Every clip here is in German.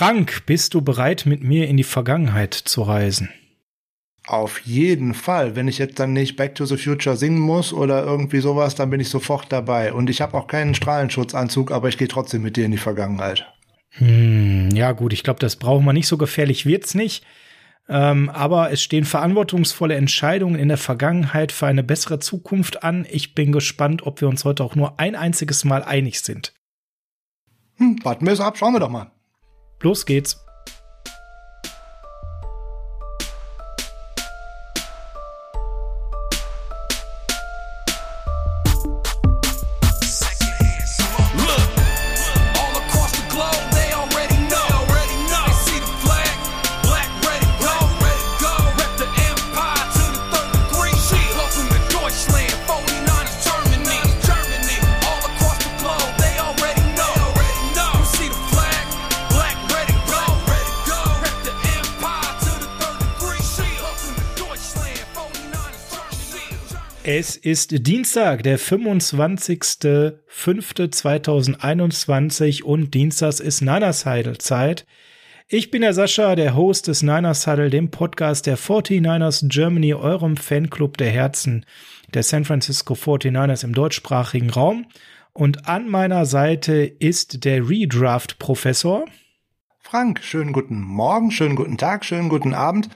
Frank, bist du bereit, mit mir in die Vergangenheit zu reisen? Auf jeden Fall. Wenn ich jetzt dann nicht Back to the Future singen muss oder irgendwie sowas, dann bin ich sofort dabei. Und ich habe auch keinen Strahlenschutzanzug, aber ich gehe trotzdem mit dir in die Vergangenheit. Hm, ja gut, ich glaube, das brauchen wir nicht. So gefährlich wird's nicht. Ähm, aber es stehen verantwortungsvolle Entscheidungen in der Vergangenheit für eine bessere Zukunft an. Ich bin gespannt, ob wir uns heute auch nur ein einziges Mal einig sind. Hm, warten wir es ab, schauen wir doch mal. Los geht's. Ist Dienstag, der 25.05.2021 und Dienstags ist Niners Huddle Zeit. Ich bin der Sascha, der Host des Niners Huddle, dem Podcast der 49ers Germany, eurem Fanclub der Herzen der San Francisco 49ers im deutschsprachigen Raum. Und an meiner Seite ist der Redraft-Professor. Frank, schönen guten Morgen, schönen guten Tag, schönen guten Abend.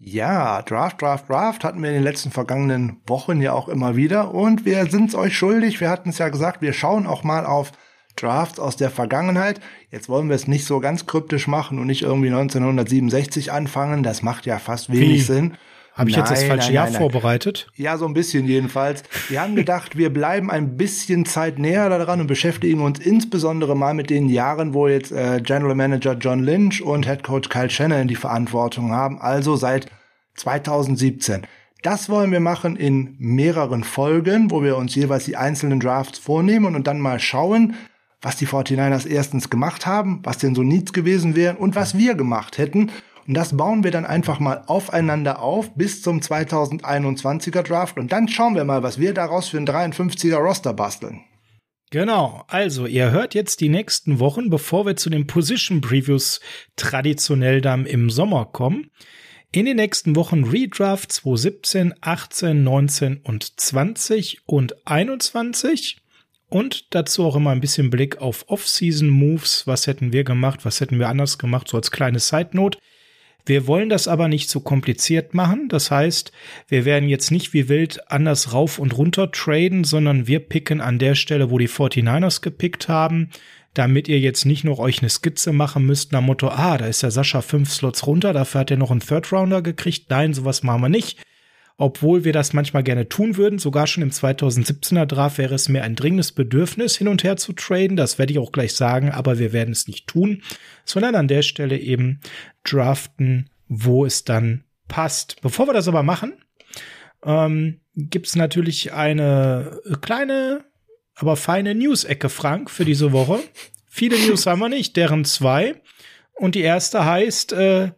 Ja, Draft, Draft, Draft hatten wir in den letzten vergangenen Wochen ja auch immer wieder und wir sind es euch schuldig. Wir hatten es ja gesagt, wir schauen auch mal auf Drafts aus der Vergangenheit. Jetzt wollen wir es nicht so ganz kryptisch machen und nicht irgendwie 1967 anfangen. Das macht ja fast wenig Wie? Sinn. Habe ich nein, jetzt das falsche nein, Jahr nein, vorbereitet? Ja, so ein bisschen jedenfalls. Wir haben gedacht, wir bleiben ein bisschen Zeit näher daran und beschäftigen uns insbesondere mal mit den Jahren, wo jetzt äh, General Manager John Lynch und Head Coach Kyle Shannon die Verantwortung haben, also seit 2017. Das wollen wir machen in mehreren Folgen, wo wir uns jeweils die einzelnen Drafts vornehmen und dann mal schauen, was die 49ers erstens gemacht haben, was denn so Needs gewesen wären und was wir gemacht hätten und das bauen wir dann einfach mal aufeinander auf bis zum 2021er Draft. Und dann schauen wir mal, was wir daraus für ein 53er Roster basteln. Genau, also ihr hört jetzt die nächsten Wochen, bevor wir zu den Position Previews traditionell dann im Sommer kommen. In den nächsten Wochen Redraft 2017, 18, 19 und 20 und 21. Und dazu auch immer ein bisschen Blick auf Off-Season Moves. Was hätten wir gemacht? Was hätten wir anders gemacht? So als kleine Side Note. Wir wollen das aber nicht so kompliziert machen. Das heißt, wir werden jetzt nicht wie wild anders rauf und runter traden, sondern wir picken an der Stelle, wo die 49ers gepickt haben, damit ihr jetzt nicht noch euch eine Skizze machen müsst nach Motto, ah, da ist der Sascha fünf Slots runter, dafür hat er noch einen Third Rounder gekriegt. Nein, sowas machen wir nicht obwohl wir das manchmal gerne tun würden. Sogar schon im 2017er Draft wäre es mir ein dringendes Bedürfnis, hin und her zu traden. Das werde ich auch gleich sagen, aber wir werden es nicht tun, sondern an der Stelle eben draften, wo es dann passt. Bevor wir das aber machen, ähm, gibt es natürlich eine kleine, aber feine News-Ecke, Frank, für diese Woche. Viele News haben wir nicht, deren zwei. Und die erste heißt, äh,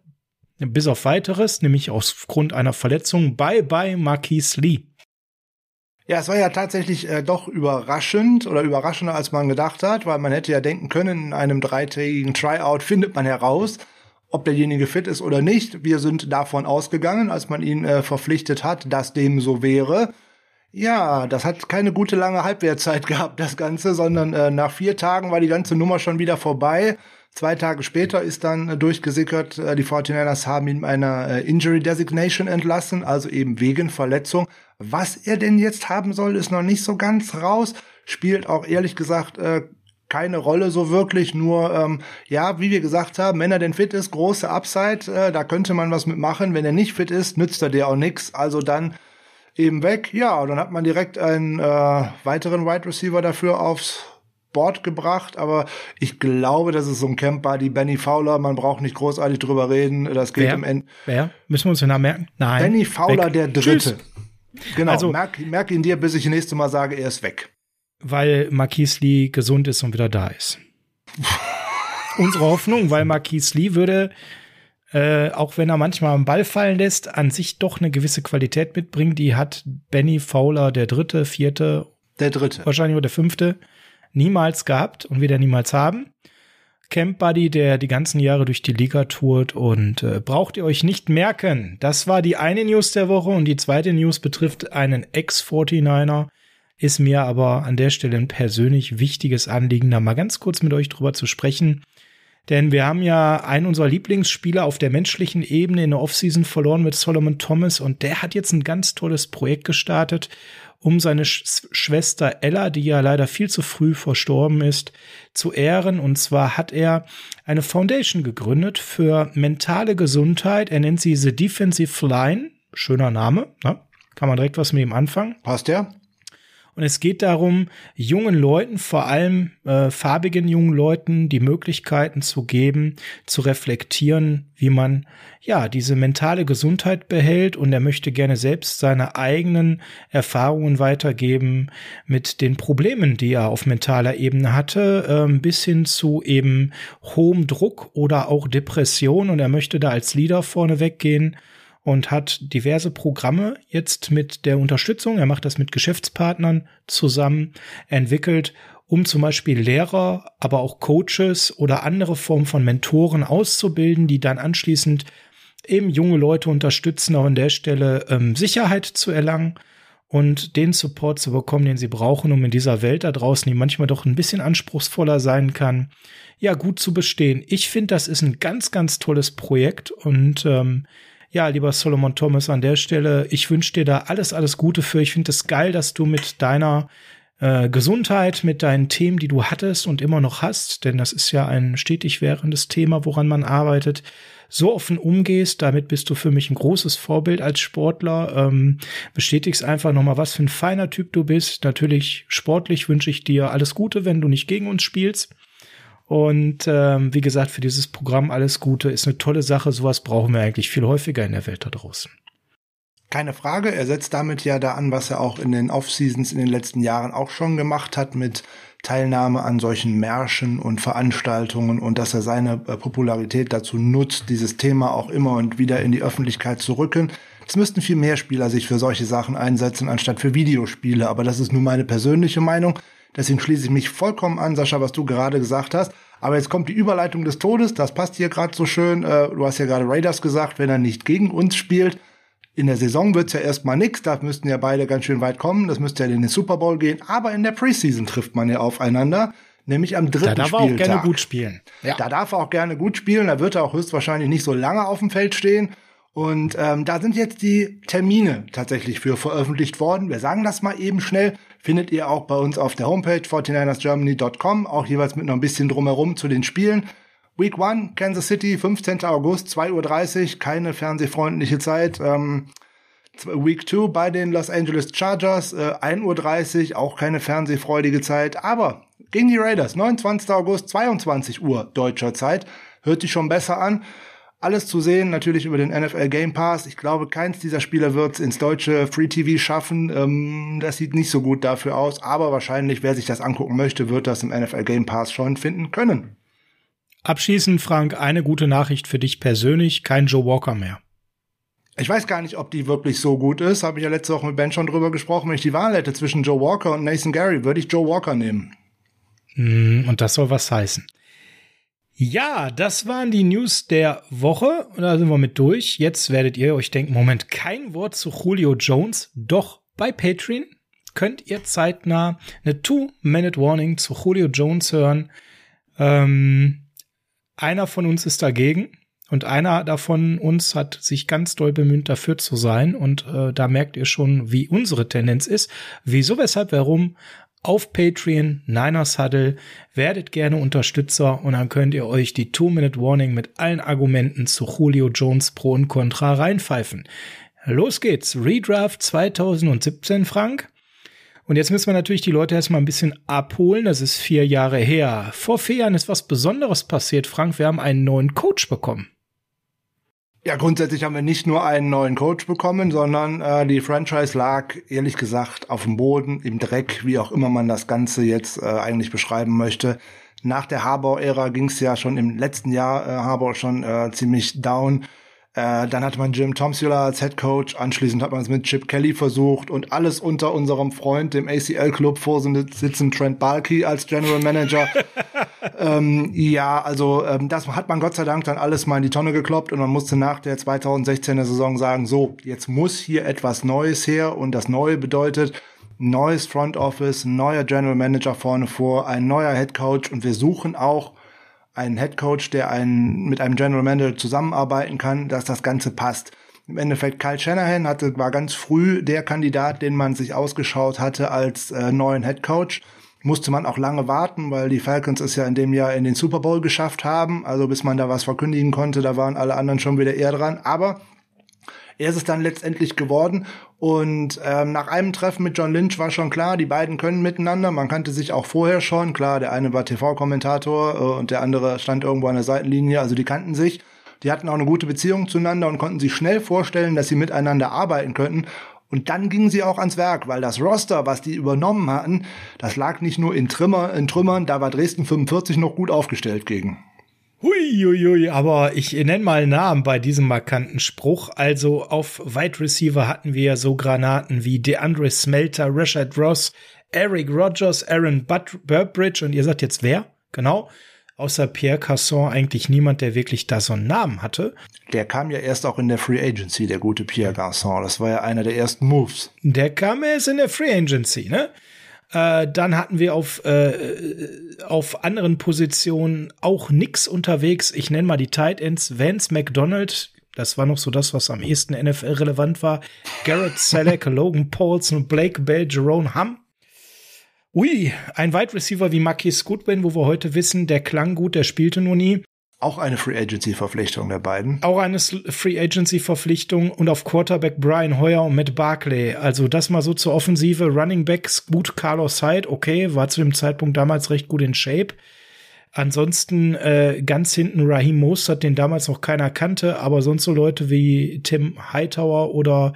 bis auf weiteres, nämlich aufgrund einer Verletzung, bye bye Marquise Lee. Ja, es war ja tatsächlich äh, doch überraschend oder überraschender, als man gedacht hat, weil man hätte ja denken können, in einem dreitägigen Tryout findet man heraus, ob derjenige fit ist oder nicht. Wir sind davon ausgegangen, als man ihn äh, verpflichtet hat, dass dem so wäre. Ja, das hat keine gute lange Halbwertzeit gehabt, das Ganze, sondern äh, nach vier Tagen war die ganze Nummer schon wieder vorbei. Zwei Tage später ist dann äh, durchgesickert, äh, die 49ers haben ihn einer äh, Injury Designation entlassen, also eben wegen Verletzung. Was er denn jetzt haben soll, ist noch nicht so ganz raus. Spielt auch ehrlich gesagt äh, keine Rolle so wirklich, nur ähm, ja, wie wir gesagt haben, wenn er denn fit ist, große Upside, äh, da könnte man was mitmachen. Wenn er nicht fit ist, nützt er dir auch nix. Also dann eben weg. Ja, dann hat man direkt einen äh, weiteren Wide Receiver dafür aufs Board gebracht, aber ich glaube, das ist so ein Camp Buddy Benny Fowler. Man braucht nicht großartig drüber reden. Das geht Wer? im Ende. Wer? Müssen wir uns den Namen merken? Nein. Benny Fowler, weg. der Dritte. Tschüss. Genau. Also, merk, merk ihn dir, bis ich das nächste Mal sage, er ist weg. Weil Marquise Lee gesund ist und wieder da ist. Unsere Hoffnung, weil Marquise Lee würde, äh, auch wenn er manchmal am Ball fallen lässt, an sich doch eine gewisse Qualität mitbringen. Die hat Benny Fowler, der Dritte, Vierte. Der Dritte. Wahrscheinlich oder der Fünfte niemals gehabt und wieder niemals haben. Camp Buddy, der die ganzen Jahre durch die Liga tourt und äh, braucht ihr euch nicht merken. Das war die eine News der Woche und die zweite News betrifft einen Ex-49er. Ist mir aber an der Stelle ein persönlich wichtiges Anliegen, da mal ganz kurz mit euch drüber zu sprechen. Denn wir haben ja einen unserer Lieblingsspieler auf der menschlichen Ebene in der Offseason verloren mit Solomon Thomas und der hat jetzt ein ganz tolles Projekt gestartet, um seine Sch Schwester Ella, die ja leider viel zu früh verstorben ist, zu ehren. Und zwar hat er eine Foundation gegründet für mentale Gesundheit. Er nennt sie The Defensive Line. Schöner Name, ne? Kann man direkt was mit ihm anfangen. Passt ja. Und es geht darum, jungen Leuten, vor allem äh, farbigen jungen Leuten, die Möglichkeiten zu geben, zu reflektieren, wie man ja diese mentale Gesundheit behält. Und er möchte gerne selbst seine eigenen Erfahrungen weitergeben mit den Problemen, die er auf mentaler Ebene hatte, äh, bis hin zu eben hohem Druck oder auch Depression. Und er möchte da als Leader vorne weggehen und hat diverse Programme jetzt mit der Unterstützung, er macht das mit Geschäftspartnern zusammen entwickelt, um zum Beispiel Lehrer, aber auch Coaches oder andere Formen von Mentoren auszubilden, die dann anschließend eben junge Leute unterstützen, auch an der Stelle ähm, Sicherheit zu erlangen und den Support zu bekommen, den sie brauchen, um in dieser Welt da draußen, die manchmal doch ein bisschen anspruchsvoller sein kann, ja, gut zu bestehen. Ich finde, das ist ein ganz, ganz tolles Projekt und ähm, ja, lieber Solomon Thomas, an der Stelle, ich wünsche dir da alles, alles Gute für. Ich finde es geil, dass du mit deiner äh, Gesundheit, mit deinen Themen, die du hattest und immer noch hast, denn das ist ja ein stetig währendes Thema, woran man arbeitet, so offen umgehst. Damit bist du für mich ein großes Vorbild als Sportler. Ähm, bestätigst einfach nochmal, was für ein feiner Typ du bist. Natürlich sportlich wünsche ich dir alles Gute, wenn du nicht gegen uns spielst. Und ähm, wie gesagt, für dieses Programm alles Gute ist eine tolle Sache. Sowas brauchen wir eigentlich viel häufiger in der Welt da draußen. Keine Frage, er setzt damit ja da an, was er auch in den Off-Seasons in den letzten Jahren auch schon gemacht hat mit Teilnahme an solchen Märschen und Veranstaltungen und dass er seine äh, Popularität dazu nutzt, dieses Thema auch immer und wieder in die Öffentlichkeit zu rücken. Es müssten viel mehr Spieler sich für solche Sachen einsetzen, anstatt für Videospiele. Aber das ist nur meine persönliche Meinung. Deswegen schließe ich mich vollkommen an, Sascha, was du gerade gesagt hast. Aber jetzt kommt die Überleitung des Todes. Das passt hier gerade so schön. Äh, du hast ja gerade Raiders gesagt, wenn er nicht gegen uns spielt. In der Saison wird's ja erstmal nix. Da müssten ja beide ganz schön weit kommen. Das müsste ja in den Super Bowl gehen. Aber in der Preseason trifft man ja aufeinander. Nämlich am dritten Spieltag. Da darf er auch gerne gut spielen. Ja. Da darf er auch gerne gut spielen. Da wird er auch höchstwahrscheinlich nicht so lange auf dem Feld stehen. Und ähm, da sind jetzt die Termine tatsächlich für veröffentlicht worden. Wir sagen das mal eben schnell. Findet ihr auch bei uns auf der Homepage 49ersgermany.com, auch jeweils mit noch ein bisschen drumherum zu den Spielen. Week 1, Kansas City, 15. August, 2.30 Uhr, keine fernsehfreundliche Zeit. Ähm, Week 2 bei den Los Angeles Chargers, äh, 1.30 Uhr, auch keine fernsehfreudige Zeit. Aber gegen die Raiders, 29. August, 22 Uhr deutscher Zeit, hört sich schon besser an. Alles zu sehen, natürlich über den NFL Game Pass. Ich glaube, keins dieser Spieler wird es ins deutsche Free TV schaffen. Ähm, das sieht nicht so gut dafür aus, aber wahrscheinlich, wer sich das angucken möchte, wird das im NFL Game Pass schon finden können. Abschließend, Frank, eine gute Nachricht für dich persönlich, kein Joe Walker mehr. Ich weiß gar nicht, ob die wirklich so gut ist. Habe ich ja letzte Woche mit Ben schon drüber gesprochen. Wenn ich die Wahl hätte zwischen Joe Walker und Nathan Gary, würde ich Joe Walker nehmen. Mm, und das soll was heißen. Ja, das waren die News der Woche. Da sind wir mit durch. Jetzt werdet ihr euch denken, Moment, kein Wort zu Julio Jones. Doch bei Patreon könnt ihr zeitnah eine Two-Minute-Warning zu Julio Jones hören. Ähm, einer von uns ist dagegen und einer davon uns hat sich ganz doll bemüht, dafür zu sein. Und äh, da merkt ihr schon, wie unsere Tendenz ist. Wieso, weshalb, warum auf Patreon, Niners Huddle. Werdet gerne Unterstützer und dann könnt ihr euch die Two-Minute-Warning mit allen Argumenten zu Julio Jones Pro und Contra reinpfeifen. Los geht's. Redraft 2017, Frank. Und jetzt müssen wir natürlich die Leute erstmal ein bisschen abholen. Das ist vier Jahre her. Vor vier Jahren ist was Besonderes passiert, Frank. Wir haben einen neuen Coach bekommen. Ja, grundsätzlich haben wir nicht nur einen neuen Coach bekommen, sondern äh, die Franchise lag ehrlich gesagt auf dem Boden, im Dreck, wie auch immer man das Ganze jetzt äh, eigentlich beschreiben möchte. Nach der Harbour-Ära ging es ja schon im letzten Jahr äh, Harbour schon äh, ziemlich down. Äh, dann hatte man Jim Tomsula als Head Coach, anschließend hat man es mit Chip Kelly versucht und alles unter unserem Freund, dem ACL-Club, vorsitzenden Trent Balky als General Manager. Ähm, ja, also ähm, das hat man Gott sei Dank dann alles mal in die Tonne gekloppt und man musste nach der 2016er Saison sagen, so, jetzt muss hier etwas Neues her und das Neue bedeutet neues Front Office, neuer General Manager vorne vor, ein neuer Head Coach und wir suchen auch einen Head Coach, der einen, mit einem General Manager zusammenarbeiten kann, dass das Ganze passt. Im Endeffekt, Kyle Shanahan hatte, war ganz früh der Kandidat, den man sich ausgeschaut hatte als äh, neuen Head Coach. Musste man auch lange warten, weil die Falcons es ja in dem Jahr in den Super Bowl geschafft haben. Also bis man da was verkündigen konnte, da waren alle anderen schon wieder eher dran. Aber er ist es dann letztendlich geworden. Und ähm, nach einem Treffen mit John Lynch war schon klar, die beiden können miteinander. Man kannte sich auch vorher schon. Klar, der eine war TV-Kommentator äh, und der andere stand irgendwo an der Seitenlinie. Also die kannten sich. Die hatten auch eine gute Beziehung zueinander und konnten sich schnell vorstellen, dass sie miteinander arbeiten könnten. Und dann gingen sie auch ans Werk, weil das Roster, was die übernommen hatten, das lag nicht nur in, Trümmer, in Trümmern, da war Dresden 45 noch gut aufgestellt gegen. Hui, aber ich nenne mal Namen bei diesem markanten Spruch. Also auf Wide Receiver hatten wir so Granaten wie DeAndre Smelter, Rashad Ross, Eric Rogers, Aaron Burbridge und ihr sagt jetzt wer? Genau außer Pierre Casson eigentlich niemand, der wirklich da so einen Namen hatte. Der kam ja erst auch in der Free Agency, der gute Pierre Garçon. Das war ja einer der ersten Moves. Der kam erst in der Free Agency, ne? Äh, dann hatten wir auf, äh, auf anderen Positionen auch nix unterwegs. Ich nenne mal die Tight Ends. Vance McDonald, das war noch so das, was am ehesten NFL relevant war. Garrett Selleck, Logan Paulson, Blake Bell, Jerome Hamm. Ui, ein Wide Receiver wie Marquis Goodwin, wo wir heute wissen, der klang gut, der spielte nur nie. Auch eine Free Agency Verpflichtung der beiden. Auch eine Free Agency Verpflichtung und auf Quarterback Brian Hoyer und Matt Barkley. Also das mal so zur Offensive. Running Backs gut, Carlos Hyde, okay, war zu dem Zeitpunkt damals recht gut in Shape. Ansonsten äh, ganz hinten Raheem Mostert, den damals noch keiner kannte, aber sonst so Leute wie Tim Hightower oder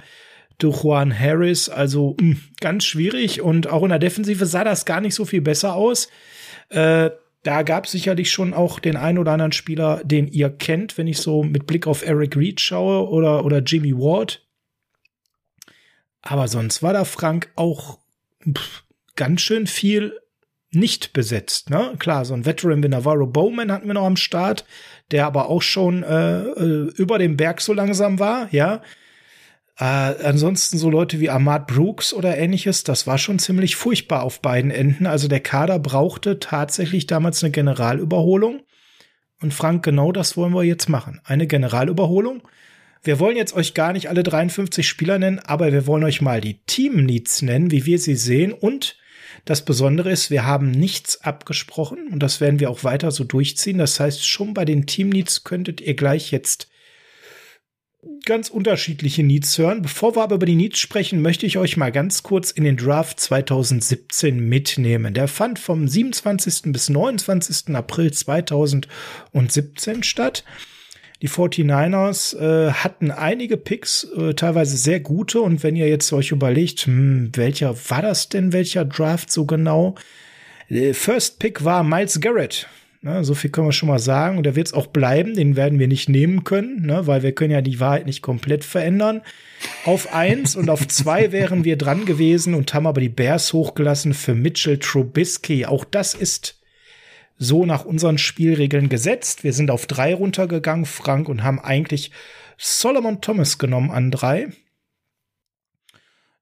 Juan Harris. Also mh, hm, ganz schwierig und auch in der Defensive sah das gar nicht so viel besser aus. Äh, da gab es sicherlich schon auch den einen oder anderen Spieler, den ihr kennt, wenn ich so mit Blick auf Eric Reed schaue oder, oder Jimmy Ward. Aber sonst war da Frank auch pff, ganz schön viel nicht besetzt. Ne? Klar, so ein Veteran wie Navarro Bowman hatten wir noch am Start, der aber auch schon äh, äh über dem Berg so langsam war, ja. Äh, ansonsten so Leute wie Ahmad Brooks oder ähnliches, das war schon ziemlich furchtbar auf beiden Enden. Also der Kader brauchte tatsächlich damals eine Generalüberholung. Und Frank, genau das wollen wir jetzt machen. Eine Generalüberholung. Wir wollen jetzt euch gar nicht alle 53 Spieler nennen, aber wir wollen euch mal die Team Needs nennen, wie wir sie sehen. Und das Besondere ist, wir haben nichts abgesprochen und das werden wir auch weiter so durchziehen. Das heißt, schon bei den Team Needs könntet ihr gleich jetzt ganz unterschiedliche Needs hören. Bevor wir aber über die Needs sprechen, möchte ich euch mal ganz kurz in den Draft 2017 mitnehmen. Der fand vom 27. bis 29. April 2017 statt. Die 49ers äh, hatten einige Picks, äh, teilweise sehr gute. Und wenn ihr jetzt euch überlegt, hm, welcher war das denn, welcher Draft so genau? Der First Pick war Miles Garrett Ne, so viel können wir schon mal sagen. Und der wird es auch bleiben. Den werden wir nicht nehmen können, ne, weil wir können ja die Wahrheit nicht komplett verändern. Auf eins und auf zwei wären wir dran gewesen und haben aber die Bears hochgelassen für Mitchell Trubisky. Auch das ist so nach unseren Spielregeln gesetzt. Wir sind auf drei runtergegangen, Frank, und haben eigentlich Solomon Thomas genommen an drei.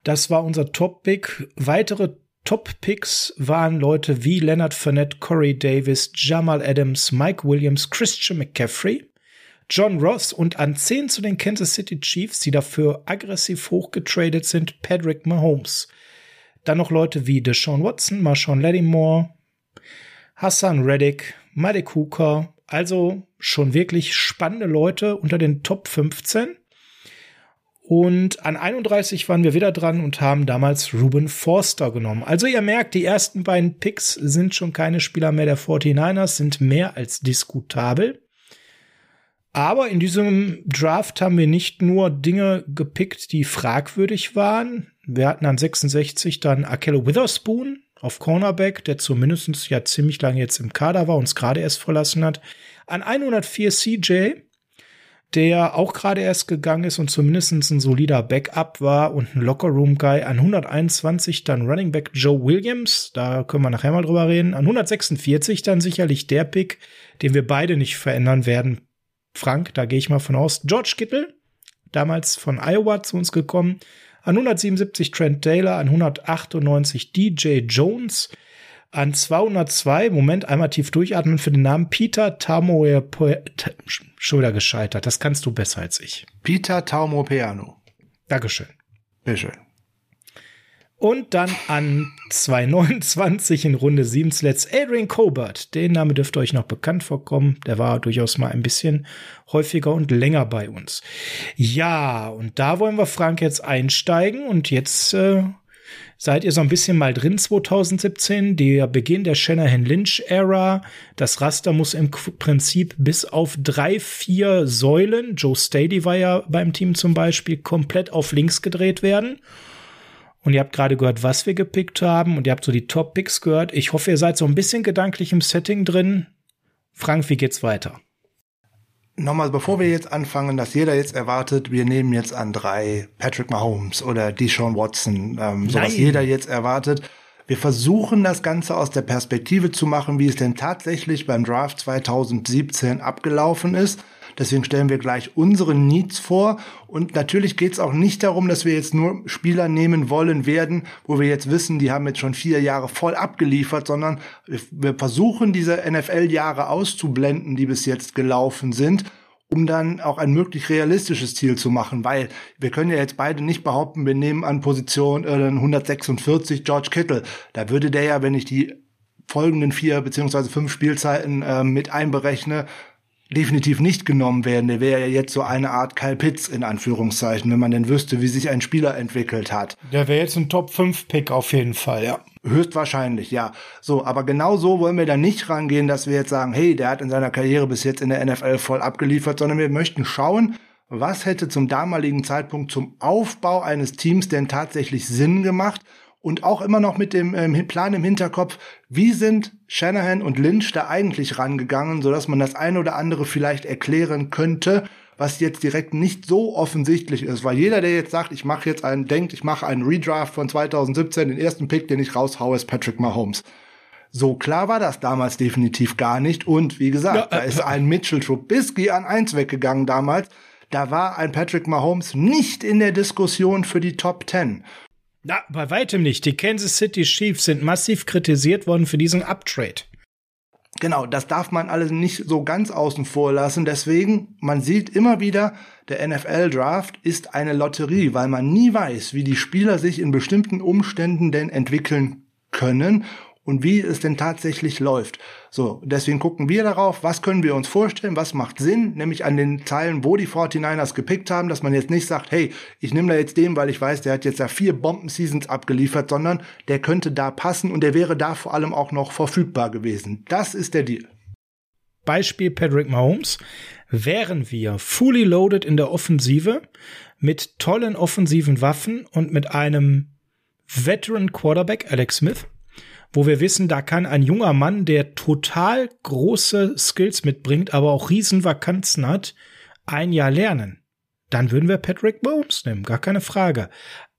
Das war unser Top-Pick. Weitere Top-Picks waren Leute wie Leonard Fournette, Corey Davis, Jamal Adams, Mike Williams, Christian McCaffrey, John Ross und an 10 zu den Kansas City Chiefs, die dafür aggressiv hochgetradet sind, Patrick Mahomes. Dann noch Leute wie Deshaun Watson, Marshawn Lattimore, Hassan Reddick, Mike Hooker, also schon wirklich spannende Leute unter den Top 15. Und an 31 waren wir wieder dran und haben damals Ruben Forster genommen. Also ihr merkt, die ersten beiden Picks sind schon keine Spieler mehr der 49ers, sind mehr als diskutabel. Aber in diesem Draft haben wir nicht nur Dinge gepickt, die fragwürdig waren. Wir hatten an 66 dann Akello Witherspoon auf Cornerback, der zumindest ja ziemlich lange jetzt im Kader war, uns gerade erst verlassen hat. An 104 CJ, der auch gerade erst gegangen ist und zumindest ein solider Backup war und ein Lockerroom-Guy. An 121 dann Running Back Joe Williams, da können wir nachher mal drüber reden. An 146 dann sicherlich der Pick, den wir beide nicht verändern werden. Frank, da gehe ich mal von aus. George Kittle, damals von Iowa zu uns gekommen. An 177 Trent Taylor, an 198 DJ Jones, an 202, Moment, einmal tief durchatmen für den Namen Peter Tamoe, schon wieder gescheitert. Das kannst du besser als ich. Peter Taumopeano. Dankeschön. Bitteschön. Und dann an 229 in Runde 7 zuletzt Adrian Colbert. Den Name dürfte euch noch bekannt vorkommen. Der war durchaus mal ein bisschen häufiger und länger bei uns. Ja, und da wollen wir Frank jetzt einsteigen und jetzt äh, seid ihr so ein bisschen mal drin 2017, der Beginn der Shanahan-Lynch-Ära. Das Raster muss im Prinzip bis auf drei, vier Säulen, Joe Stady war ja beim Team zum Beispiel, komplett auf links gedreht werden. Und ihr habt gerade gehört, was wir gepickt haben und ihr habt so die Top-Picks gehört. Ich hoffe, ihr seid so ein bisschen gedanklich im Setting drin. Frank, wie geht's weiter? Nochmal, bevor wir jetzt anfangen, dass jeder jetzt erwartet, wir nehmen jetzt an drei Patrick Mahomes oder Deshaun Watson, ähm, so was jeder jetzt erwartet. Wir versuchen das Ganze aus der Perspektive zu machen, wie es denn tatsächlich beim Draft 2017 abgelaufen ist. Deswegen stellen wir gleich unsere Needs vor. Und natürlich geht es auch nicht darum, dass wir jetzt nur Spieler nehmen wollen werden, wo wir jetzt wissen, die haben jetzt schon vier Jahre voll abgeliefert, sondern wir versuchen diese NFL-Jahre auszublenden, die bis jetzt gelaufen sind um dann auch ein möglich realistisches Ziel zu machen, weil wir können ja jetzt beide nicht behaupten, wir nehmen an Position äh, 146 George Kittle. Da würde der ja, wenn ich die folgenden vier beziehungsweise fünf Spielzeiten äh, mit einberechne, definitiv nicht genommen werden. Der wäre ja jetzt so eine Art Kyle Pitts in Anführungszeichen, wenn man denn wüsste, wie sich ein Spieler entwickelt hat. Der wäre jetzt ein Top 5 Pick auf jeden Fall, ja. Höchstwahrscheinlich, ja. So, aber genau so wollen wir da nicht rangehen, dass wir jetzt sagen, hey, der hat in seiner Karriere bis jetzt in der NFL voll abgeliefert, sondern wir möchten schauen, was hätte zum damaligen Zeitpunkt zum Aufbau eines Teams denn tatsächlich Sinn gemacht und auch immer noch mit dem ähm, Plan im Hinterkopf, wie sind Shanahan und Lynch da eigentlich rangegangen, sodass man das eine oder andere vielleicht erklären könnte, was jetzt direkt nicht so offensichtlich ist, weil jeder, der jetzt sagt, ich mache jetzt einen, denkt, ich mache einen Redraft von 2017, den ersten Pick, den ich raushaue, ist Patrick Mahomes. So klar war das damals definitiv gar nicht. Und wie gesagt, ja, äh, da ist ein Mitchell Trubisky an eins weggegangen damals. Da war ein Patrick Mahomes nicht in der Diskussion für die Top 10. Na, bei weitem nicht. Die Kansas City Chiefs sind massiv kritisiert worden für diesen Uptrade. Genau, das darf man alles nicht so ganz außen vor lassen. Deswegen, man sieht immer wieder, der NFL-Draft ist eine Lotterie, weil man nie weiß, wie die Spieler sich in bestimmten Umständen denn entwickeln können und wie es denn tatsächlich läuft. So, deswegen gucken wir darauf, was können wir uns vorstellen, was macht Sinn, nämlich an den Teilen, wo die 49ers gepickt haben, dass man jetzt nicht sagt, hey, ich nehme da jetzt den, weil ich weiß, der hat jetzt da vier Bomben-Seasons abgeliefert, sondern der könnte da passen und der wäre da vor allem auch noch verfügbar gewesen. Das ist der Deal. Beispiel Patrick Mahomes. Wären wir fully loaded in der Offensive mit tollen offensiven Waffen und mit einem Veteran Quarterback, Alex Smith, wo wir wissen, da kann ein junger Mann, der total große Skills mitbringt, aber auch Riesenvakanzen hat, ein Jahr lernen. Dann würden wir Patrick Mahomes nehmen, gar keine Frage.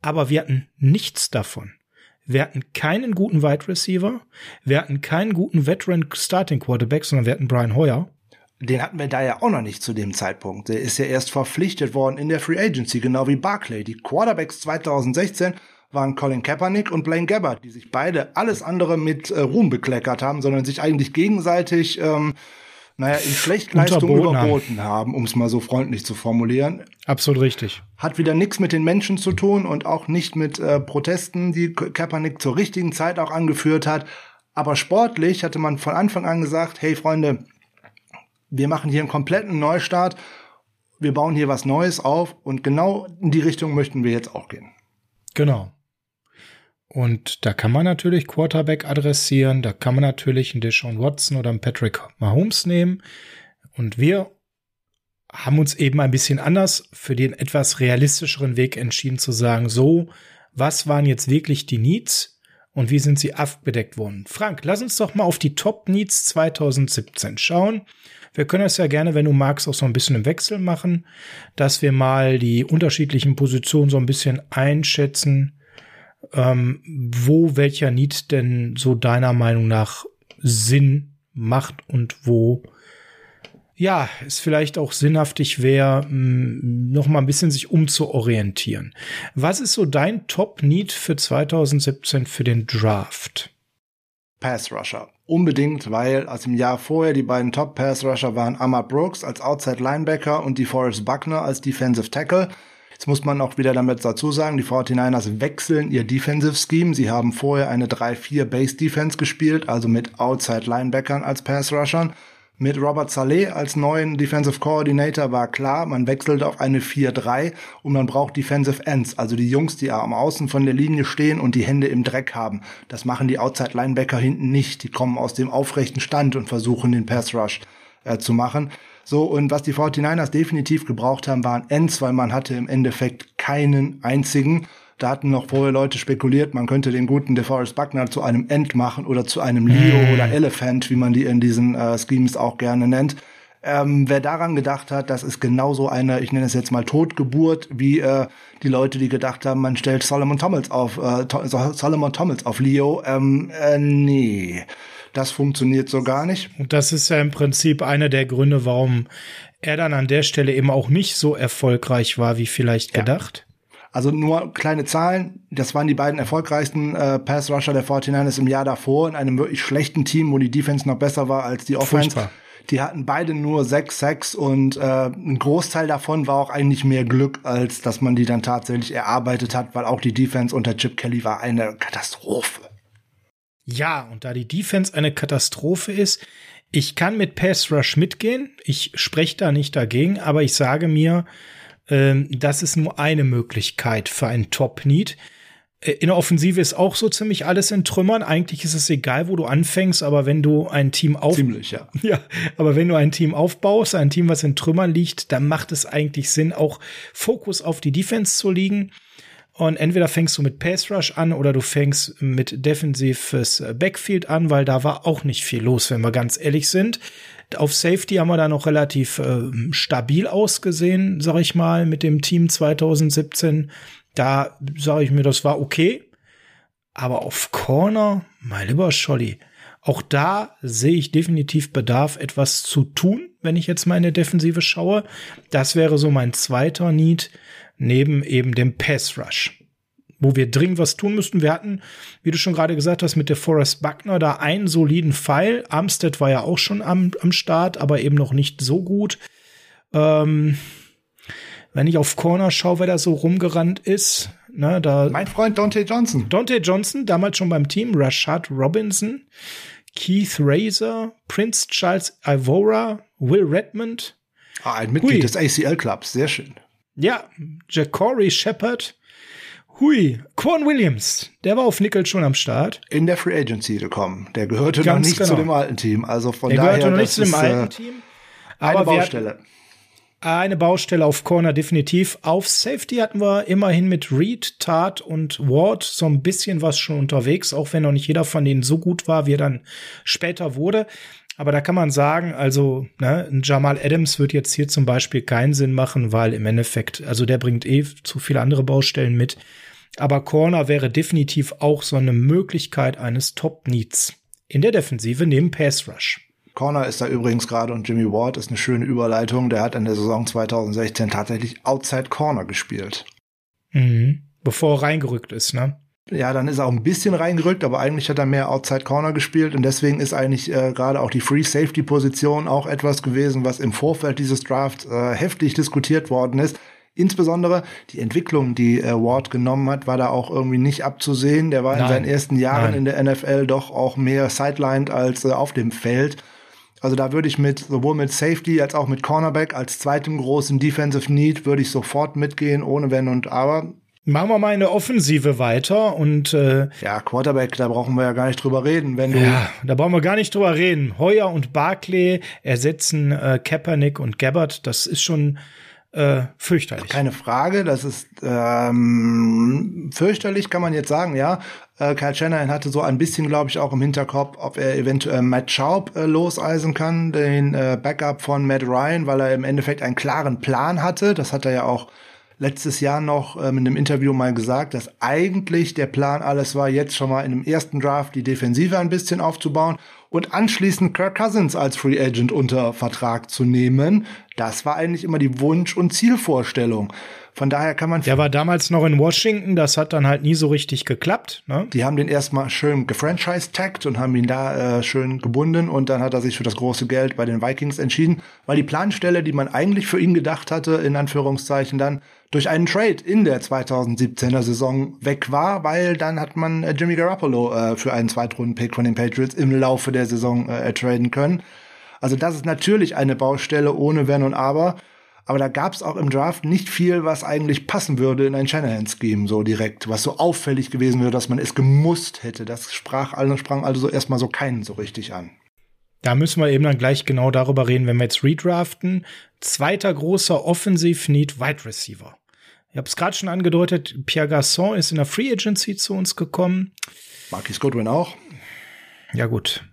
Aber wir hatten nichts davon. Wir hatten keinen guten Wide Receiver, wir hatten keinen guten Veteran Starting Quarterback, sondern wir hatten Brian Hoyer. Den hatten wir da ja auch noch nicht zu dem Zeitpunkt. Der ist ja erst verpflichtet worden in der Free Agency, genau wie Barclay. Die Quarterbacks 2016 waren Colin Kaepernick und Blaine Gabbard, die sich beide alles andere mit äh, Ruhm bekleckert haben, sondern sich eigentlich gegenseitig, ähm, naja, in Schlechtleistung überboten haben, um es mal so freundlich zu formulieren. Absolut richtig. Hat wieder nichts mit den Menschen zu tun und auch nicht mit äh, Protesten, die Kaepernick zur richtigen Zeit auch angeführt hat. Aber sportlich hatte man von Anfang an gesagt, hey Freunde, wir machen hier einen kompletten Neustart, wir bauen hier was Neues auf und genau in die Richtung möchten wir jetzt auch gehen. Genau. Und da kann man natürlich Quarterback adressieren, da kann man natürlich einen Deshaun Watson oder einen Patrick Mahomes nehmen. Und wir haben uns eben ein bisschen anders für den etwas realistischeren Weg entschieden zu sagen, so, was waren jetzt wirklich die Needs und wie sind sie abgedeckt worden? Frank, lass uns doch mal auf die Top Needs 2017 schauen. Wir können das ja gerne, wenn du magst, auch so ein bisschen im Wechsel machen, dass wir mal die unterschiedlichen Positionen so ein bisschen einschätzen, ähm, wo welcher Need denn so deiner Meinung nach Sinn macht und wo ja, es vielleicht auch sinnhaftig wäre, noch mal ein bisschen sich umzuorientieren. Was ist so dein Top-Need für 2017 für den Draft? Pass Rusher. Unbedingt, weil aus dem Jahr vorher die beiden Top Pass Rusher waren Ahmad Brooks als Outside Linebacker und DeForest Buckner als Defensive Tackle. Jetzt muss man auch wieder damit dazu sagen, die 49ers wechseln ihr Defensive Scheme. Sie haben vorher eine 3-4 Base Defense gespielt, also mit Outside Linebackern als Pass Rushern. Mit Robert Saleh als neuen Defensive Coordinator war klar, man wechselt auf eine 4-3 und man braucht Defensive Ends, also die Jungs, die am Außen von der Linie stehen und die Hände im Dreck haben. Das machen die Outside Linebacker hinten nicht. Die kommen aus dem aufrechten Stand und versuchen den Pass Rush äh, zu machen. So, und was die 49ers definitiv gebraucht haben, waren Ends, weil man hatte im Endeffekt keinen einzigen. Da hatten noch vorher Leute spekuliert, man könnte den guten DeForest Buckner zu einem End machen oder zu einem Leo mm. oder Elephant, wie man die in diesen äh, Schemes auch gerne nennt. Ähm, wer daran gedacht hat, das ist genauso eine, ich nenne es jetzt mal Totgeburt, wie äh, die Leute, die gedacht haben, man stellt Solomon Thomas auf äh, Solomon Thomas auf Leo. Ähm, äh, nee, das funktioniert so gar nicht. Und das ist ja im Prinzip einer der Gründe, warum er dann an der Stelle eben auch nicht so erfolgreich war, wie vielleicht gedacht. Also nur kleine Zahlen. Das waren die beiden erfolgreichsten äh, Pass Rusher der 49ers im Jahr davor in einem wirklich schlechten Team, wo die Defense noch besser war als die Offense. Furchtbar. Die hatten beide nur sechs Sacks und äh, ein Großteil davon war auch eigentlich mehr Glück, als dass man die dann tatsächlich erarbeitet hat, weil auch die Defense unter Chip Kelly war eine Katastrophe. Ja, und da die Defense eine Katastrophe ist, ich kann mit Pass Rush mitgehen. Ich spreche da nicht dagegen, aber ich sage mir, ähm, das ist nur eine Möglichkeit für einen Top-Need. Äh, in der Offensive ist auch so ziemlich alles in Trümmern. Eigentlich ist es egal, wo du anfängst, aber wenn du ein Team auf ziemlich, ja. ja, aber wenn du ein Team aufbaust, ein Team, was in Trümmern liegt, dann macht es eigentlich Sinn, auch Fokus auf die Defense zu liegen. Und entweder fängst du mit Pass Rush an oder du fängst mit defensives Backfield an, weil da war auch nicht viel los, wenn wir ganz ehrlich sind. Auf Safety haben wir da noch relativ äh, stabil ausgesehen, sag ich mal, mit dem Team 2017. Da sage ich mir, das war okay. Aber auf Corner, mein lieber Scholli, auch da sehe ich definitiv Bedarf, etwas zu tun, wenn ich jetzt meine Defensive schaue. Das wäre so mein zweiter Need, neben eben dem Pass Rush wo wir dringend was tun müssten. Wir hatten, wie du schon gerade gesagt hast, mit der Forrest Buckner da einen soliden Pfeil. Armstead war ja auch schon am, am Start, aber eben noch nicht so gut. Ähm, wenn ich auf Corner schaue, wer da so rumgerannt ist, ne, da. Mein Freund Dante Johnson. Dante Johnson, damals schon beim Team, Rashad Robinson, Keith Razor, Prince Charles Ivora, Will Redmond. Ah, ein Mitglied Hui. des ACL-Clubs, sehr schön. Ja, Jacory Shepard, Hui, Quan Williams, der war auf Nickel schon am Start. In der Free Agency gekommen. Der gehörte Ganz noch nicht genau. zu dem alten Team. Also von der daher. Der gehörte noch nicht zu dem alten äh, Team. Aber eine Baustelle. Eine Baustelle auf Corner definitiv. Auf Safety hatten wir immerhin mit Reed, Tart und Ward so ein bisschen was schon unterwegs, auch wenn noch nicht jeder von denen so gut war, wie er dann später wurde. Aber da kann man sagen, also ne, ein Jamal Adams wird jetzt hier zum Beispiel keinen Sinn machen, weil im Endeffekt, also der bringt eh zu viele andere Baustellen mit. Aber Corner wäre definitiv auch so eine Möglichkeit eines Top-Needs in der Defensive neben Pass Rush. Corner ist da übrigens gerade und Jimmy Ward ist eine schöne Überleitung. Der hat in der Saison 2016 tatsächlich Outside Corner gespielt. Mhm. Bevor er reingerückt ist, ne? Ja, dann ist er auch ein bisschen reingerückt, aber eigentlich hat er mehr Outside Corner gespielt und deswegen ist eigentlich äh, gerade auch die Free Safety Position auch etwas gewesen, was im Vorfeld dieses Drafts äh, heftig diskutiert worden ist. Insbesondere die Entwicklung, die äh, Ward genommen hat, war da auch irgendwie nicht abzusehen. Der war Nein. in seinen ersten Jahren Nein. in der NFL doch auch mehr sidelined als äh, auf dem Feld. Also da würde ich mit sowohl mit Safety als auch mit Cornerback als zweitem großen Defensive Need würde ich sofort mitgehen, ohne Wenn und Aber. Machen wir mal eine Offensive weiter und äh, ja, Quarterback, da brauchen wir ja gar nicht drüber reden, wenn du Ja, da brauchen wir gar nicht drüber reden. Heuer und Barclay ersetzen äh, Kaepernick und Gabbard, das ist schon äh, fürchterlich. Keine Frage, das ist ähm, fürchterlich, kann man jetzt sagen, ja. Äh, Kyle Shanahan hatte so ein bisschen, glaube ich, auch im Hinterkopf, ob er eventuell Matt Schaub äh, loseisen kann, den äh, Backup von Matt Ryan, weil er im Endeffekt einen klaren Plan hatte. Das hat er ja auch letztes Jahr noch ähm, in einem Interview mal gesagt, dass eigentlich der Plan alles war, jetzt schon mal in dem ersten Draft die Defensive ein bisschen aufzubauen und anschließend Kirk Cousins als Free Agent unter Vertrag zu nehmen. Das war eigentlich immer die Wunsch- und Zielvorstellung. Von daher kann man. Der war damals noch in Washington, das hat dann halt nie so richtig geklappt. Ne? Die haben den erstmal schön gefranchise-tagged und haben ihn da äh, schön gebunden und dann hat er sich für das große Geld bei den Vikings entschieden, weil die Planstelle, die man eigentlich für ihn gedacht hatte, in Anführungszeichen dann durch einen Trade in der 2017er Saison weg war, weil dann hat man äh, Jimmy Garoppolo äh, für einen Zweitrunden-Pick von den Patriots im Laufe der Saison äh, traden können. Also das ist natürlich eine Baustelle ohne Wenn und Aber. Aber da gab es auch im Draft nicht viel, was eigentlich passen würde in ein Shanahan-Scheme so direkt, was so auffällig gewesen wäre, dass man es gemusst hätte. Das sprach alle, sprang also erstmal so keinen so richtig an. Da müssen wir eben dann gleich genau darüber reden, wenn wir jetzt redraften. Zweiter großer Offensiv-Need Wide Receiver. Ich habe es gerade schon angedeutet, Pierre Garçon ist in der Free Agency zu uns gekommen. Marquis Goodwin auch. Ja gut.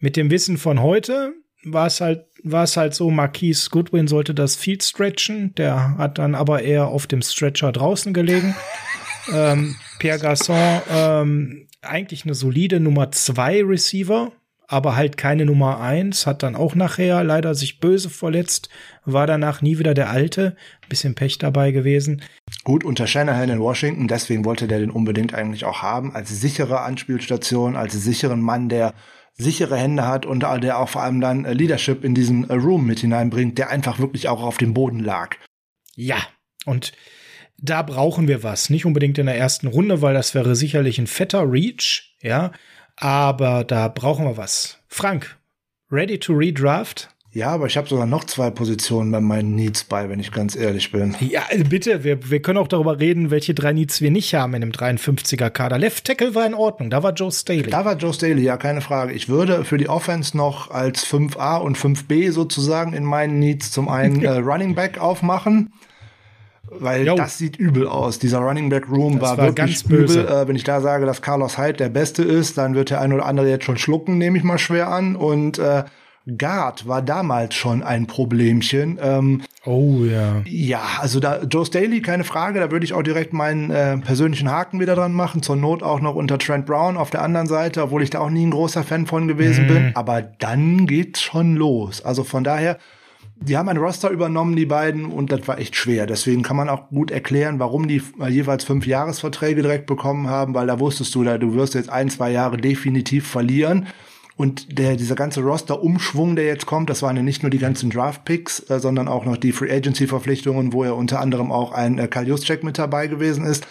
Mit dem Wissen von heute war es halt, war es halt so, Marquise Goodwin sollte das Field stretchen, der hat dann aber eher auf dem Stretcher draußen gelegen. ähm, Pierre Gasson, ähm, eigentlich eine solide Nummer zwei Receiver, aber halt keine Nummer eins, hat dann auch nachher leider sich böse verletzt, war danach nie wieder der Alte, bisschen Pech dabei gewesen. Gut, unter Shanahan in Washington, deswegen wollte der den unbedingt eigentlich auch haben, als sichere Anspielstation, als sicheren Mann, der sichere Hände hat und der auch vor allem dann äh, Leadership in diesen äh, Room mit hineinbringt, der einfach wirklich auch auf dem Boden lag. Ja, und da brauchen wir was. Nicht unbedingt in der ersten Runde, weil das wäre sicherlich ein fetter Reach, ja. Aber da brauchen wir was. Frank, ready to redraft? Ja, aber ich habe sogar noch zwei Positionen bei meinen Needs bei, wenn ich ganz ehrlich bin. Ja, also bitte, wir, wir können auch darüber reden, welche drei Needs wir nicht haben in dem 53er Kader. Left Tackle war in Ordnung, da war Joe Staley. Da war Joe Staley, ja, keine Frage. Ich würde für die Offense noch als 5a und 5b sozusagen in meinen Needs zum einen äh, Running Back aufmachen. Weil jo. das sieht übel aus. Dieser Running Back Room war, war, wirklich übel. Äh, wenn ich da sage, dass Carlos Hyde der Beste ist, dann wird der ein oder andere jetzt schon schlucken, nehme ich mal schwer an. Und äh, Guard war damals schon ein Problemchen. Ähm, oh ja. Ja, also da Joe Staley, keine Frage, da würde ich auch direkt meinen äh, persönlichen Haken wieder dran machen. Zur Not auch noch unter Trent Brown auf der anderen Seite, obwohl ich da auch nie ein großer Fan von gewesen mhm. bin. Aber dann geht's schon los. Also von daher, die haben ein Roster übernommen, die beiden, und das war echt schwer. Deswegen kann man auch gut erklären, warum die jeweils fünf Jahresverträge direkt bekommen haben, weil da wusstest du, du wirst jetzt ein, zwei Jahre definitiv verlieren. Und der, dieser ganze Roster-Umschwung, der jetzt kommt, das waren ja nicht nur die ganzen Draft-Picks, äh, sondern auch noch die Free Agency-Verpflichtungen, wo ja unter anderem auch ein äh, Juszczyk mit dabei gewesen ist,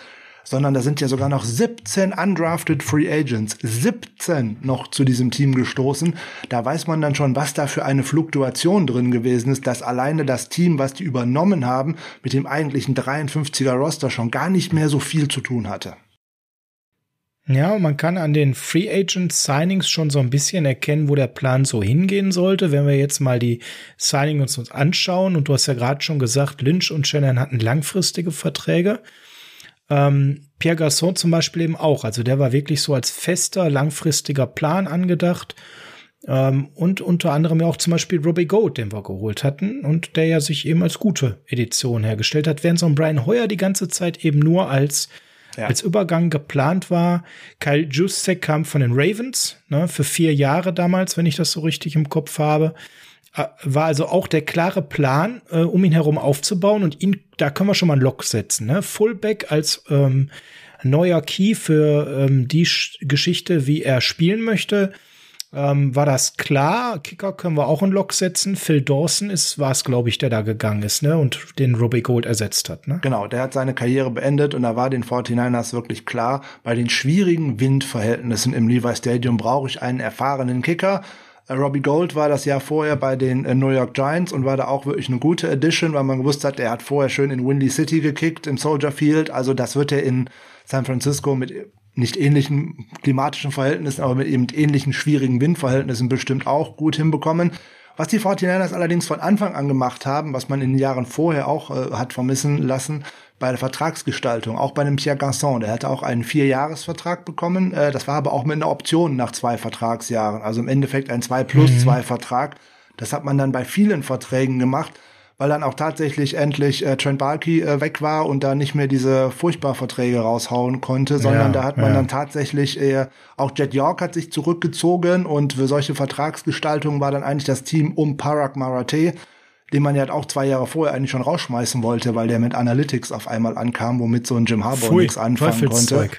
sondern da sind ja sogar noch 17 undrafted Free Agents, 17 noch zu diesem Team gestoßen. Da weiß man dann schon, was da für eine Fluktuation drin gewesen ist, dass alleine das Team, was die übernommen haben, mit dem eigentlichen 53er Roster schon gar nicht mehr so viel zu tun hatte. Ja, man kann an den Free Agent Signings schon so ein bisschen erkennen, wo der Plan so hingehen sollte. Wenn wir jetzt mal die Signings uns anschauen, und du hast ja gerade schon gesagt, Lynch und Shannon hatten langfristige Verträge. Ähm, Pierre Garçon zum Beispiel eben auch. Also der war wirklich so als fester, langfristiger Plan angedacht. Ähm, und unter anderem ja auch zum Beispiel Robbie Goat, den wir geholt hatten und der ja sich eben als gute Edition hergestellt hat, während so ein Brian Hoyer die ganze Zeit eben nur als ja. als Übergang geplant war. Kyle Juszczyk kam von den Ravens, ne, für vier Jahre damals, wenn ich das so richtig im Kopf habe. Äh, war also auch der klare Plan, äh, um ihn herum aufzubauen und ihn, da können wir schon mal einen Lock setzen. Ne? Fullback als ähm, neuer Key für ähm, die Sch Geschichte, wie er spielen möchte ähm, war das klar. Kicker können wir auch in Lock setzen. Phil Dawson ist, war es, glaube ich, der da gegangen ist, ne? Und den Robbie Gold ersetzt hat, ne? Genau, der hat seine Karriere beendet und da war den 49ers wirklich klar, bei den schwierigen Windverhältnissen im Levi Stadium brauche ich einen erfahrenen Kicker. Äh, Robbie Gold war das Jahr vorher bei den äh, New York Giants und war da auch wirklich eine gute Addition, weil man gewusst hat, er hat vorher schön in Windy City gekickt, im Soldier Field. Also das wird er in San Francisco mit nicht ähnlichen klimatischen Verhältnissen, aber mit eben ähnlichen schwierigen Windverhältnissen bestimmt auch gut hinbekommen. Was die 49ers allerdings von Anfang an gemacht haben, was man in den Jahren vorher auch äh, hat vermissen lassen, bei der Vertragsgestaltung, auch bei dem Pierre Garçon, der hatte auch einen Vierjahresvertrag bekommen, äh, das war aber auch mit einer Option nach zwei Vertragsjahren, also im Endeffekt ein 2 plus 2 mhm. Vertrag. Das hat man dann bei vielen Verträgen gemacht weil dann auch tatsächlich endlich äh, Trent Barkey äh, weg war und da nicht mehr diese furchtbar Verträge raushauen konnte, sondern ja, da hat man ja. dann tatsächlich äh, auch Jet York hat sich zurückgezogen und für solche Vertragsgestaltungen war dann eigentlich das Team um Parag Marathi, den man ja auch zwei Jahre vorher eigentlich schon rausschmeißen wollte, weil der mit Analytics auf einmal ankam, womit so ein Jim Harbour nichts anfangen konnte.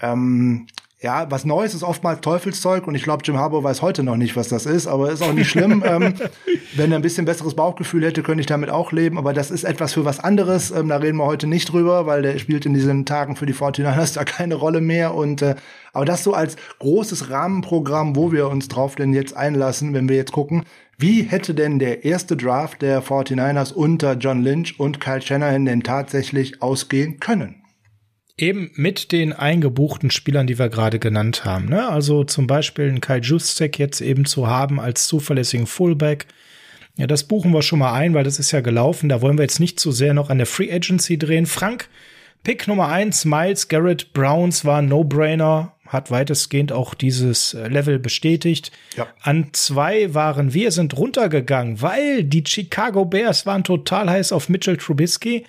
Ähm, ja, was Neues ist oftmals Teufelszeug und ich glaube, Jim Harbour weiß heute noch nicht, was das ist, aber ist auch nicht schlimm. ähm, wenn er ein bisschen besseres Bauchgefühl hätte, könnte ich damit auch leben, aber das ist etwas für was anderes. Ähm, da reden wir heute nicht drüber, weil der spielt in diesen Tagen für die 49ers da keine Rolle mehr und äh, aber das so als großes Rahmenprogramm, wo wir uns drauf denn jetzt einlassen, wenn wir jetzt gucken, wie hätte denn der erste Draft der 49ers unter John Lynch und Kyle Shanahan denn tatsächlich ausgehen können? Eben mit den eingebuchten Spielern, die wir gerade genannt haben. Ne? Also zum Beispiel einen Kai Justek jetzt eben zu haben als zuverlässigen Fullback. Ja, das buchen wir schon mal ein, weil das ist ja gelaufen. Da wollen wir jetzt nicht zu sehr noch an der Free Agency drehen. Frank, Pick Nummer eins, Miles Garrett Browns war No-Brainer, hat weitestgehend auch dieses äh, Level bestätigt. Ja. An zwei waren wir, sind runtergegangen, weil die Chicago Bears waren total heiß auf Mitchell Trubisky.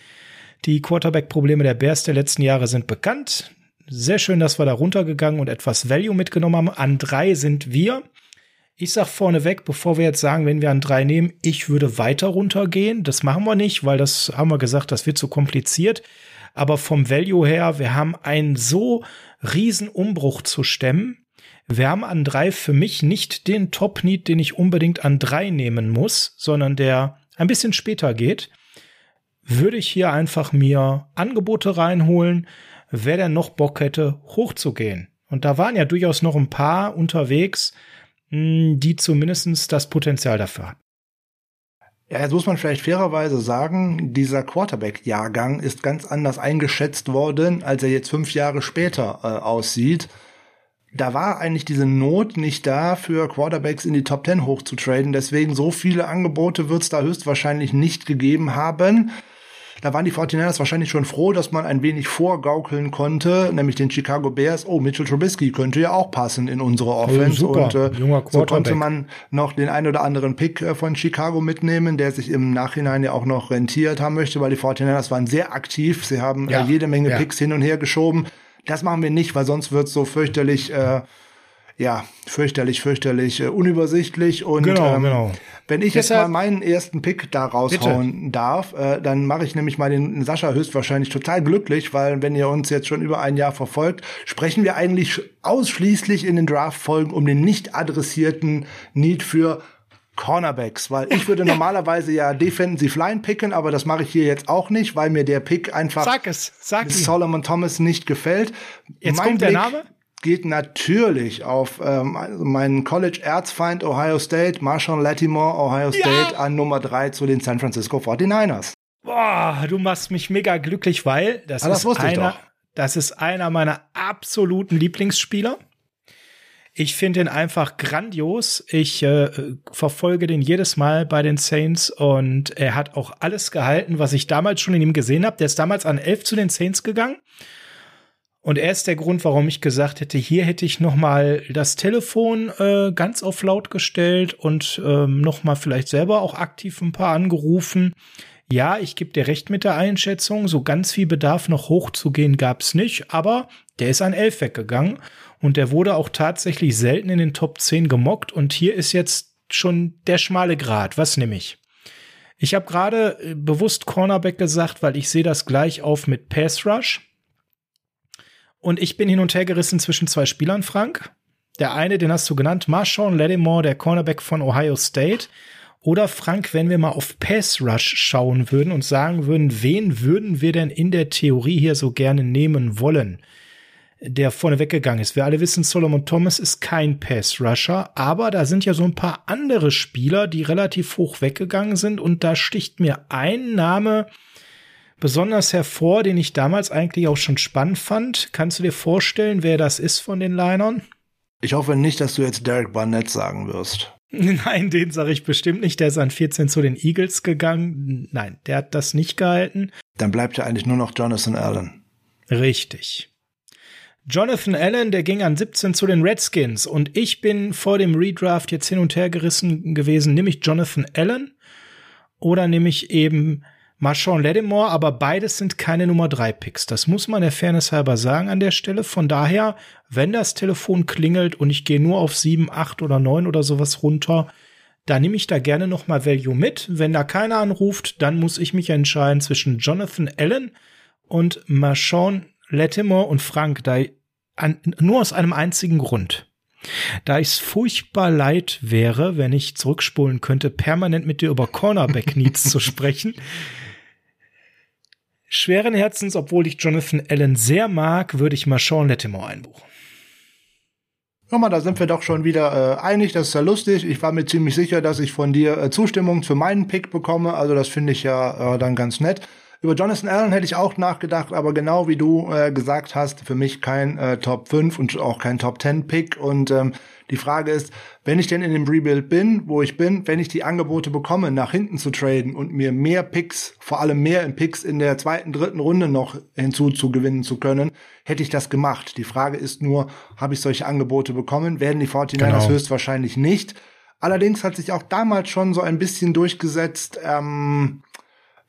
Die Quarterback-Probleme der Bears der letzten Jahre sind bekannt. Sehr schön, dass wir da runtergegangen und etwas Value mitgenommen haben. An drei sind wir. Ich sag vorneweg, bevor wir jetzt sagen, wenn wir an drei nehmen, ich würde weiter runtergehen. Das machen wir nicht, weil das haben wir gesagt, das wird zu kompliziert. Aber vom Value her, wir haben einen so riesen Umbruch zu stemmen. Wir haben an drei für mich nicht den Top-Need, den ich unbedingt an drei nehmen muss, sondern der ein bisschen später geht würde ich hier einfach mir Angebote reinholen, wer denn noch Bock hätte, hochzugehen. Und da waren ja durchaus noch ein paar unterwegs, hm, die zumindest das Potenzial dafür hatten. Ja, jetzt muss man vielleicht fairerweise sagen, dieser Quarterback-Jahrgang ist ganz anders eingeschätzt worden, als er jetzt fünf Jahre später äh, aussieht. Da war eigentlich diese Not nicht da, für Quarterbacks in die Top Ten hochzutraden. Deswegen so viele Angebote wird es da höchstwahrscheinlich nicht gegeben haben. Da waren die 49ers wahrscheinlich schon froh, dass man ein wenig vorgaukeln konnte, nämlich den Chicago Bears. Oh, Mitchell Trubisky könnte ja auch passen in unsere oh, Offense. Oh, und äh, so konnte man noch den ein oder anderen Pick äh, von Chicago mitnehmen, der sich im Nachhinein ja auch noch rentiert haben möchte, weil die 49ers waren sehr aktiv. Sie haben äh, ja, äh, jede Menge ja. Picks hin und her geschoben. Das machen wir nicht, weil sonst wird so fürchterlich äh, ja, fürchterlich, fürchterlich, äh, unübersichtlich. Und genau, ähm, genau. wenn ich Deshalb, jetzt mal meinen ersten Pick da raushauen bitte. darf, äh, dann mache ich nämlich mal den Sascha höchstwahrscheinlich total glücklich, weil wenn ihr uns jetzt schon über ein Jahr verfolgt, sprechen wir eigentlich ausschließlich in den Draft-Folgen um den nicht adressierten Need für Cornerbacks, weil ich würde normalerweise ja Defensive Line picken, aber das mache ich hier jetzt auch nicht, weil mir der Pick einfach sag es, sag Solomon Thomas nicht gefällt. Jetzt mein kommt Blick, der Name? Geht natürlich auf ähm, meinen College-Erzfeind Ohio State, Marshawn Latimore, Ohio State ja. an Nummer drei zu den San Francisco 49ers. Boah, du machst mich mega glücklich, weil das, ah, das ist einer, das ist einer meiner absoluten Lieblingsspieler. Ich finde ihn einfach grandios. Ich äh, verfolge den jedes Mal bei den Saints und er hat auch alles gehalten, was ich damals schon in ihm gesehen habe. Der ist damals an elf zu den Saints gegangen und er ist der Grund, warum ich gesagt hätte, hier hätte ich noch mal das Telefon äh, ganz auf laut gestellt und ähm, noch mal vielleicht selber auch aktiv ein paar angerufen. Ja, ich gebe dir recht mit der Einschätzung. So ganz viel Bedarf noch hochzugehen gab's nicht, aber der ist an elf weggegangen und der wurde auch tatsächlich selten in den Top 10 gemockt und hier ist jetzt schon der schmale Grat. Was nehme ich? Ich habe gerade äh, bewusst Cornerback gesagt, weil ich sehe das gleich auf mit Pass Rush. Und ich bin hin und her gerissen zwischen zwei Spielern, Frank. Der eine, den hast du genannt, Marshawn Lattimore, der Cornerback von Ohio State. Oder Frank, wenn wir mal auf Pass Rush schauen würden und sagen würden, wen würden wir denn in der Theorie hier so gerne nehmen wollen? Der vorne weggegangen ist. Wir alle wissen, Solomon Thomas ist kein Pass Rusher, aber da sind ja so ein paar andere Spieler, die relativ hoch weggegangen sind und da sticht mir ein Name besonders hervor, den ich damals eigentlich auch schon spannend fand. Kannst du dir vorstellen, wer das ist von den Linern? Ich hoffe nicht, dass du jetzt Derek Barnett sagen wirst. Nein, den sage ich bestimmt nicht. Der ist an 14 zu den Eagles gegangen. Nein, der hat das nicht gehalten. Dann bleibt ja eigentlich nur noch Jonathan Allen. Richtig. Jonathan Allen, der ging an 17 zu den Redskins und ich bin vor dem Redraft jetzt hin und her gerissen gewesen, nehme ich Jonathan Allen oder nehme ich eben Marshawn Lattimore, aber beides sind keine Nummer drei Picks. Das muss man der Fairness halber sagen an der Stelle. Von daher, wenn das Telefon klingelt und ich gehe nur auf sieben, acht oder neun oder sowas runter, da nehme ich da gerne noch mal Value mit. Wenn da keiner anruft, dann muss ich mich entscheiden zwischen Jonathan Allen und Marshawn Lattimore und Frank, da an, nur aus einem einzigen Grund. Da ich es furchtbar leid wäre, wenn ich zurückspulen könnte, permanent mit dir über Cornerback Needs zu sprechen, Schweren Herzens, obwohl ich Jonathan Allen sehr mag, würde ich mal Sean Lattimore einbuchen. Guck mal, da sind wir doch schon wieder äh, einig, das ist ja lustig. Ich war mir ziemlich sicher, dass ich von dir äh, Zustimmung für meinen Pick bekomme, also das finde ich ja äh, dann ganz nett. Über Jonathan Allen hätte ich auch nachgedacht, aber genau wie du äh, gesagt hast, für mich kein äh, Top 5 und auch kein Top 10 Pick und ähm, die Frage ist, wenn ich denn in dem Rebuild bin, wo ich bin, wenn ich die Angebote bekomme, nach hinten zu traden und mir mehr Picks, vor allem mehr in Picks in der zweiten, dritten Runde noch hinzuzugewinnen zu können, hätte ich das gemacht. Die Frage ist nur, habe ich solche Angebote bekommen? Werden die 49ers genau. höchstwahrscheinlich nicht. Allerdings hat sich auch damals schon so ein bisschen durchgesetzt, ähm,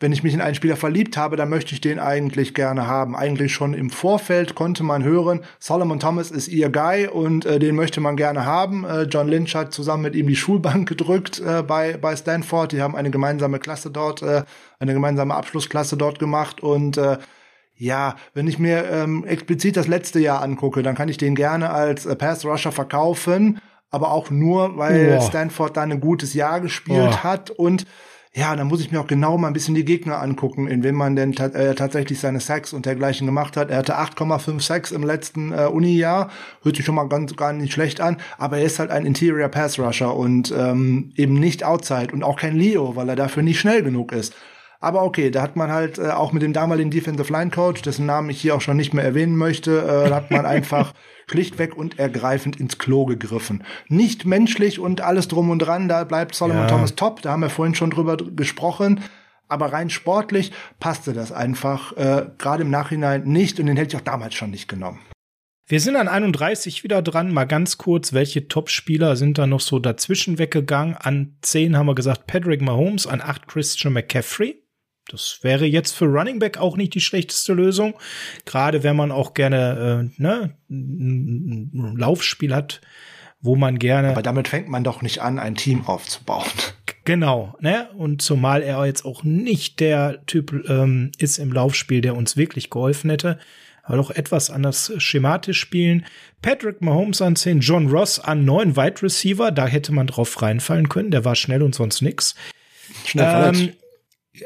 wenn ich mich in einen Spieler verliebt habe, dann möchte ich den eigentlich gerne haben. Eigentlich schon im Vorfeld konnte man hören, Solomon Thomas ist ihr Guy und äh, den möchte man gerne haben. Äh, John Lynch hat zusammen mit ihm die Schulbank gedrückt äh, bei, bei Stanford. Die haben eine gemeinsame Klasse dort, äh, eine gemeinsame Abschlussklasse dort gemacht und äh, ja, wenn ich mir ähm, explizit das letzte Jahr angucke, dann kann ich den gerne als äh, Pass Rusher verkaufen, aber auch nur, weil oh. Stanford da ein gutes Jahr gespielt oh. hat und ja, dann muss ich mir auch genau mal ein bisschen die Gegner angucken, in wem man denn ta äh, tatsächlich seine Sacks und dergleichen gemacht hat. Er hatte 8,5 Sacks im letzten äh, Uni-Jahr, hört sich schon mal ganz gar nicht schlecht an, aber er ist halt ein Interior Pass Rusher und ähm, eben nicht Outside und auch kein Leo, weil er dafür nicht schnell genug ist. Aber okay, da hat man halt äh, auch mit dem damaligen Defensive Line Coach, dessen Namen ich hier auch schon nicht mehr erwähnen möchte, äh, hat man einfach schlichtweg und ergreifend ins Klo gegriffen. Nicht menschlich und alles drum und dran, da bleibt Solomon ja. Thomas top, da haben wir vorhin schon drüber gesprochen. Aber rein sportlich passte das einfach äh, gerade im Nachhinein nicht und den hätte ich auch damals schon nicht genommen. Wir sind an 31 wieder dran. Mal ganz kurz, welche Top-Spieler sind da noch so dazwischen weggegangen? An 10 haben wir gesagt Patrick Mahomes, an 8 Christian McCaffrey. Das wäre jetzt für Running Back auch nicht die schlechteste Lösung. Gerade wenn man auch gerne äh, ne, ein Laufspiel hat, wo man gerne. Aber damit fängt man doch nicht an, ein Team aufzubauen. Genau, ne? Und zumal er jetzt auch nicht der Typ ähm, ist im Laufspiel, der uns wirklich geholfen hätte, aber doch etwas anders schematisch spielen. Patrick Mahomes an 10, John Ross an 9 Wide Receiver, da hätte man drauf reinfallen können, der war schnell und sonst nix. Schnell ähm,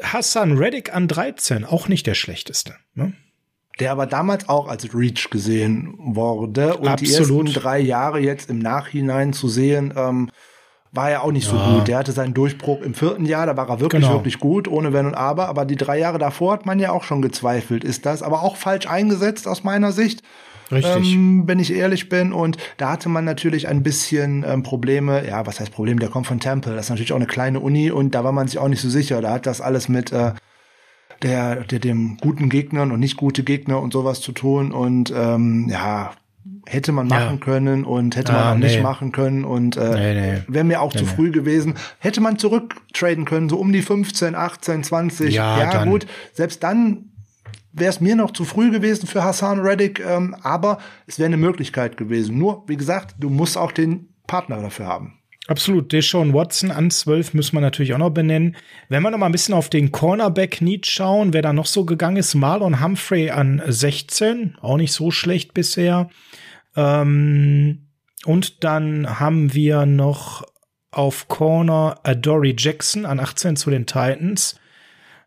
Hassan Reddick an 13, auch nicht der schlechteste. Ne? Der aber damals auch als Reach gesehen wurde und Absolut. die ersten drei Jahre jetzt im Nachhinein zu sehen, ähm, war ja auch nicht ja. so gut. Der hatte seinen Durchbruch im vierten Jahr, da war er wirklich, genau. wirklich gut, ohne Wenn und Aber. Aber die drei Jahre davor hat man ja auch schon gezweifelt. Ist das aber auch falsch eingesetzt aus meiner Sicht? Richtig. Ähm, wenn ich ehrlich bin. Und da hatte man natürlich ein bisschen ähm, Probleme. Ja, was heißt Problem? Der kommt von Temple. Das ist natürlich auch eine kleine Uni und da war man sich auch nicht so sicher. Da hat das alles mit äh, der, der dem guten Gegnern und nicht gute Gegner und sowas zu tun. Und ähm, ja, hätte man machen ja. können und hätte ah, man auch nee. nicht machen können und äh, nee, nee. wäre mir auch zu früh gewesen. Hätte man zurücktraden können, so um die 15, 18, 20. Ja, ja gut, selbst dann wäre es mir noch zu früh gewesen für Hassan Reddick, ähm, aber es wäre eine Möglichkeit gewesen. Nur, wie gesagt, du musst auch den Partner dafür haben. Absolut. Deshaun Watson an 12 müssen wir natürlich auch noch benennen. Wenn wir noch mal ein bisschen auf den Cornerback-Need schauen, wer da noch so gegangen ist, Marlon Humphrey an 16, auch nicht so schlecht bisher. Ähm, und dann haben wir noch auf Corner Adory Jackson an 18 zu den Titans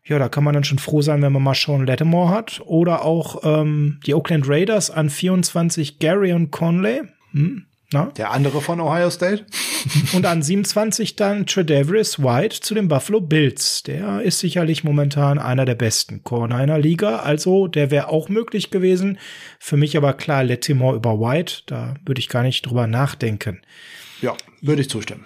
ja, da kann man dann schon froh sein, wenn man mal Sean Lattimore hat. Oder auch ähm, die Oakland Raiders an 24 Gary und Conley. Hm, na? Der andere von Ohio State. und an 27 dann Tredavious White zu den Buffalo Bills. Der ist sicherlich momentan einer der besten Corner einer Liga. Also der wäre auch möglich gewesen. Für mich aber klar Lattimore über White. Da würde ich gar nicht drüber nachdenken. Ja, würde ich zustimmen.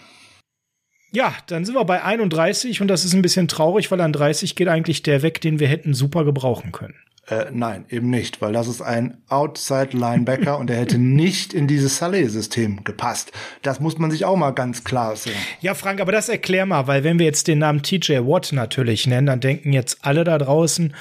Ja, dann sind wir bei 31 und das ist ein bisschen traurig, weil an 30 geht eigentlich der weg, den wir hätten super gebrauchen können. Äh, nein, eben nicht, weil das ist ein Outside Linebacker und er hätte nicht in dieses Saleh-System gepasst. Das muss man sich auch mal ganz klar sehen. Ja, Frank, aber das erklär mal, weil wenn wir jetzt den Namen TJ Watt natürlich nennen, dann denken jetzt alle da draußen,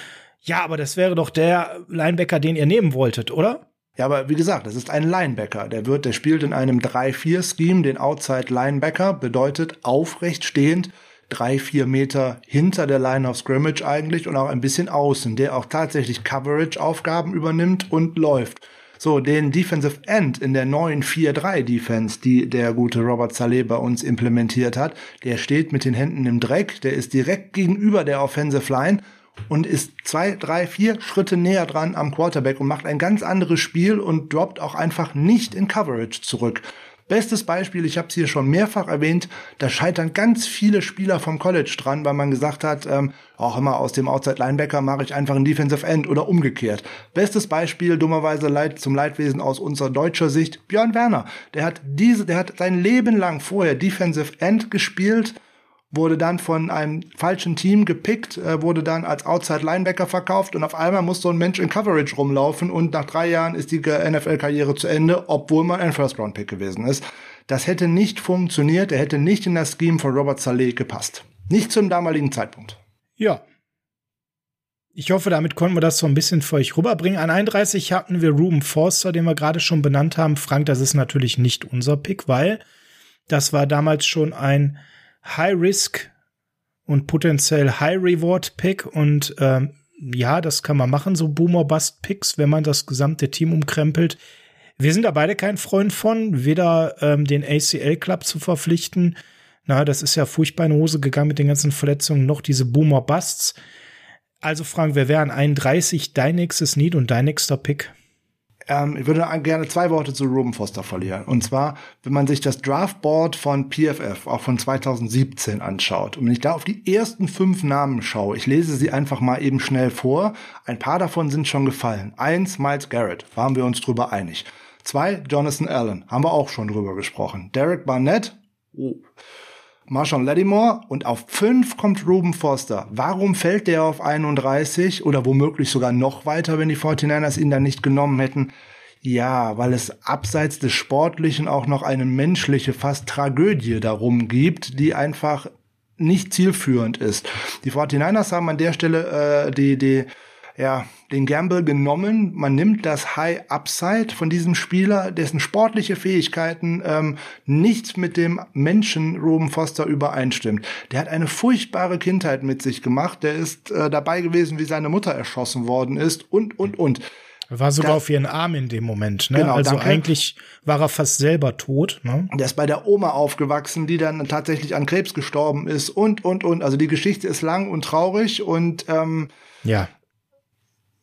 ja, aber das wäre doch der Linebacker, den ihr nehmen wolltet, oder? Ja, aber wie gesagt, das ist ein Linebacker. Der wird, der spielt in einem 3-4-Scheme, den Outside Linebacker, bedeutet aufrecht stehend, drei, vier Meter hinter der Line of Scrimmage eigentlich und auch ein bisschen außen, der auch tatsächlich Coverage-Aufgaben übernimmt und läuft. So, den Defensive End in der neuen 4-3 Defense, die der gute Robert Saleh bei uns implementiert hat, der steht mit den Händen im Dreck, der ist direkt gegenüber der Offensive Line und ist zwei, drei, vier Schritte näher dran am Quarterback und macht ein ganz anderes Spiel und droppt auch einfach nicht in Coverage zurück. Bestes Beispiel, ich habe es hier schon mehrfach erwähnt, da scheitern ganz viele Spieler vom College dran, weil man gesagt hat, ähm, auch immer aus dem Outside Linebacker mache ich einfach ein Defensive End oder umgekehrt. Bestes Beispiel, dummerweise leid, zum Leidwesen aus unserer deutscher Sicht, Björn Werner. Der hat diese, der hat sein Leben lang vorher Defensive End gespielt wurde dann von einem falschen Team gepickt, äh, wurde dann als Outside Linebacker verkauft und auf einmal muss so ein Mensch in Coverage rumlaufen und nach drei Jahren ist die NFL-Karriere zu Ende, obwohl man ein First-Round-Pick gewesen ist. Das hätte nicht funktioniert, er hätte nicht in das Scheme von Robert Saleh gepasst. Nicht zum damaligen Zeitpunkt. Ja. Ich hoffe, damit konnten wir das so ein bisschen für euch rüberbringen. An 31 hatten wir Ruben Forster, den wir gerade schon benannt haben. Frank, das ist natürlich nicht unser Pick, weil das war damals schon ein High-Risk und potenziell High-Reward-Pick und ähm, ja, das kann man machen, so Boomer-Bust-Picks, wenn man das gesamte Team umkrempelt. Wir sind da beide kein Freund von, weder ähm, den ACL-Club zu verpflichten, na, das ist ja furchtbar in Hose gegangen mit den ganzen Verletzungen, noch diese Boomer-Busts. Also Frank, wir wären 31 dein nächstes Need und dein nächster Pick? Ähm, ich würde gerne zwei Worte zu Ruben Foster verlieren. Und zwar, wenn man sich das Draftboard von PFF, auch von 2017 anschaut, und wenn ich da auf die ersten fünf Namen schaue, ich lese sie einfach mal eben schnell vor. Ein paar davon sind schon gefallen. Eins, Miles Garrett, waren wir uns drüber einig. Zwei, Jonathan Allen, haben wir auch schon drüber gesprochen. Derek Barnett, oh. Marshawn Lattimore und auf 5 kommt Ruben Foster. Warum fällt der auf 31 oder womöglich sogar noch weiter, wenn die 49ers ihn dann nicht genommen hätten? Ja, weil es abseits des Sportlichen auch noch eine menschliche, fast Tragödie darum gibt, die einfach nicht zielführend ist. Die 49ers haben an der Stelle äh, die, die ja, den Gamble genommen. Man nimmt das High Upside von diesem Spieler, dessen sportliche Fähigkeiten ähm, nicht mit dem Menschen Ruben Foster übereinstimmt. Der hat eine furchtbare Kindheit mit sich gemacht. Der ist äh, dabei gewesen, wie seine Mutter erschossen worden ist und, und, und. War sogar da, auf ihren Arm in dem Moment, ne? Genau, also danke. eigentlich war er fast selber tot, ne? Der ist bei der Oma aufgewachsen, die dann tatsächlich an Krebs gestorben ist und, und, und. Also die Geschichte ist lang und traurig und ähm, ja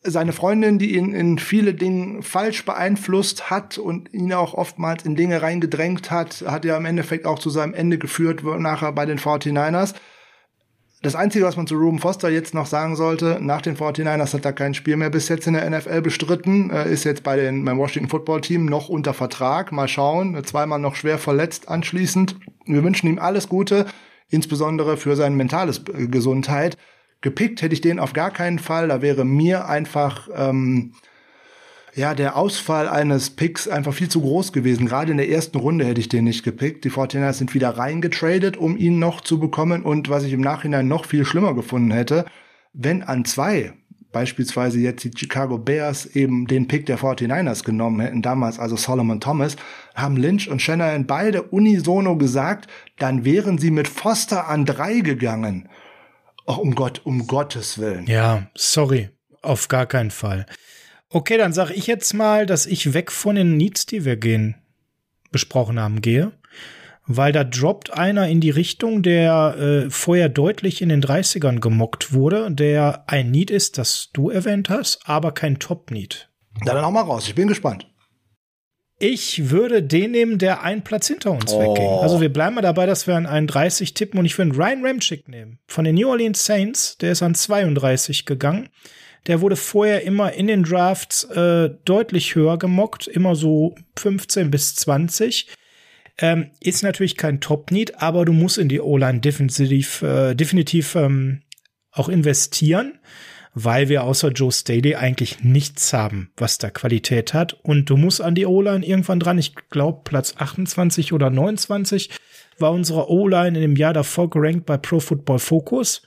seine Freundin, die ihn in viele Dinge falsch beeinflusst hat und ihn auch oftmals in Dinge reingedrängt hat, hat ja im Endeffekt auch zu seinem Ende geführt, nachher bei den 49ers. Das Einzige, was man zu Ruben Foster jetzt noch sagen sollte, nach den 49ers hat er kein Spiel mehr bis jetzt in der NFL bestritten, ist jetzt bei den, beim Washington Football Team noch unter Vertrag. Mal schauen, zweimal noch schwer verletzt anschließend. Wir wünschen ihm alles Gute, insbesondere für seine mentales Gesundheit. Gepickt hätte ich den auf gar keinen Fall. Da wäre mir einfach ähm, ja der Ausfall eines Picks einfach viel zu groß gewesen. Gerade in der ersten Runde hätte ich den nicht gepickt. Die 49ers sind wieder reingetradet, um ihn noch zu bekommen. Und was ich im Nachhinein noch viel schlimmer gefunden hätte, wenn an zwei beispielsweise jetzt die Chicago Bears eben den Pick der 49ers genommen hätten, damals also Solomon Thomas, haben Lynch und Shanahan beide unisono gesagt, dann wären sie mit Foster an drei gegangen. Ach, um Gott, um Gottes Willen. Ja, sorry. Auf gar keinen Fall. Okay, dann sage ich jetzt mal, dass ich weg von den Needs, die wir gehen, besprochen haben, gehe. Weil da droppt einer in die Richtung, der äh, vorher deutlich in den 30ern gemockt wurde, der ein Need ist, das du erwähnt hast, aber kein Top-Need. Dann auch mal raus, ich bin gespannt. Ich würde den nehmen, der einen Platz hinter uns oh. wegging. Also wir bleiben mal dabei, dass wir an 31 tippen und ich würde Ryan Ramchick nehmen. Von den New Orleans Saints, der ist an 32 gegangen. Der wurde vorher immer in den Drafts äh, deutlich höher gemockt, immer so 15 bis 20. Ähm, ist natürlich kein Top-Need, aber du musst in die O-Line definitiv, äh, definitiv ähm, auch investieren, weil wir außer Joe Staley eigentlich nichts haben, was da Qualität hat. Und du musst an die O-Line irgendwann dran. Ich glaube, Platz 28 oder 29 war unsere O-Line in dem Jahr davor gerankt bei Pro Football Focus.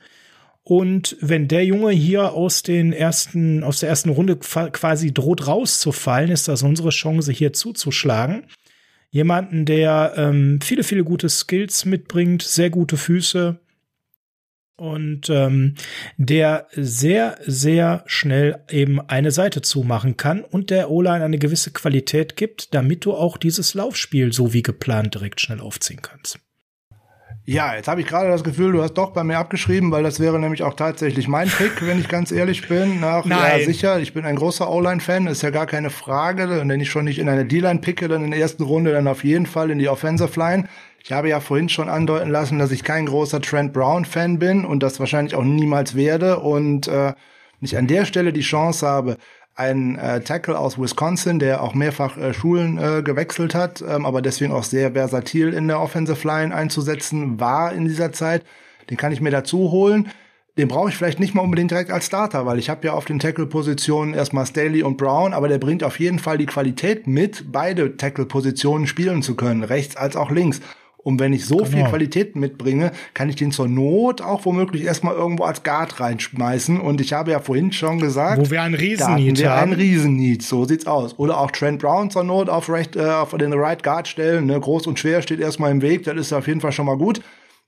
Und wenn der Junge hier aus den ersten, aus der ersten Runde quasi droht rauszufallen, ist das unsere Chance, hier zuzuschlagen. Jemanden, der ähm, viele, viele gute Skills mitbringt, sehr gute Füße und ähm, der sehr, sehr schnell eben eine Seite zumachen kann und der O-Line eine gewisse Qualität gibt, damit du auch dieses Laufspiel so wie geplant direkt schnell aufziehen kannst. Ja, jetzt habe ich gerade das Gefühl, du hast doch bei mir abgeschrieben, weil das wäre nämlich auch tatsächlich mein Pick, wenn ich ganz ehrlich bin. Nach, Nein. Ja, sicher, ich bin ein großer O-Line-Fan, ist ja gar keine Frage. Und wenn ich schon nicht in eine D-Line picke, dann in der ersten Runde, dann auf jeden Fall in die Offensive Line. Ich habe ja vorhin schon andeuten lassen, dass ich kein großer Trent Brown-Fan bin und das wahrscheinlich auch niemals werde. Und äh, ich an der Stelle die Chance habe, ein äh, Tackle aus Wisconsin, der auch mehrfach äh, Schulen äh, gewechselt hat, ähm, aber deswegen auch sehr versatil in der Offensive Line einzusetzen war in dieser Zeit. Den kann ich mir dazu holen. Den brauche ich vielleicht nicht mal unbedingt direkt als Starter, weil ich habe ja auf den Tackle-Positionen erstmal Staley und Brown, aber der bringt auf jeden Fall die Qualität mit, beide Tackle-Positionen spielen zu können, rechts als auch links. Und wenn ich so genau. viel Qualität mitbringe, kann ich den zur Not auch womöglich erstmal irgendwo als Guard reinschmeißen. Und ich habe ja vorhin schon gesagt, wo wir einen Riesen-Need haben. Ein Riesen-Need, so sieht's aus. Oder auch Trent Brown zur Not auf, recht, äh, auf den Right Guard stellen. Ne? Groß und schwer steht erstmal im Weg, das ist auf jeden Fall schon mal gut.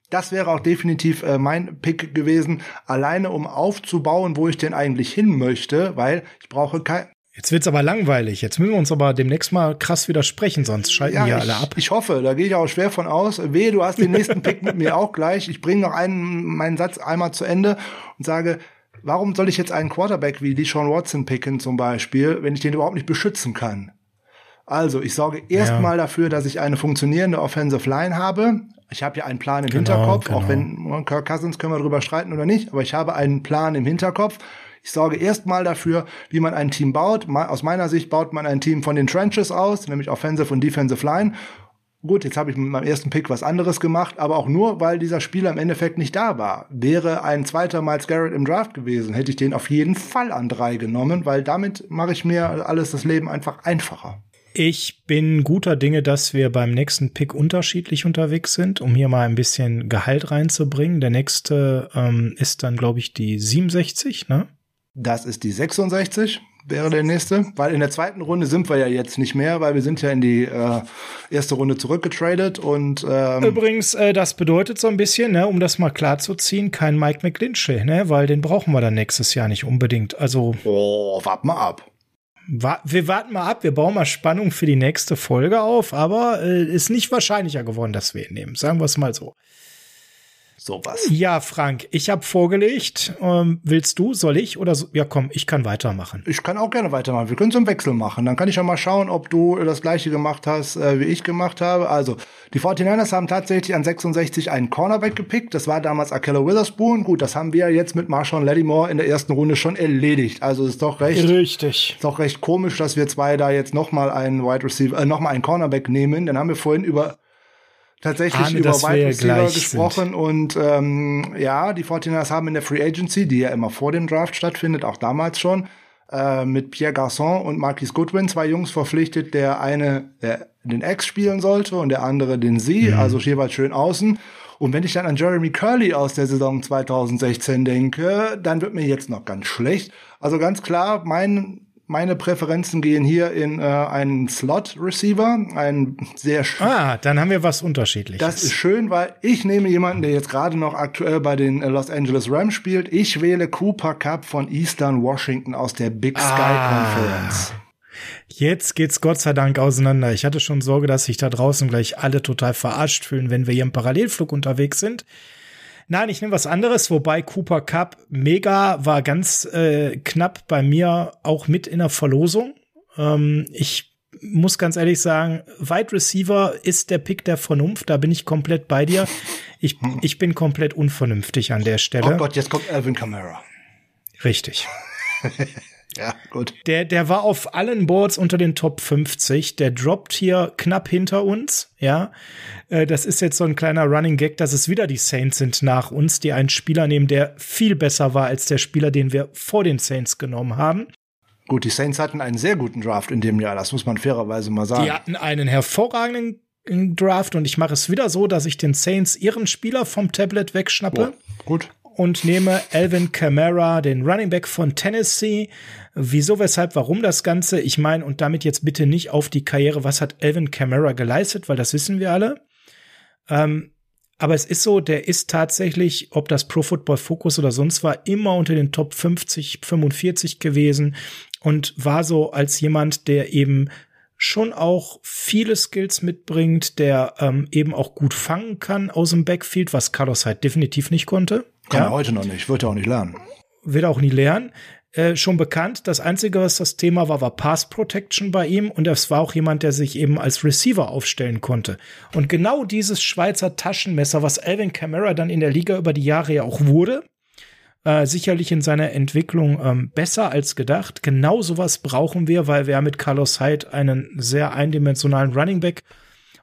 Das wäre auch definitiv äh, mein Pick gewesen, alleine um aufzubauen, wo ich denn eigentlich hin möchte, weil ich brauche kein, Jetzt wird's aber langweilig. Jetzt müssen wir uns aber demnächst mal krass widersprechen, sonst schalten ja, hier alle ab. Ich hoffe, da gehe ich auch schwer von aus. Wehe, du hast den nächsten Pick mit mir auch gleich. Ich bringe noch einen, meinen Satz einmal zu Ende und sage, warum soll ich jetzt einen Quarterback wie Deshaun Watson picken zum Beispiel, wenn ich den überhaupt nicht beschützen kann? Also, ich sorge erstmal ja. dafür, dass ich eine funktionierende Offensive Line habe. Ich habe ja einen Plan im genau, Hinterkopf, genau. auch wenn Kirk Cousins können wir darüber streiten oder nicht, aber ich habe einen Plan im Hinterkopf ich sorge erstmal dafür, wie man ein Team baut. Aus meiner Sicht baut man ein Team von den Trenches aus, nämlich Offensive und Defensive Line. Gut, jetzt habe ich mit meinem ersten Pick was anderes gemacht, aber auch nur, weil dieser Spieler im Endeffekt nicht da war. Wäre ein zweiter Miles Garrett im Draft gewesen, hätte ich den auf jeden Fall an drei genommen, weil damit mache ich mir alles das Leben einfach einfacher. Ich bin guter Dinge, dass wir beim nächsten Pick unterschiedlich unterwegs sind, um hier mal ein bisschen Gehalt reinzubringen. Der nächste ähm, ist dann, glaube ich, die 67, ne? Das ist die 66, wäre der nächste. Weil in der zweiten Runde sind wir ja jetzt nicht mehr, weil wir sind ja in die äh, erste Runde zurückgetradet und ähm Übrigens, äh, das bedeutet so ein bisschen, ne, um das mal klar zu ziehen, kein Mike McGlinchey, ne, weil den brauchen wir dann nächstes Jahr nicht unbedingt. Also. Oh, wart mal ab. Wa wir warten mal ab, wir bauen mal Spannung für die nächste Folge auf, aber äh, ist nicht wahrscheinlicher geworden, dass wir ihn nehmen. Sagen wir es mal so sowas. Ja, Frank, ich habe vorgelegt. Ähm, willst du, soll ich oder so? Ja, komm, ich kann weitermachen. Ich kann auch gerne weitermachen. Wir können so einen Wechsel machen. Dann kann ich ja mal schauen, ob du das gleiche gemacht hast, äh, wie ich gemacht habe. Also, die 49ers haben tatsächlich an 66 einen Cornerback gepickt. Das war damals Akella Witherspoon. Gut, das haben wir jetzt mit Marshawn Lattimore in der ersten Runde schon erledigt. Also ist doch recht. Richtig. Ist doch recht komisch, dass wir zwei da jetzt noch mal einen Wide Receiver, äh, noch mal einen Cornerback nehmen. Dann haben wir vorhin über tatsächlich Ahne, über Wide Receiver gesprochen sind. und ähm, ja, die 49ers haben in der Free Agency, die ja immer vor dem Draft stattfindet, auch damals schon, äh, mit Pierre Garçon und Marquis Goodwin zwei Jungs verpflichtet, der eine der den X spielen sollte und der andere den Sie, mhm. also jeweils schön außen. Und wenn ich dann an Jeremy Curley aus der Saison 2016 denke, dann wird mir jetzt noch ganz schlecht. Also ganz klar, mein meine Präferenzen gehen hier in äh, einen Slot-Receiver, ein sehr Ah, dann haben wir was unterschiedliches. Das ist schön, weil ich nehme jemanden, der jetzt gerade noch aktuell bei den äh, Los Angeles Rams spielt. Ich wähle Cooper Cup von Eastern Washington aus der Big Sky ah. Conference. Jetzt geht's Gott sei Dank auseinander. Ich hatte schon Sorge, dass sich da draußen gleich alle total verarscht fühlen, wenn wir hier im Parallelflug unterwegs sind. Nein, ich nehme was anderes, wobei Cooper Cup mega war ganz äh, knapp bei mir auch mit in der Verlosung. Ähm, ich muss ganz ehrlich sagen, Wide Receiver ist der Pick der Vernunft, da bin ich komplett bei dir. Ich, ich bin komplett unvernünftig an der Stelle. Oh Gott, jetzt kommt Alvin Kamara. Richtig. Ja, gut. Der, der war auf allen Boards unter den Top 50. Der droppt hier knapp hinter uns. Ja, äh, das ist jetzt so ein kleiner Running Gag, dass es wieder die Saints sind nach uns, die einen Spieler nehmen, der viel besser war als der Spieler, den wir vor den Saints genommen haben. Gut, die Saints hatten einen sehr guten Draft in dem Jahr, das muss man fairerweise mal sagen. Die hatten einen hervorragenden Draft und ich mache es wieder so, dass ich den Saints ihren Spieler vom Tablet wegschnappe. Boah, gut. Und nehme Alvin Kamara, den Running Back von Tennessee. Wieso, weshalb, warum das Ganze? Ich meine, und damit jetzt bitte nicht auf die Karriere, was hat Alvin Kamara geleistet, weil das wissen wir alle. Ähm, aber es ist so, der ist tatsächlich, ob das Pro Football Focus oder sonst war, immer unter den Top 50, 45 gewesen und war so als jemand, der eben schon auch viele Skills mitbringt, der ähm, eben auch gut fangen kann aus dem Backfield, was Carlos halt definitiv nicht konnte. Kann ja. er heute noch nicht, wird er auch nicht lernen. Wird er auch nie lernen. Äh, schon bekannt. Das Einzige, was das Thema war, war Pass Protection bei ihm. Und es war auch jemand, der sich eben als Receiver aufstellen konnte. Und genau dieses Schweizer Taschenmesser, was Alvin Kamara dann in der Liga über die Jahre ja auch wurde, äh, sicherlich in seiner Entwicklung ähm, besser als gedacht. Genau sowas brauchen wir, weil wir mit Carlos Hyde einen sehr eindimensionalen Running Back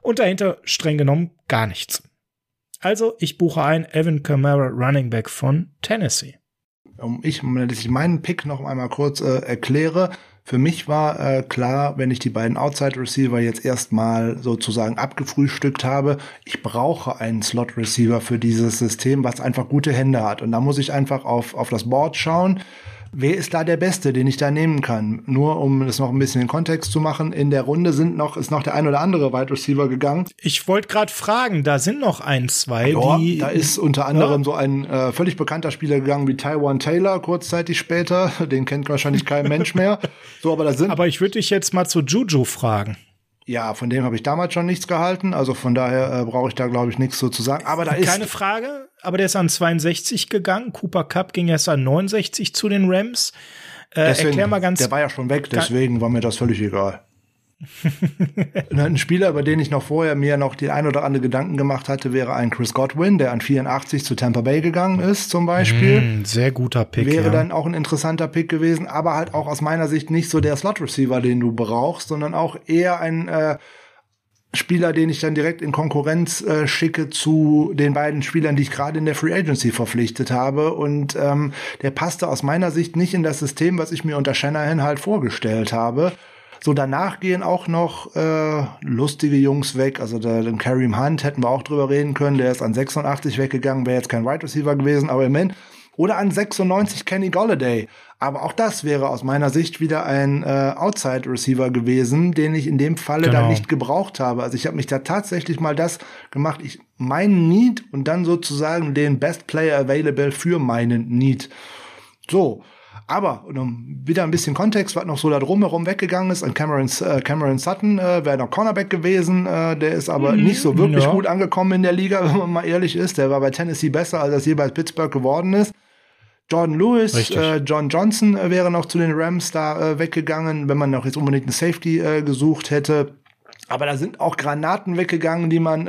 und dahinter streng genommen gar nichts. Also, ich buche ein Alvin Kamara Running Back von Tennessee um ich, dass ich meinen Pick noch einmal kurz äh, erkläre. Für mich war äh, klar, wenn ich die beiden Outside Receiver jetzt erstmal sozusagen abgefrühstückt habe, ich brauche einen Slot Receiver für dieses System, was einfach gute Hände hat. Und da muss ich einfach auf, auf das Board schauen wer ist da der Beste, den ich da nehmen kann? Nur um das noch ein bisschen in Kontext zu machen, in der Runde sind noch, ist noch der ein oder andere Wide Receiver gegangen. Ich wollte gerade fragen, da sind noch ein, zwei, ja, die. Da ist unter anderem ja. so ein äh, völlig bekannter Spieler gegangen wie Taiwan Taylor, kurzzeitig später. Den kennt wahrscheinlich kein Mensch mehr. So, aber da sind. Aber ich würde dich jetzt mal zu Juju fragen. Ja, von dem habe ich damals schon nichts gehalten, also von daher äh, brauche ich da glaube ich nichts so zu sagen. Aber da ist keine Frage, aber der ist an 62 gegangen. Cooper Cup ging erst an 69 zu den Rams. Äh, deswegen, erklär mal ganz. Der war ja schon weg, deswegen war mir das völlig egal. Ein Spieler, über den ich noch vorher mir noch die ein oder andere Gedanken gemacht hatte, wäre ein Chris Godwin, der an 84 zu Tampa Bay gegangen ist, zum Beispiel. Mm, sehr guter Pick. Wäre ja. dann auch ein interessanter Pick gewesen, aber halt auch aus meiner Sicht nicht so der Slot-Receiver, den du brauchst, sondern auch eher ein äh, Spieler, den ich dann direkt in Konkurrenz äh, schicke zu den beiden Spielern, die ich gerade in der Free Agency verpflichtet habe. Und ähm, der passte aus meiner Sicht nicht in das System, was ich mir unter Shanahan halt vorgestellt habe. So, danach gehen auch noch äh, lustige Jungs weg. Also der, den Kareem Hunt hätten wir auch drüber reden können. Der ist an 86 weggegangen, wäre jetzt kein Wide Receiver gewesen, aber im Moment. Oder an 96 Kenny Golladay. Aber auch das wäre aus meiner Sicht wieder ein äh, Outside Receiver gewesen, den ich in dem Falle genau. dann nicht gebraucht habe. Also ich habe mich da tatsächlich mal das gemacht, ich meinen Need und dann sozusagen den Best Player Available für meinen Need. So, aber um wieder ein bisschen Kontext, was noch so da drumherum weggegangen ist, an Cameron, äh, Cameron Sutton äh, wäre noch Cornerback gewesen, äh, der ist aber mhm, nicht so wirklich ja. gut angekommen in der Liga, wenn man mal ehrlich ist. Der war bei Tennessee besser, als das je bei Pittsburgh geworden ist. Jordan Lewis, äh, John Johnson äh, wäre noch zu den Rams da äh, weggegangen, wenn man noch jetzt unbedingt einen Safety äh, gesucht hätte. Aber da sind auch Granaten weggegangen, die man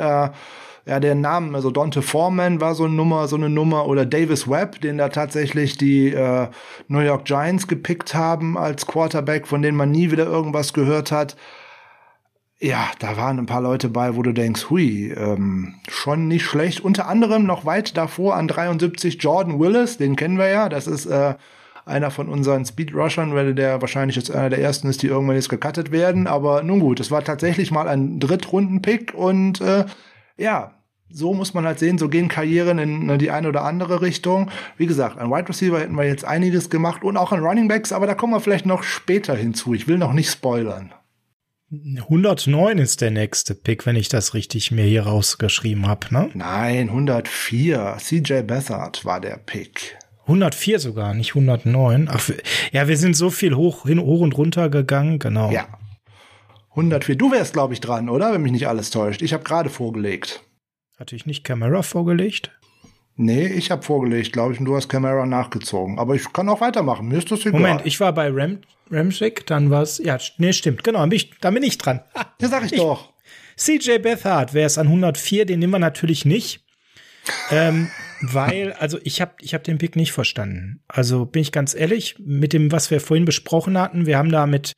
ja, der Namen, also Dante Foreman war so eine Nummer, so eine Nummer, oder Davis Webb, den da tatsächlich die äh, New York Giants gepickt haben als Quarterback, von denen man nie wieder irgendwas gehört hat. Ja, da waren ein paar Leute bei, wo du denkst, hui, ähm, schon nicht schlecht. Unter anderem noch weit davor an 73 Jordan Willis, den kennen wir ja, das ist äh, einer von unseren Speedrushern, weil der wahrscheinlich jetzt einer der ersten ist, die irgendwann jetzt gecuttet werden. Aber nun gut, es war tatsächlich mal ein Drittrunden-Pick und äh, ja, so muss man halt sehen, so gehen Karrieren in ne, die eine oder andere Richtung. Wie gesagt, an Wide Receiver hätten wir jetzt einiges gemacht und auch an Running Backs, aber da kommen wir vielleicht noch später hinzu. Ich will noch nicht spoilern. 109 ist der nächste Pick, wenn ich das richtig mir hier rausgeschrieben habe, ne? Nein, 104. CJ Beathard war der Pick. 104 sogar, nicht 109. Ach, ja, wir sind so viel hoch, hin, hoch und runter gegangen, genau. Ja, 104. Du wärst, glaube ich, dran, oder? Wenn mich nicht alles täuscht. Ich habe gerade vorgelegt. Hatte ich nicht Camera vorgelegt? Nee, ich habe vorgelegt, glaube ich, und du hast Camera nachgezogen. Aber ich kann auch weitermachen. Mir ist das egal. Moment, ich war bei Ram Ramschick, dann war es. Ja, nee, stimmt. Genau, bin ich, da bin ich dran. Ja, sag ich, ich doch. CJ Bethard wäre es an 104, den nehmen wir natürlich nicht. ähm, weil, also ich habe ich hab den Pick nicht verstanden. Also bin ich ganz ehrlich, mit dem, was wir vorhin besprochen hatten, wir haben da mit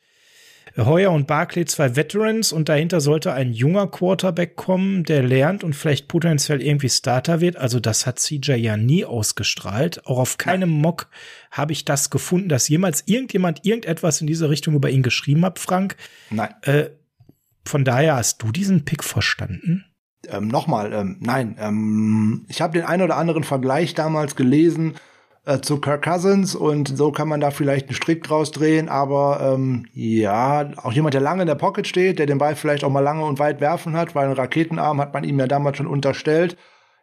Heuer und Barclay zwei Veterans und dahinter sollte ein junger Quarterback kommen, der lernt und vielleicht potenziell irgendwie Starter wird. Also das hat CJ ja nie ausgestrahlt. Auch auf keinem Mock habe ich das gefunden, dass jemals irgendjemand irgendetwas in diese Richtung über ihn geschrieben hat, Frank. Nein. Äh, von daher hast du diesen Pick verstanden? Ähm, Nochmal, ähm, nein. Ähm, ich habe den einen oder anderen Vergleich damals gelesen äh, zu Kirk Cousins und so kann man da vielleicht einen Strick draus drehen, aber ähm, ja, auch jemand, der lange in der Pocket steht, der den Ball vielleicht auch mal lange und weit werfen hat, weil ein Raketenarm hat man ihm ja damals schon unterstellt.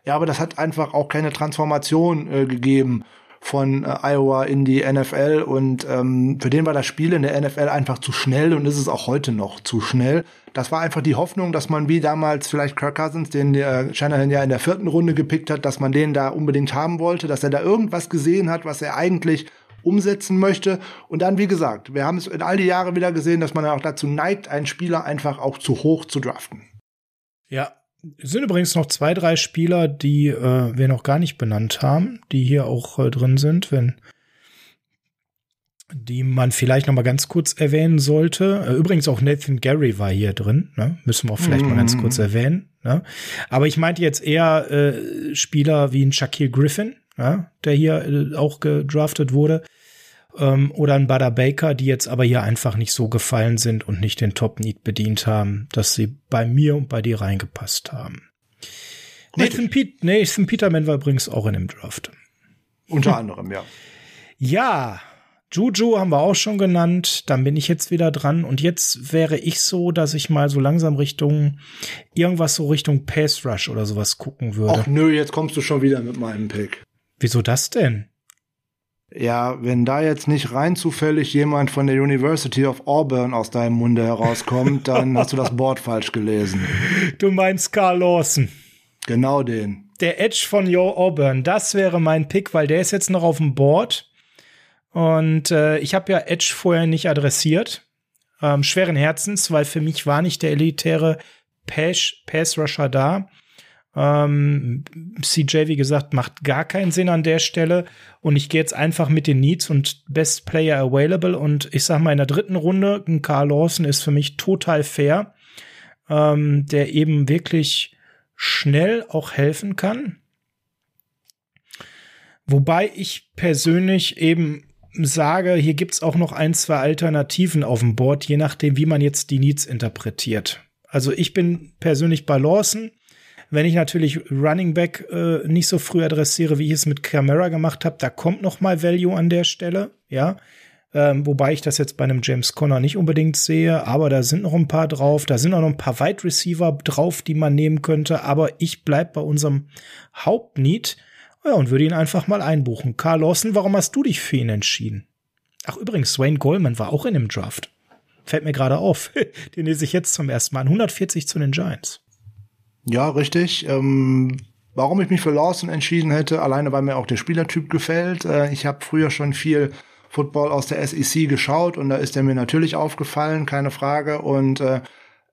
Ja, aber das hat einfach auch keine Transformation äh, gegeben von äh, Iowa in die NFL und ähm, für den war das Spiel in der NFL einfach zu schnell und ist es auch heute noch zu schnell. Das war einfach die Hoffnung, dass man wie damals vielleicht Kirk Cousins, den der Shanahan ja in der vierten Runde gepickt hat, dass man den da unbedingt haben wollte, dass er da irgendwas gesehen hat, was er eigentlich umsetzen möchte. Und dann, wie gesagt, wir haben es in all die Jahre wieder gesehen, dass man auch dazu neigt, einen Spieler einfach auch zu hoch zu draften. Ja, es sind übrigens noch zwei, drei Spieler, die äh, wir noch gar nicht benannt haben, die hier auch äh, drin sind, wenn die man vielleicht noch mal ganz kurz erwähnen sollte. Äh, übrigens auch Nathan Gary war hier drin, ne? müssen wir auch vielleicht mm. mal ganz kurz erwähnen. Ne? Aber ich meinte jetzt eher äh, Spieler wie ein Shaquille Griffin, ja? der hier äh, auch gedraftet wurde ähm, oder ein Butter Baker, die jetzt aber hier einfach nicht so gefallen sind und nicht den Top Need bedient haben, dass sie bei mir und bei dir reingepasst haben. Nathan, Piet, Nathan Peterman war übrigens auch in dem Draft. Unter anderem, ja. Ja, Juju haben wir auch schon genannt. Dann bin ich jetzt wieder dran. Und jetzt wäre ich so, dass ich mal so langsam Richtung irgendwas so Richtung Pass Rush oder sowas gucken würde. Ach nö, jetzt kommst du schon wieder mit meinem Pick. Wieso das denn? Ja, wenn da jetzt nicht rein zufällig jemand von der University of Auburn aus deinem Munde herauskommt, dann hast du das Board falsch gelesen. Du meinst Carl Lawson. Genau den. Der Edge von Yo Auburn, das wäre mein Pick, weil der ist jetzt noch auf dem Board. Und äh, ich habe ja Edge vorher nicht adressiert. Ähm, schweren Herzens, weil für mich war nicht der elitäre Pass-Rusher da. Ähm, CJ, wie gesagt, macht gar keinen Sinn an der Stelle. Und ich gehe jetzt einfach mit den Needs und Best Player Available. Und ich sag mal, in der dritten Runde, ein Carl Lawson ist für mich total fair, ähm, der eben wirklich schnell auch helfen kann. Wobei ich persönlich eben sage, hier gibt's auch noch ein, zwei Alternativen auf dem Board, je nachdem, wie man jetzt die Needs interpretiert. Also ich bin persönlich bei Lawson wenn ich natürlich Running Back äh, nicht so früh adressiere, wie ich es mit Camera gemacht habe, da kommt noch mal Value an der Stelle, ja. Ähm, wobei ich das jetzt bei einem James Conner nicht unbedingt sehe, aber da sind noch ein paar drauf, da sind auch noch ein paar Wide Receiver drauf, die man nehmen könnte, aber ich bleib bei unserem Hauptneed ja, und würde ihn einfach mal einbuchen. Carl Lawson, warum hast du dich für ihn entschieden? Ach, übrigens, Wayne Goldman war auch in dem Draft. Fällt mir gerade auf. Den lese ich jetzt zum ersten Mal. 140 zu den Giants. Ja, richtig. Ähm, warum ich mich für Lawson entschieden hätte, alleine weil mir auch der Spielertyp gefällt. Äh, ich habe früher schon viel Football aus der SEC geschaut und da ist er mir natürlich aufgefallen, keine Frage. Und äh,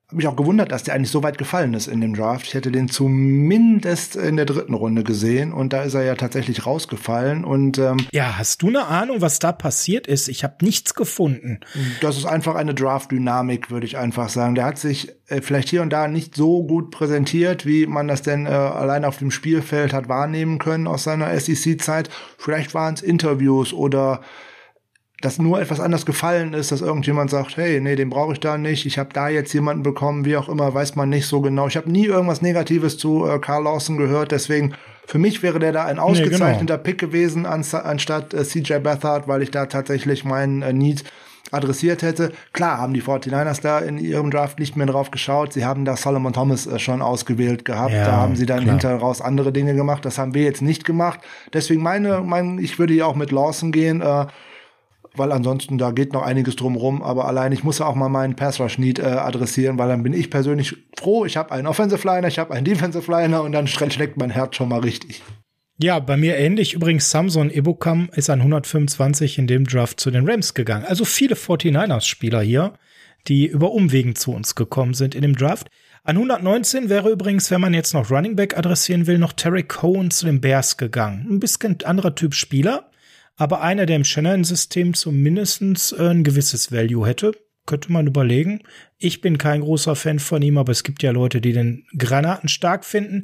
habe mich auch gewundert, dass der eigentlich so weit gefallen ist in dem Draft. Ich hätte den zumindest in der dritten Runde gesehen und da ist er ja tatsächlich rausgefallen. Und ähm, ja, hast du eine Ahnung, was da passiert ist? Ich habe nichts gefunden. Das ist einfach eine Draft-Dynamik, würde ich einfach sagen. Der hat sich äh, vielleicht hier und da nicht so gut präsentiert, wie man das denn äh, allein auf dem Spielfeld hat wahrnehmen können aus seiner SEC-Zeit. Vielleicht waren es Interviews oder dass nur etwas anders gefallen ist, dass irgendjemand sagt, hey, nee, den brauche ich da nicht, ich habe da jetzt jemanden bekommen, wie auch immer, weiß man nicht so genau. Ich habe nie irgendwas Negatives zu äh, Carl Lawson gehört, deswegen für mich wäre der da ein ausgezeichneter nee, genau. Pick gewesen anstatt äh, CJ Beathard, weil ich da tatsächlich meinen äh, Need adressiert hätte. Klar haben die 49ers da in ihrem Draft nicht mehr drauf geschaut. Sie haben da Solomon Thomas äh, schon ausgewählt gehabt. Ja, da haben sie dann klar. hinterher raus andere Dinge gemacht. Das haben wir jetzt nicht gemacht. Deswegen meine, mein, ich würde ja auch mit Lawson gehen. Äh, weil ansonsten da geht noch einiges drumrum. Aber allein ich muss auch mal meinen Pass Rush Need äh, adressieren, weil dann bin ich persönlich froh. Ich habe einen Offensive Liner, ich habe einen Defensive Liner und dann schlägt mein Herz schon mal richtig. Ja, bei mir ähnlich. Übrigens, Samson Ibukam ist an 125 in dem Draft zu den Rams gegangen. Also viele 49ers-Spieler hier, die über Umwegen zu uns gekommen sind in dem Draft. An 119 wäre übrigens, wenn man jetzt noch Running Back adressieren will, noch Terry Cohen zu den Bears gegangen. Ein bisschen anderer Typ Spieler, aber einer, der im Shannon-System zumindest äh, ein gewisses Value hätte. Könnte man überlegen. Ich bin kein großer Fan von ihm, aber es gibt ja Leute, die den Granaten stark finden.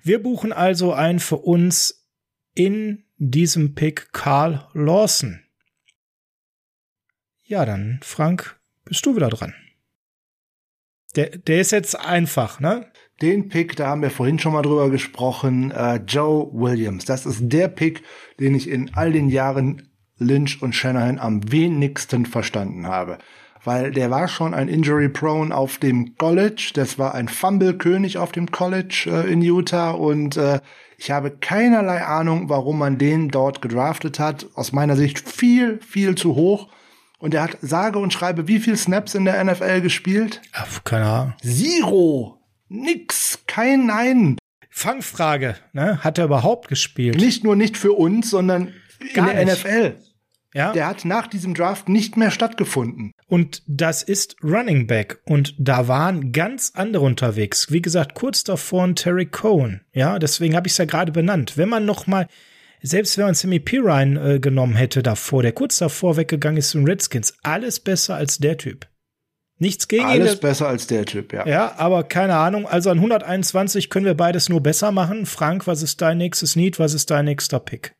Wir buchen also ein für uns in diesem Pick Carl Lawson. Ja, dann, Frank, bist du wieder dran. Der, der ist jetzt einfach, ne? Den Pick, da haben wir vorhin schon mal drüber gesprochen, äh, Joe Williams. Das ist der Pick, den ich in all den Jahren Lynch und Shanahan am wenigsten verstanden habe. Weil der war schon ein Injury Prone auf dem College, das war ein Fumble-König auf dem College äh, in Utah und äh, ich habe keinerlei Ahnung, warum man den dort gedraftet hat. Aus meiner Sicht viel, viel zu hoch. Und er hat sage und schreibe wie viel Snaps in der NFL gespielt? Ach, keine Ahnung. Zero. Nix. Kein Nein. Fangfrage, ne? Hat er überhaupt gespielt? Nicht nur nicht für uns, sondern Gar in der nicht. NFL. Ja. Der hat nach diesem Draft nicht mehr stattgefunden. Und das ist Running Back. Und da waren ganz andere unterwegs. Wie gesagt, kurz davor ein Terry Cohen. Ja, deswegen habe ich es ja gerade benannt. Wenn man noch mal selbst wenn man Sammy Pirine äh, genommen hätte davor, der kurz davor weggegangen ist zum Redskins, alles besser als der Typ. Nichts gegen Alles ihn. besser als der Typ, ja. Ja, aber keine Ahnung. Also an 121 können wir beides nur besser machen. Frank, was ist dein nächstes Need? Was ist dein nächster Pick?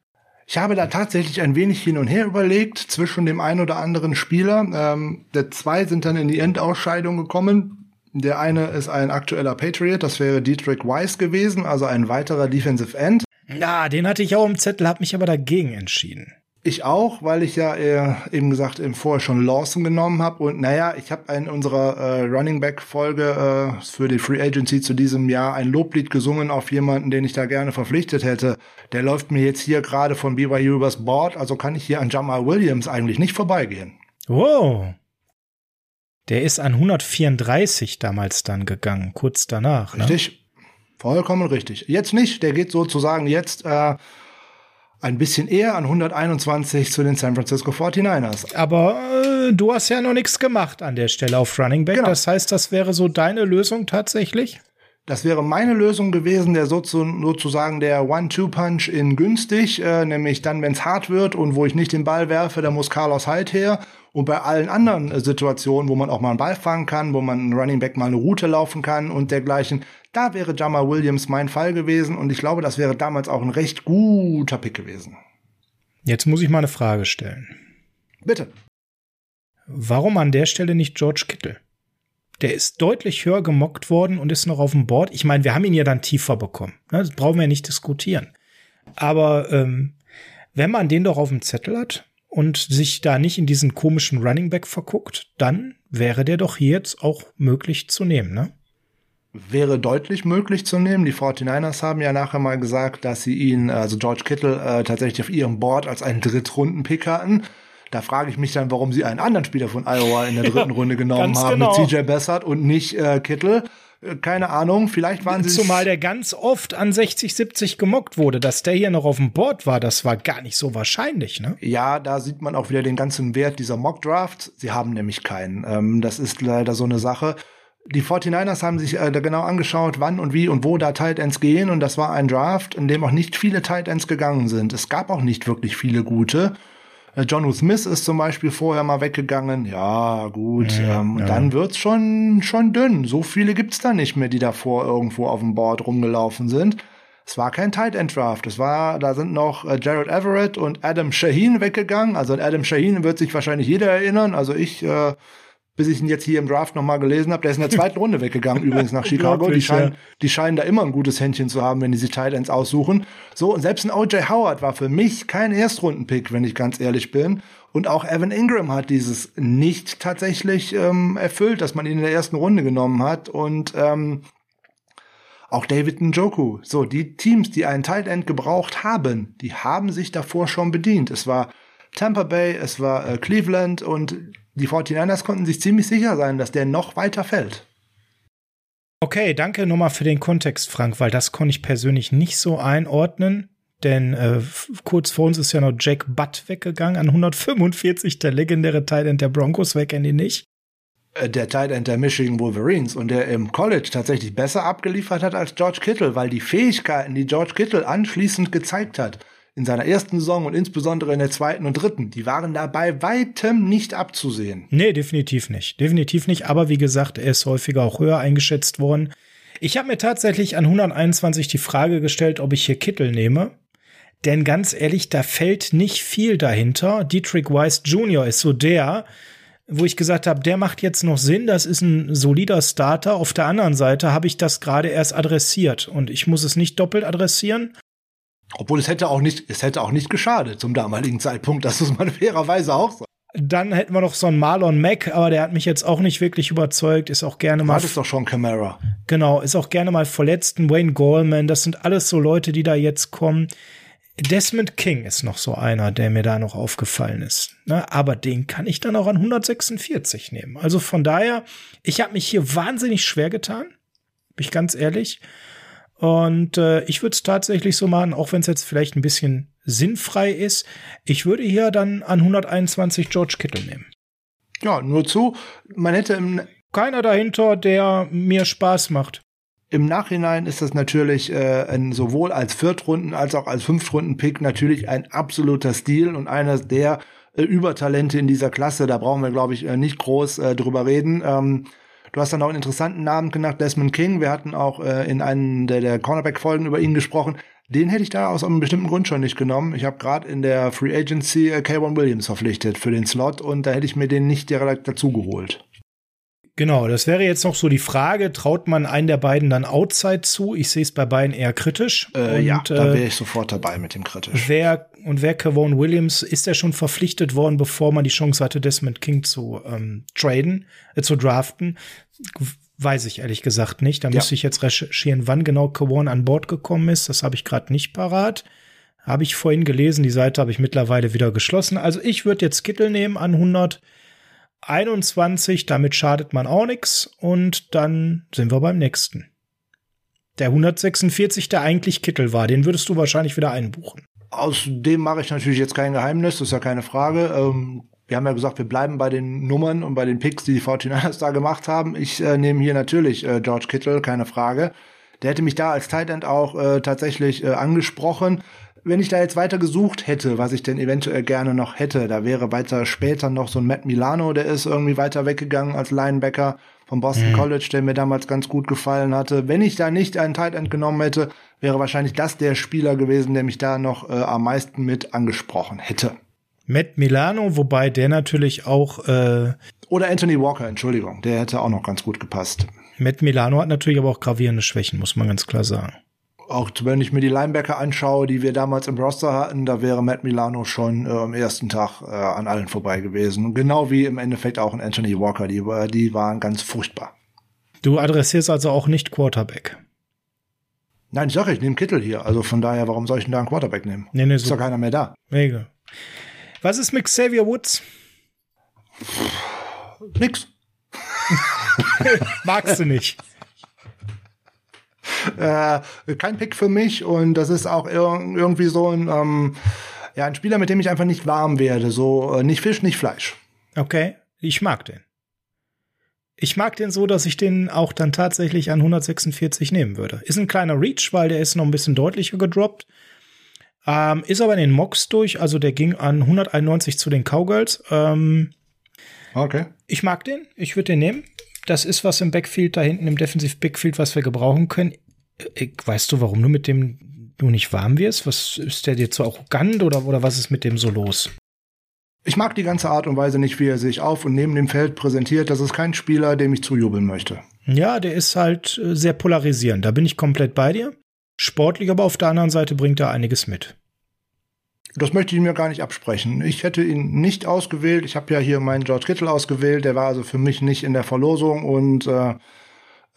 Ich habe da tatsächlich ein wenig hin und her überlegt zwischen dem einen oder anderen Spieler. Ähm, der zwei sind dann in die Endausscheidung gekommen. Der eine ist ein aktueller Patriot, das wäre Dietrich Weiss gewesen, also ein weiterer Defensive End. Ja, den hatte ich auch im Zettel, habe mich aber dagegen entschieden. Ich auch, weil ich ja äh, eben gesagt eben vorher schon Lawson genommen habe und naja, ich habe in unserer äh, Running Back Folge äh, für die Free Agency zu diesem Jahr ein Loblied gesungen auf jemanden, den ich da gerne verpflichtet hätte. Der läuft mir jetzt hier gerade von BYU übers Board, also kann ich hier an Jamal Williams eigentlich nicht vorbeigehen. Wow. Der ist an 134 damals dann gegangen, kurz danach. Ne? Richtig. Vollkommen richtig. Jetzt nicht, der geht sozusagen jetzt äh, ein bisschen eher an 121 zu den San Francisco 49ers. Aber äh, du hast ja noch nichts gemacht an der Stelle auf Running Back. Genau. Das heißt, das wäre so deine Lösung tatsächlich? Das wäre meine Lösung gewesen, der sozusagen der One-Two-Punch in günstig, äh, nämlich dann, wenn es hart wird und wo ich nicht den Ball werfe, da muss Carlos Hyde her. Und bei allen anderen Situationen, wo man auch mal einen Ball fangen kann, wo man einen Running Back mal eine Route laufen kann und dergleichen, da wäre Jamal Williams mein Fall gewesen. Und ich glaube, das wäre damals auch ein recht guter Pick gewesen. Jetzt muss ich mal eine Frage stellen. Bitte. Warum an der Stelle nicht George Kittle? Der ist deutlich höher gemockt worden und ist noch auf dem Board. Ich meine, wir haben ihn ja dann tiefer bekommen. Ne? Das brauchen wir ja nicht diskutieren. Aber ähm, wenn man den doch auf dem Zettel hat und sich da nicht in diesen komischen Running Back verguckt, dann wäre der doch hier jetzt auch möglich zu nehmen, ne? Wäre deutlich möglich zu nehmen. Die 49ers haben ja nachher mal gesagt, dass sie ihn, also George Kittle, äh, tatsächlich auf ihrem Board als einen Drittrunden-Pick hatten. Da frage ich mich dann, warum sie einen anderen Spieler von Iowa in der dritten ja, Runde genommen haben genau. mit CJ Bessert und nicht äh, Kittel. Äh, keine Ahnung, vielleicht waren sie. Zumal der ganz oft an 60, 70 gemockt wurde. Dass der hier noch auf dem Board war, das war gar nicht so wahrscheinlich, ne? Ja, da sieht man auch wieder den ganzen Wert dieser Mock-Draft. Sie haben nämlich keinen. Ähm, das ist leider so eine Sache. Die 49ers haben sich äh, genau angeschaut, wann und wie und wo da Tight Ends gehen. Und das war ein Draft, in dem auch nicht viele Tight Ends gegangen sind. Es gab auch nicht wirklich viele gute. Äh, John Smith ist zum Beispiel vorher mal weggegangen. Ja, gut. Ja, ähm, ja. Dann wird's schon, schon dünn. So viele gibt's da nicht mehr, die davor irgendwo auf dem Board rumgelaufen sind. Es war kein Tight End Draft. Es war, da sind noch äh, Jared Everett und Adam Shaheen weggegangen. Also an Adam Shaheen wird sich wahrscheinlich jeder erinnern. Also ich äh, bis ich ihn jetzt hier im Draft nochmal gelesen habe. Der ist in der zweiten Runde weggegangen, übrigens nach Chicago. Die scheinen, die scheinen da immer ein gutes Händchen zu haben, wenn die sich Tight Ends aussuchen. So, und selbst ein O.J. Howard war für mich kein Erstrundenpick, wenn ich ganz ehrlich bin. Und auch Evan Ingram hat dieses nicht tatsächlich ähm, erfüllt, dass man ihn in der ersten Runde genommen hat. Und ähm, auch David Njoku. So, die Teams, die einen Tight End gebraucht haben, die haben sich davor schon bedient. Es war Tampa Bay, es war äh, Cleveland und die 49ers konnten sich ziemlich sicher sein, dass der noch weiter fällt. Okay, danke nochmal für den Kontext, Frank, weil das konnte ich persönlich nicht so einordnen. Denn äh, kurz vor uns ist ja noch Jake Butt weggegangen an 145, der legendäre Teil der Broncos, wer kennt ihn nicht? äh, der Tight der Michigan Wolverines und der im College tatsächlich besser abgeliefert hat als George Kittle, weil die Fähigkeiten, die George Kittle anschließend gezeigt hat, in seiner ersten Saison und insbesondere in der zweiten und dritten, die waren da bei weitem nicht abzusehen. Nee, definitiv nicht. Definitiv nicht. Aber wie gesagt, er ist häufiger auch höher eingeschätzt worden. Ich habe mir tatsächlich an 121 die Frage gestellt, ob ich hier Kittel nehme. Denn ganz ehrlich, da fällt nicht viel dahinter. Dietrich Weiss Jr. ist so der, wo ich gesagt habe, der macht jetzt noch Sinn, das ist ein solider Starter. Auf der anderen Seite habe ich das gerade erst adressiert und ich muss es nicht doppelt adressieren. Obwohl es hätte auch nicht, es hätte auch nicht geschadet zum damaligen Zeitpunkt, das muss man fairerweise auch sagen. Dann hätten wir noch so einen Marlon Mack, aber der hat mich jetzt auch nicht wirklich überzeugt, ist auch gerne mal. Das ist doch schon Camara. Genau, ist auch gerne mal verletzt. Wayne Goldman, das sind alles so Leute, die da jetzt kommen. Desmond King ist noch so einer, der mir da noch aufgefallen ist. Ne? Aber den kann ich dann auch an 146 nehmen. Also von daher, ich habe mich hier wahnsinnig schwer getan, bin ich ganz ehrlich. Und äh, ich würde es tatsächlich so machen, auch wenn es jetzt vielleicht ein bisschen sinnfrei ist. Ich würde hier dann an 121 George Kittle nehmen. Ja, nur zu, man hätte im keiner dahinter, der mir Spaß macht. Im Nachhinein ist das natürlich äh, ein, sowohl als Viertrunden- als auch als Fünftrunden-Pick natürlich ein absoluter Stil und einer der äh, Übertalente in dieser Klasse. Da brauchen wir, glaube ich, äh, nicht groß äh, drüber reden. Ähm, du hast dann auch einen interessanten Namen genannt, Desmond King. Wir hatten auch äh, in einem der, der Cornerback-Folgen über ihn gesprochen. Den hätte ich da aus einem bestimmten Grund schon nicht genommen. Ich habe gerade in der Free Agency äh, K1 Williams verpflichtet für den Slot und da hätte ich mir den nicht direkt dazu geholt. Genau, das wäre jetzt noch so die Frage, traut man einen der beiden dann Outside zu? Ich sehe es bei beiden eher kritisch. Äh, und, ja, da wäre ich sofort dabei mit dem kritisch. Wer, und wer Kevon Williams, ist er schon verpflichtet worden, bevor man die Chance hatte, Desmond King zu ähm, traden, äh, zu draften? Weiß ich ehrlich gesagt nicht. Da ja. müsste ich jetzt recherchieren, wann genau Kevon an Bord gekommen ist. Das habe ich gerade nicht parat. Habe ich vorhin gelesen, die Seite habe ich mittlerweile wieder geschlossen. Also ich würde jetzt Kittel nehmen an 100 21, damit schadet man auch nichts und dann sind wir beim nächsten. Der 146, der eigentlich Kittel war, den würdest du wahrscheinlich wieder einbuchen. Aus dem mache ich natürlich jetzt kein Geheimnis, das ist ja keine Frage. Ähm, wir haben ja gesagt, wir bleiben bei den Nummern und bei den Picks, die die 49ers da gemacht haben. Ich äh, nehme hier natürlich äh, George Kittle, keine Frage. Der hätte mich da als Tight End auch äh, tatsächlich äh, angesprochen wenn ich da jetzt weiter gesucht hätte, was ich denn eventuell gerne noch hätte, da wäre weiter später noch so ein Matt Milano, der ist irgendwie weiter weggegangen als Linebacker vom Boston mhm. College, der mir damals ganz gut gefallen hatte. Wenn ich da nicht einen Tight End genommen hätte, wäre wahrscheinlich das der Spieler gewesen, der mich da noch äh, am meisten mit angesprochen hätte. Matt Milano, wobei der natürlich auch äh oder Anthony Walker, Entschuldigung, der hätte auch noch ganz gut gepasst. Matt Milano hat natürlich aber auch gravierende Schwächen, muss man ganz klar sagen auch wenn ich mir die Linebacker anschaue, die wir damals im Roster hatten, da wäre Matt Milano schon äh, am ersten Tag äh, an allen vorbei gewesen. Genau wie im Endeffekt auch ein Anthony Walker, die, die waren ganz furchtbar. Du adressierst also auch nicht Quarterback. Nein, ich sage, ich nehme Kittel hier. Also von daher, warum soll ich denn da einen Quarterback nehmen? Nee, nee, ist so. doch keiner mehr da. Mega. Was ist mit Xavier Woods? Nix. Magst du nicht äh, kein Pick für mich und das ist auch ir irgendwie so ein, ähm, ja, ein Spieler, mit dem ich einfach nicht warm werde. So äh, nicht Fisch, nicht Fleisch. Okay, ich mag den. Ich mag den so, dass ich den auch dann tatsächlich an 146 nehmen würde. Ist ein kleiner Reach, weil der ist noch ein bisschen deutlicher gedroppt. Ähm, ist aber in den Mocks durch, also der ging an 191 zu den Cowgirls. Ähm, okay. Ich mag den, ich würde den nehmen. Das ist was im Backfield da hinten, im Defensive Backfield, was wir gebrauchen können. Weißt du, warum du mit dem du nicht warm wirst? Was ist der dir zu arrogant oder, oder was ist mit dem so los? Ich mag die ganze Art und Weise nicht, wie er sich auf und neben dem Feld präsentiert. Das ist kein Spieler, dem ich zujubeln möchte. Ja, der ist halt äh, sehr polarisierend. Da bin ich komplett bei dir. Sportlich, aber auf der anderen Seite bringt er einiges mit. Das möchte ich mir gar nicht absprechen. Ich hätte ihn nicht ausgewählt. Ich habe ja hier meinen George Kittle ausgewählt. Der war also für mich nicht in der Verlosung und äh,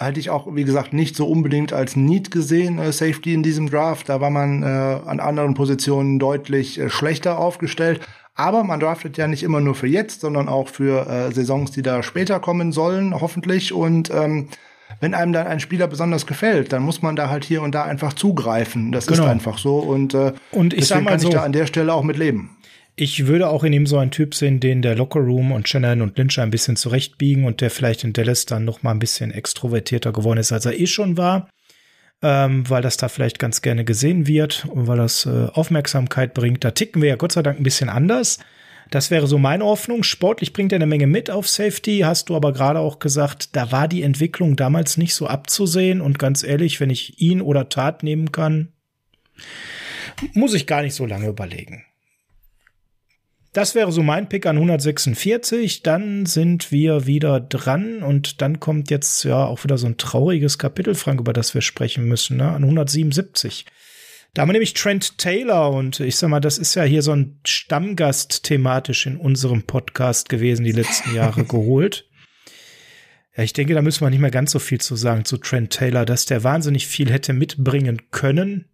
halte ich auch, wie gesagt, nicht so unbedingt als Need gesehen, äh, Safety in diesem Draft. Da war man äh, an anderen Positionen deutlich äh, schlechter aufgestellt. Aber man draftet ja nicht immer nur für jetzt, sondern auch für äh, Saisons, die da später kommen sollen, hoffentlich. Und ähm, wenn einem dann ein Spieler besonders gefällt, dann muss man da halt hier und da einfach zugreifen. Das genau. ist einfach so. Und, äh, und ich sag mal kann so, ich da an der Stelle auch mit leben. Ich würde auch in ihm so einen Typ sehen, den der Lockerroom und Shannon und Lynch ein bisschen zurechtbiegen und der vielleicht in Dallas dann noch mal ein bisschen extrovertierter geworden ist, als er eh schon war, ähm, weil das da vielleicht ganz gerne gesehen wird und weil das äh, Aufmerksamkeit bringt. Da ticken wir ja Gott sei Dank ein bisschen anders. Das wäre so meine Hoffnung. Sportlich bringt er eine Menge mit auf Safety, hast du aber gerade auch gesagt, da war die Entwicklung damals nicht so abzusehen und ganz ehrlich, wenn ich ihn oder Tat nehmen kann, muss ich gar nicht so lange überlegen. Das wäre so mein Pick an 146. Dann sind wir wieder dran und dann kommt jetzt ja auch wieder so ein trauriges Kapitel, Frank, über das wir sprechen müssen, ne? an 177. Da haben wir nämlich Trent Taylor und ich sag mal, das ist ja hier so ein Stammgast thematisch in unserem Podcast gewesen, die letzten Jahre geholt. Ja, ich denke, da müssen wir nicht mehr ganz so viel zu sagen zu Trent Taylor, dass der wahnsinnig viel hätte mitbringen können.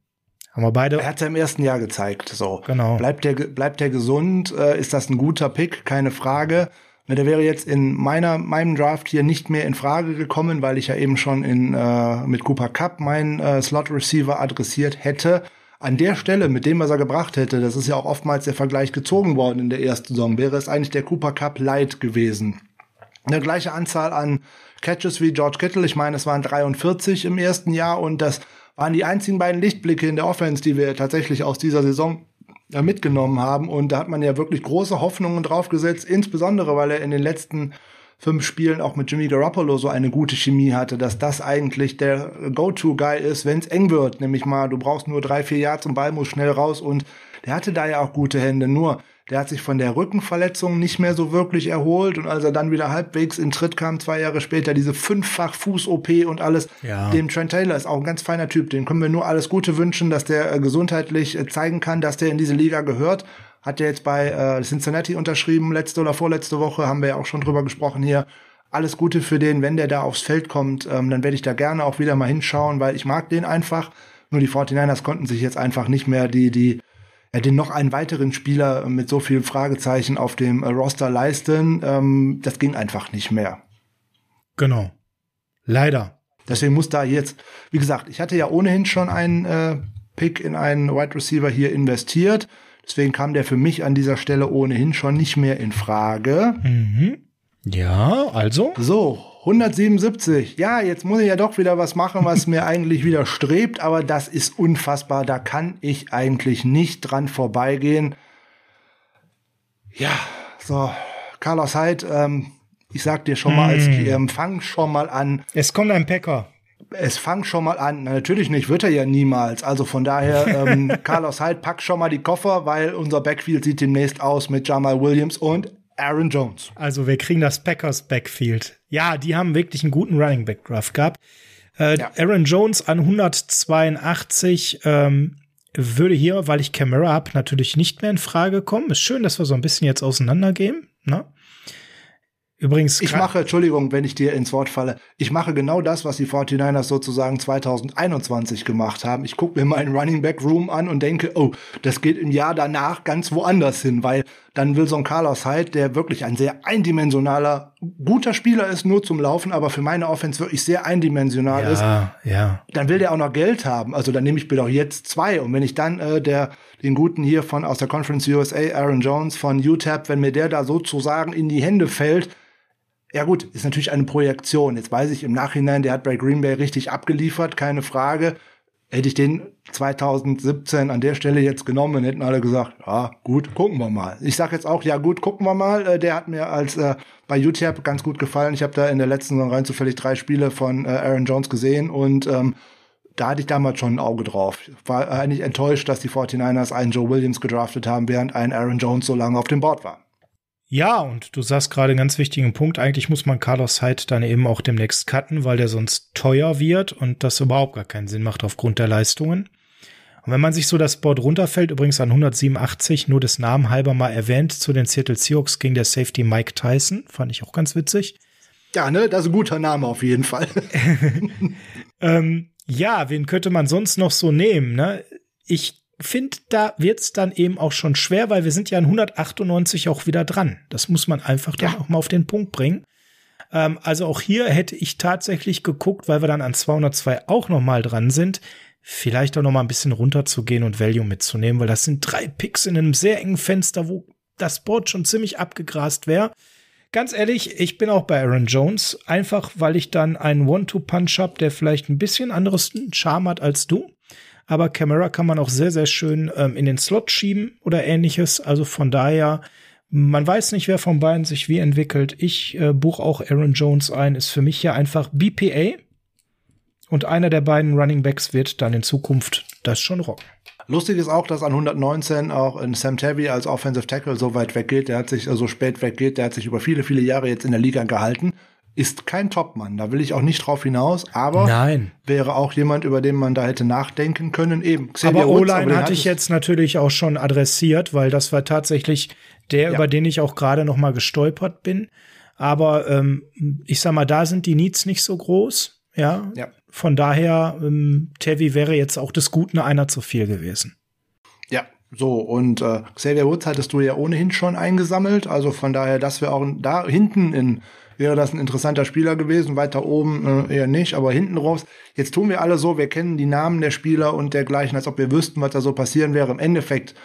Haben wir beide. Er hat ja im ersten Jahr gezeigt, so. Genau. Bleibt der, bleibt der gesund? Äh, ist das ein guter Pick? Keine Frage. Der wäre jetzt in meiner, meinem Draft hier nicht mehr in Frage gekommen, weil ich ja eben schon in, äh, mit Cooper Cup meinen äh, Slot Receiver adressiert hätte. An der Stelle, mit dem, was er gebracht hätte, das ist ja auch oftmals der Vergleich gezogen worden in der ersten Saison, wäre es eigentlich der Cooper Cup Light gewesen. Eine gleiche Anzahl an Catches wie George Kittle. Ich meine, es waren 43 im ersten Jahr und das waren die einzigen beiden Lichtblicke in der Offense, die wir tatsächlich aus dieser Saison ja, mitgenommen haben. Und da hat man ja wirklich große Hoffnungen drauf gesetzt, insbesondere weil er in den letzten fünf Spielen auch mit Jimmy Garoppolo so eine gute Chemie hatte, dass das eigentlich der Go-To-Guy ist, wenn es eng wird. Nämlich mal, du brauchst nur drei, vier Jahre zum Ball, muss schnell raus und der hatte da ja auch gute Hände. Nur der hat sich von der Rückenverletzung nicht mehr so wirklich erholt und als er dann wieder halbwegs in Tritt kam, zwei Jahre später, diese fünffach Fuß-OP und alles, ja. dem Trent Taylor ist auch ein ganz feiner Typ. Dem können wir nur alles Gute wünschen, dass der äh, gesundheitlich äh, zeigen kann, dass der in diese Liga gehört. Hat er jetzt bei äh, Cincinnati unterschrieben, letzte oder vorletzte Woche, haben wir ja auch schon drüber gesprochen hier. Alles Gute für den, wenn der da aufs Feld kommt, ähm, dann werde ich da gerne auch wieder mal hinschauen, weil ich mag den einfach. Nur die 49ers konnten sich jetzt einfach nicht mehr die, die ja, den noch einen weiteren Spieler mit so vielen Fragezeichen auf dem äh, Roster leisten. Ähm, das ging einfach nicht mehr. Genau. Leider. Deswegen muss da jetzt, wie gesagt, ich hatte ja ohnehin schon einen äh, Pick in einen Wide Receiver hier investiert. Deswegen kam der für mich an dieser Stelle ohnehin schon nicht mehr in Frage. Mhm. Ja, also? So, 177. Ja, jetzt muss ich ja doch wieder was machen, was mir eigentlich widerstrebt, aber das ist unfassbar. Da kann ich eigentlich nicht dran vorbeigehen. Ja, so, Carlos Hyde, ähm, ich sag dir schon mal, als ich ähm, fang schon mal an. Es kommt ein Packer. Es fang schon mal an. Na, natürlich nicht, wird er ja niemals. Also von daher, ähm, Carlos Hyde, pack schon mal die Koffer, weil unser Backfield sieht demnächst aus mit Jamal Williams und Aaron Jones. Also wir kriegen das Packers Backfield. Ja, die haben wirklich einen guten Running Back Draft gehabt. Äh, ja. Aaron Jones an 182 ähm, würde hier, weil ich Camera habe, natürlich nicht mehr in Frage kommen. Ist schön, dass wir so ein bisschen jetzt auseinandergehen. Ne? Übrigens. Ich mache, Entschuldigung, wenn ich dir ins Wort falle, ich mache genau das, was die 49ers sozusagen 2021 gemacht haben. Ich gucke mir meinen Running Back Room an und denke, oh, das geht im Jahr danach ganz woanders hin, weil dann will so ein Carlos Hyde, der wirklich ein sehr eindimensionaler, guter Spieler ist, nur zum Laufen, aber für meine Offense wirklich sehr eindimensional ja, ist. Ja. Dann will der auch noch Geld haben. Also dann nehme ich bitte auch jetzt zwei. Und wenn ich dann äh, der den guten hier von aus der Conference USA, Aaron Jones von UTEP, wenn mir der da sozusagen in die Hände fällt, ja gut, ist natürlich eine Projektion. Jetzt weiß ich im Nachhinein, der hat bei Green Bay richtig abgeliefert, keine Frage. Hätte ich den 2017 an der Stelle jetzt genommen, hätten alle gesagt, ja gut, gucken wir mal. Ich sage jetzt auch, ja gut, gucken wir mal. Äh, der hat mir als äh, bei UTEP ganz gut gefallen. Ich habe da in der letzten Saison rein zufällig drei Spiele von äh, Aaron Jones gesehen und ähm, da hatte ich damals schon ein Auge drauf. War eigentlich enttäuscht, dass die 49ers einen Joe Williams gedraftet haben, während ein Aaron Jones so lange auf dem Board war. Ja, und du sagst gerade einen ganz wichtigen Punkt. Eigentlich muss man Carlos Hyde dann eben auch demnächst cutten, weil der sonst teuer wird und das überhaupt gar keinen Sinn macht aufgrund der Leistungen. Und wenn man sich so das Board runterfällt, übrigens an 187, nur des Namen halber mal erwähnt, zu den Seattle Seahawks ging der Safety Mike Tyson. Fand ich auch ganz witzig. Ja, ne, das ist ein guter Name auf jeden Fall. ähm, ja, wen könnte man sonst noch so nehmen, ne? Ich finde, da wird's dann eben auch schon schwer, weil wir sind ja an 198 auch wieder dran. Das muss man einfach dann ja. auch mal auf den Punkt bringen. Ähm, also auch hier hätte ich tatsächlich geguckt, weil wir dann an 202 auch noch mal dran sind. vielleicht auch noch mal ein bisschen runterzugehen und Value mitzunehmen, weil das sind drei Picks in einem sehr engen Fenster, wo das Board schon ziemlich abgegrast wäre. Ganz ehrlich, ich bin auch bei Aaron Jones, einfach weil ich dann einen One-Two-Punch habe, der vielleicht ein bisschen anderes Charme hat als du. Aber Camera kann man auch sehr, sehr schön ähm, in den Slot schieben oder ähnliches. Also von daher, man weiß nicht, wer von beiden sich wie entwickelt. Ich äh, buche auch Aaron Jones ein, ist für mich ja einfach BPA. Und einer der beiden Running Backs wird dann in Zukunft das schon rocken. Lustig ist auch, dass an 119 auch in Sam Tavy als Offensive Tackle so weit weggeht. Der hat sich so also spät weggeht. Der hat sich über viele, viele Jahre jetzt in der Liga gehalten. Ist kein Topmann. Da will ich auch nicht drauf hinaus. Aber Nein. wäre auch jemand, über den man da hätte nachdenken können. Eben. Xavier aber O-Line hatte ich jetzt natürlich auch schon adressiert, weil das war tatsächlich der, ja. über den ich auch gerade noch mal gestolpert bin. Aber ähm, ich sag mal, da sind die Needs nicht so groß. Ja. ja. Von daher, ähm, Tevi wäre jetzt auch des Guten einer zu viel gewesen. Ja, so, und äh, Xavier Woods hattest du ja ohnehin schon eingesammelt. Also von daher, das wäre auch da hinten in wäre das ein interessanter Spieler gewesen. Weiter oben äh, eher nicht, aber hinten raus. Jetzt tun wir alle so, wir kennen die Namen der Spieler und dergleichen, als ob wir wüssten, was da so passieren wäre. Im Endeffekt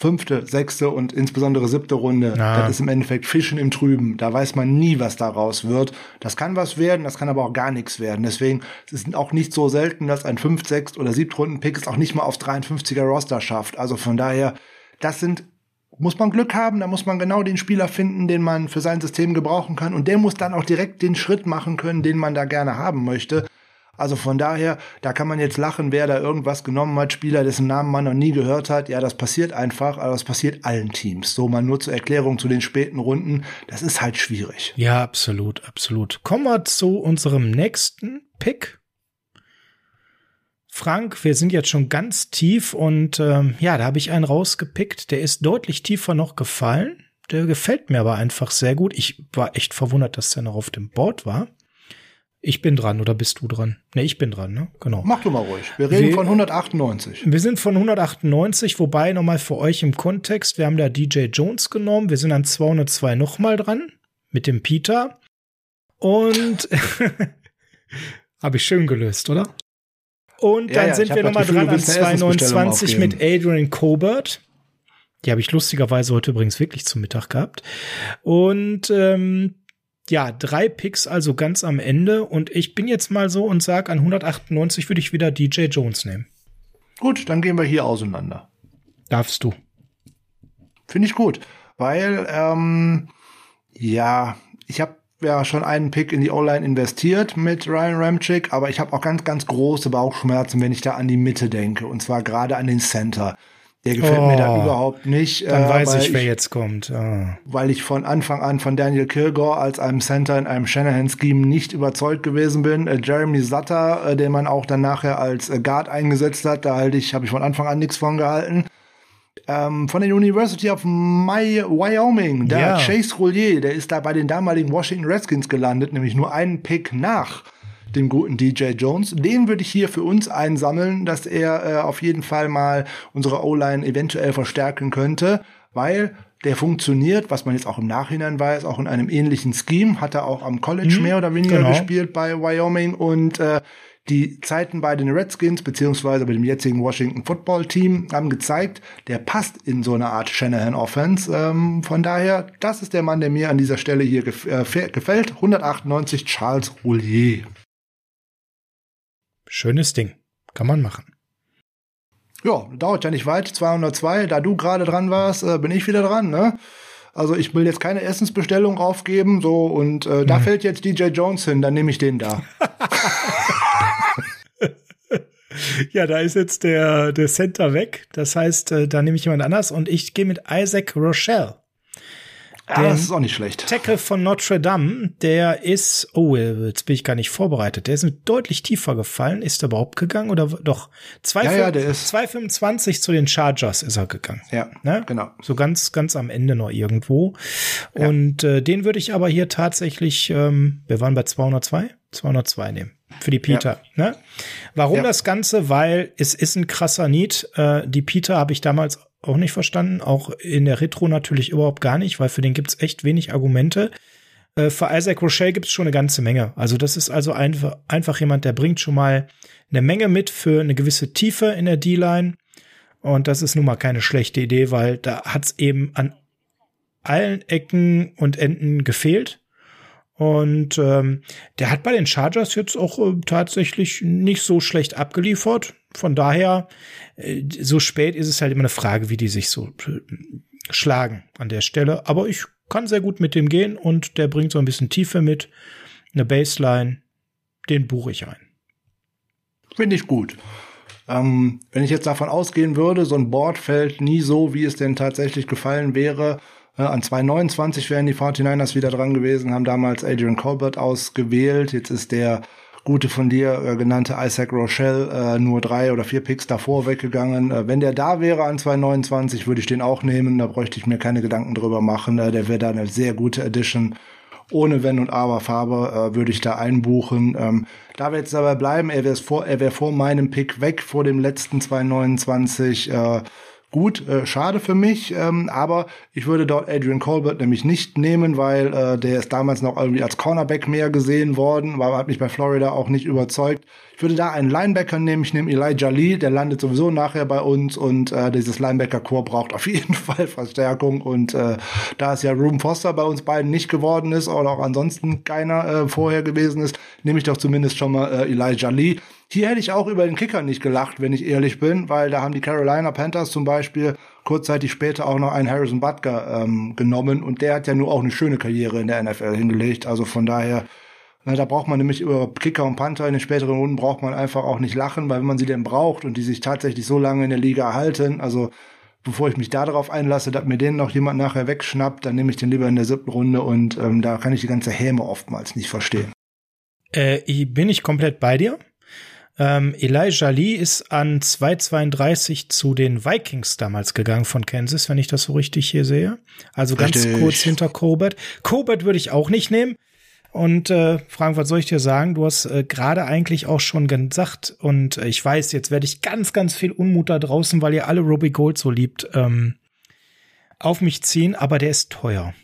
fünfte, sechste und insbesondere siebte Runde, ja. das ist im Endeffekt Fischen im Trüben. Da weiß man nie, was daraus wird. Das kann was werden, das kann aber auch gar nichts werden. Deswegen ist es auch nicht so selten, dass ein fünft, sechst oder siebtrunden-Pick es auch nicht mal aufs 53er Roster schafft. Also von daher, das sind muss man Glück haben, da muss man genau den Spieler finden, den man für sein System gebrauchen kann und der muss dann auch direkt den Schritt machen können, den man da gerne haben möchte. Also von daher, da kann man jetzt lachen, wer da irgendwas genommen hat, Spieler, dessen Namen man noch nie gehört hat. Ja, das passiert einfach, aber das passiert allen Teams. So mal nur zur Erklärung zu den späten Runden. Das ist halt schwierig. Ja, absolut, absolut. Kommen wir zu unserem nächsten Pick. Frank, wir sind jetzt schon ganz tief und ähm, ja, da habe ich einen rausgepickt, der ist deutlich tiefer noch gefallen. Der gefällt mir aber einfach sehr gut. Ich war echt verwundert, dass der noch auf dem Board war. Ich bin dran oder bist du dran? Ne, ich bin dran, ne? Genau. Mach du mal ruhig. Wir reden wir, von 198. Wir sind von 198, wobei nochmal für euch im Kontext, wir haben da DJ Jones genommen, wir sind an 202 nochmal dran mit dem Peter und habe ich schön gelöst, oder? Und dann ja, sind wir nochmal dran an 229 mit Adrian Colbert. Die habe ich lustigerweise heute übrigens wirklich zum Mittag gehabt. Und ähm, ja, drei Picks also ganz am Ende. Und ich bin jetzt mal so und sag, an 198 würde ich wieder DJ Jones nehmen. Gut, dann gehen wir hier auseinander. Darfst du. Finde ich gut, weil ähm, ja, ich habe ja schon einen Pick in die O-Line investiert mit Ryan Ramchick, aber ich habe auch ganz, ganz große Bauchschmerzen, wenn ich da an die Mitte denke, und zwar gerade an den Center. Der gefällt oh, mir da oh. überhaupt nicht. Dann äh, weiß ich, wer ich, jetzt kommt. Oh. Weil ich von Anfang an von Daniel Kilgore als einem Center in einem Shanahan-Scheme nicht überzeugt gewesen bin. Äh, Jeremy Sutter, äh, den man auch dann nachher als äh, Guard eingesetzt hat, da halte ich, habe ich von Anfang an nichts von gehalten. Ähm, von der University of My Wyoming, der ja. Chase Roulier, der ist da bei den damaligen Washington Redskins gelandet, nämlich nur einen Pick nach dem guten DJ Jones. Den würde ich hier für uns einsammeln, dass er äh, auf jeden Fall mal unsere O-Line eventuell verstärken könnte, weil der funktioniert, was man jetzt auch im Nachhinein weiß, auch in einem ähnlichen Scheme, hat er auch am College mhm, mehr oder weniger genau. gespielt bei Wyoming und äh, die Zeiten bei den Redskins beziehungsweise bei dem jetzigen Washington Football Team haben gezeigt, der passt in so eine Art Shanahan Offense. Ähm, von daher, das ist der Mann, der mir an dieser Stelle hier gef äh, gefällt. 198 Charles Roulier. Schönes Ding. Kann man machen. Ja, dauert ja nicht weit. 202. Da du gerade dran warst, äh, bin ich wieder dran, ne? Also ich will jetzt keine Essensbestellung aufgeben, so und äh, da hm. fällt jetzt DJ Jones hin, dann nehme ich den da. ja, da ist jetzt der, der Center weg. Das heißt, äh, da nehme ich jemand anders und ich gehe mit Isaac Rochelle. Ja, das ist auch nicht schlecht. Tackle von Notre Dame, der ist, oh, jetzt bin ich gar nicht vorbereitet. Der ist deutlich tiefer gefallen. Ist er überhaupt gegangen oder doch? 2, ja, ja, der ist 2,25 zu den Chargers ist er gegangen. Ja, ne? genau. So ganz, ganz am Ende noch irgendwo. Ja. Und äh, den würde ich aber hier tatsächlich, ähm, wir waren bei 202? 202 nehmen. Für die Peter. Ja. Ne? Warum ja. das Ganze? Weil es ist ein krasser Need. Äh, die Peter habe ich damals auch nicht verstanden. Auch in der Retro natürlich überhaupt gar nicht, weil für den gibt's echt wenig Argumente. Äh, für Isaac Rochelle gibt es schon eine ganze Menge. Also das ist also einfach, einfach jemand, der bringt schon mal eine Menge mit für eine gewisse Tiefe in der D-Line. Und das ist nun mal keine schlechte Idee, weil da hat es eben an allen Ecken und Enden gefehlt. Und ähm, der hat bei den Chargers jetzt auch äh, tatsächlich nicht so schlecht abgeliefert. Von daher, äh, so spät ist es halt immer eine Frage, wie die sich so äh, schlagen an der Stelle. Aber ich kann sehr gut mit dem gehen und der bringt so ein bisschen Tiefe mit, eine Baseline, den buche ich ein. Finde ich gut. Ähm, wenn ich jetzt davon ausgehen würde, so ein Board fällt nie so, wie es denn tatsächlich gefallen wäre. An 229 wären die 49ers wieder dran gewesen, haben damals Adrian Colbert ausgewählt. Jetzt ist der gute von dir äh, genannte Isaac Rochelle äh, nur drei oder vier Picks davor weggegangen. Äh, wenn der da wäre an 229, würde ich den auch nehmen. Da bräuchte ich mir keine Gedanken drüber machen. Äh, der wäre da eine sehr gute Edition. Ohne Wenn und Aber Farbe äh, würde ich da einbuchen. Ähm, da wir jetzt dabei bleiben, er wäre vor, er wäre vor meinem Pick weg, vor dem letzten 229. Gut, äh, schade für mich, ähm, aber ich würde dort Adrian Colbert nämlich nicht nehmen, weil äh, der ist damals noch irgendwie als Cornerback mehr gesehen worden, weil hat mich bei Florida auch nicht überzeugt. Ich würde da einen Linebacker nehmen, ich nehme Elijah Lee, der landet sowieso nachher bei uns und äh, dieses Linebacker-Core braucht auf jeden Fall Verstärkung und äh, da es ja Ruben Foster bei uns beiden nicht geworden ist oder auch ansonsten keiner äh, vorher gewesen ist, nehme ich doch zumindest schon mal äh, Elijah Lee. Hier hätte ich auch über den Kicker nicht gelacht, wenn ich ehrlich bin, weil da haben die Carolina Panthers zum Beispiel kurzzeitig später auch noch einen Harrison Butker ähm, genommen und der hat ja nur auch eine schöne Karriere in der NFL hingelegt. Also von daher, na, da braucht man nämlich über Kicker und Panther in den späteren Runden braucht man einfach auch nicht lachen, weil wenn man sie denn braucht und die sich tatsächlich so lange in der Liga erhalten, also bevor ich mich da darauf einlasse, dass mir den noch jemand nachher wegschnappt, dann nehme ich den lieber in der siebten Runde und ähm, da kann ich die ganze Häme oftmals nicht verstehen. Äh, bin ich komplett bei dir. Ähm, Elijah Lee ist an 2,32 zu den Vikings damals gegangen von Kansas, wenn ich das so richtig hier sehe. Also ganz richtig. kurz hinter Colbert. Colbert würde ich auch nicht nehmen. Und äh, Frank, was soll ich dir sagen? Du hast äh, gerade eigentlich auch schon gesagt, und äh, ich weiß, jetzt werde ich ganz, ganz viel Unmut da draußen, weil ihr alle Robbie Gold so liebt, ähm, auf mich ziehen, aber der ist teuer.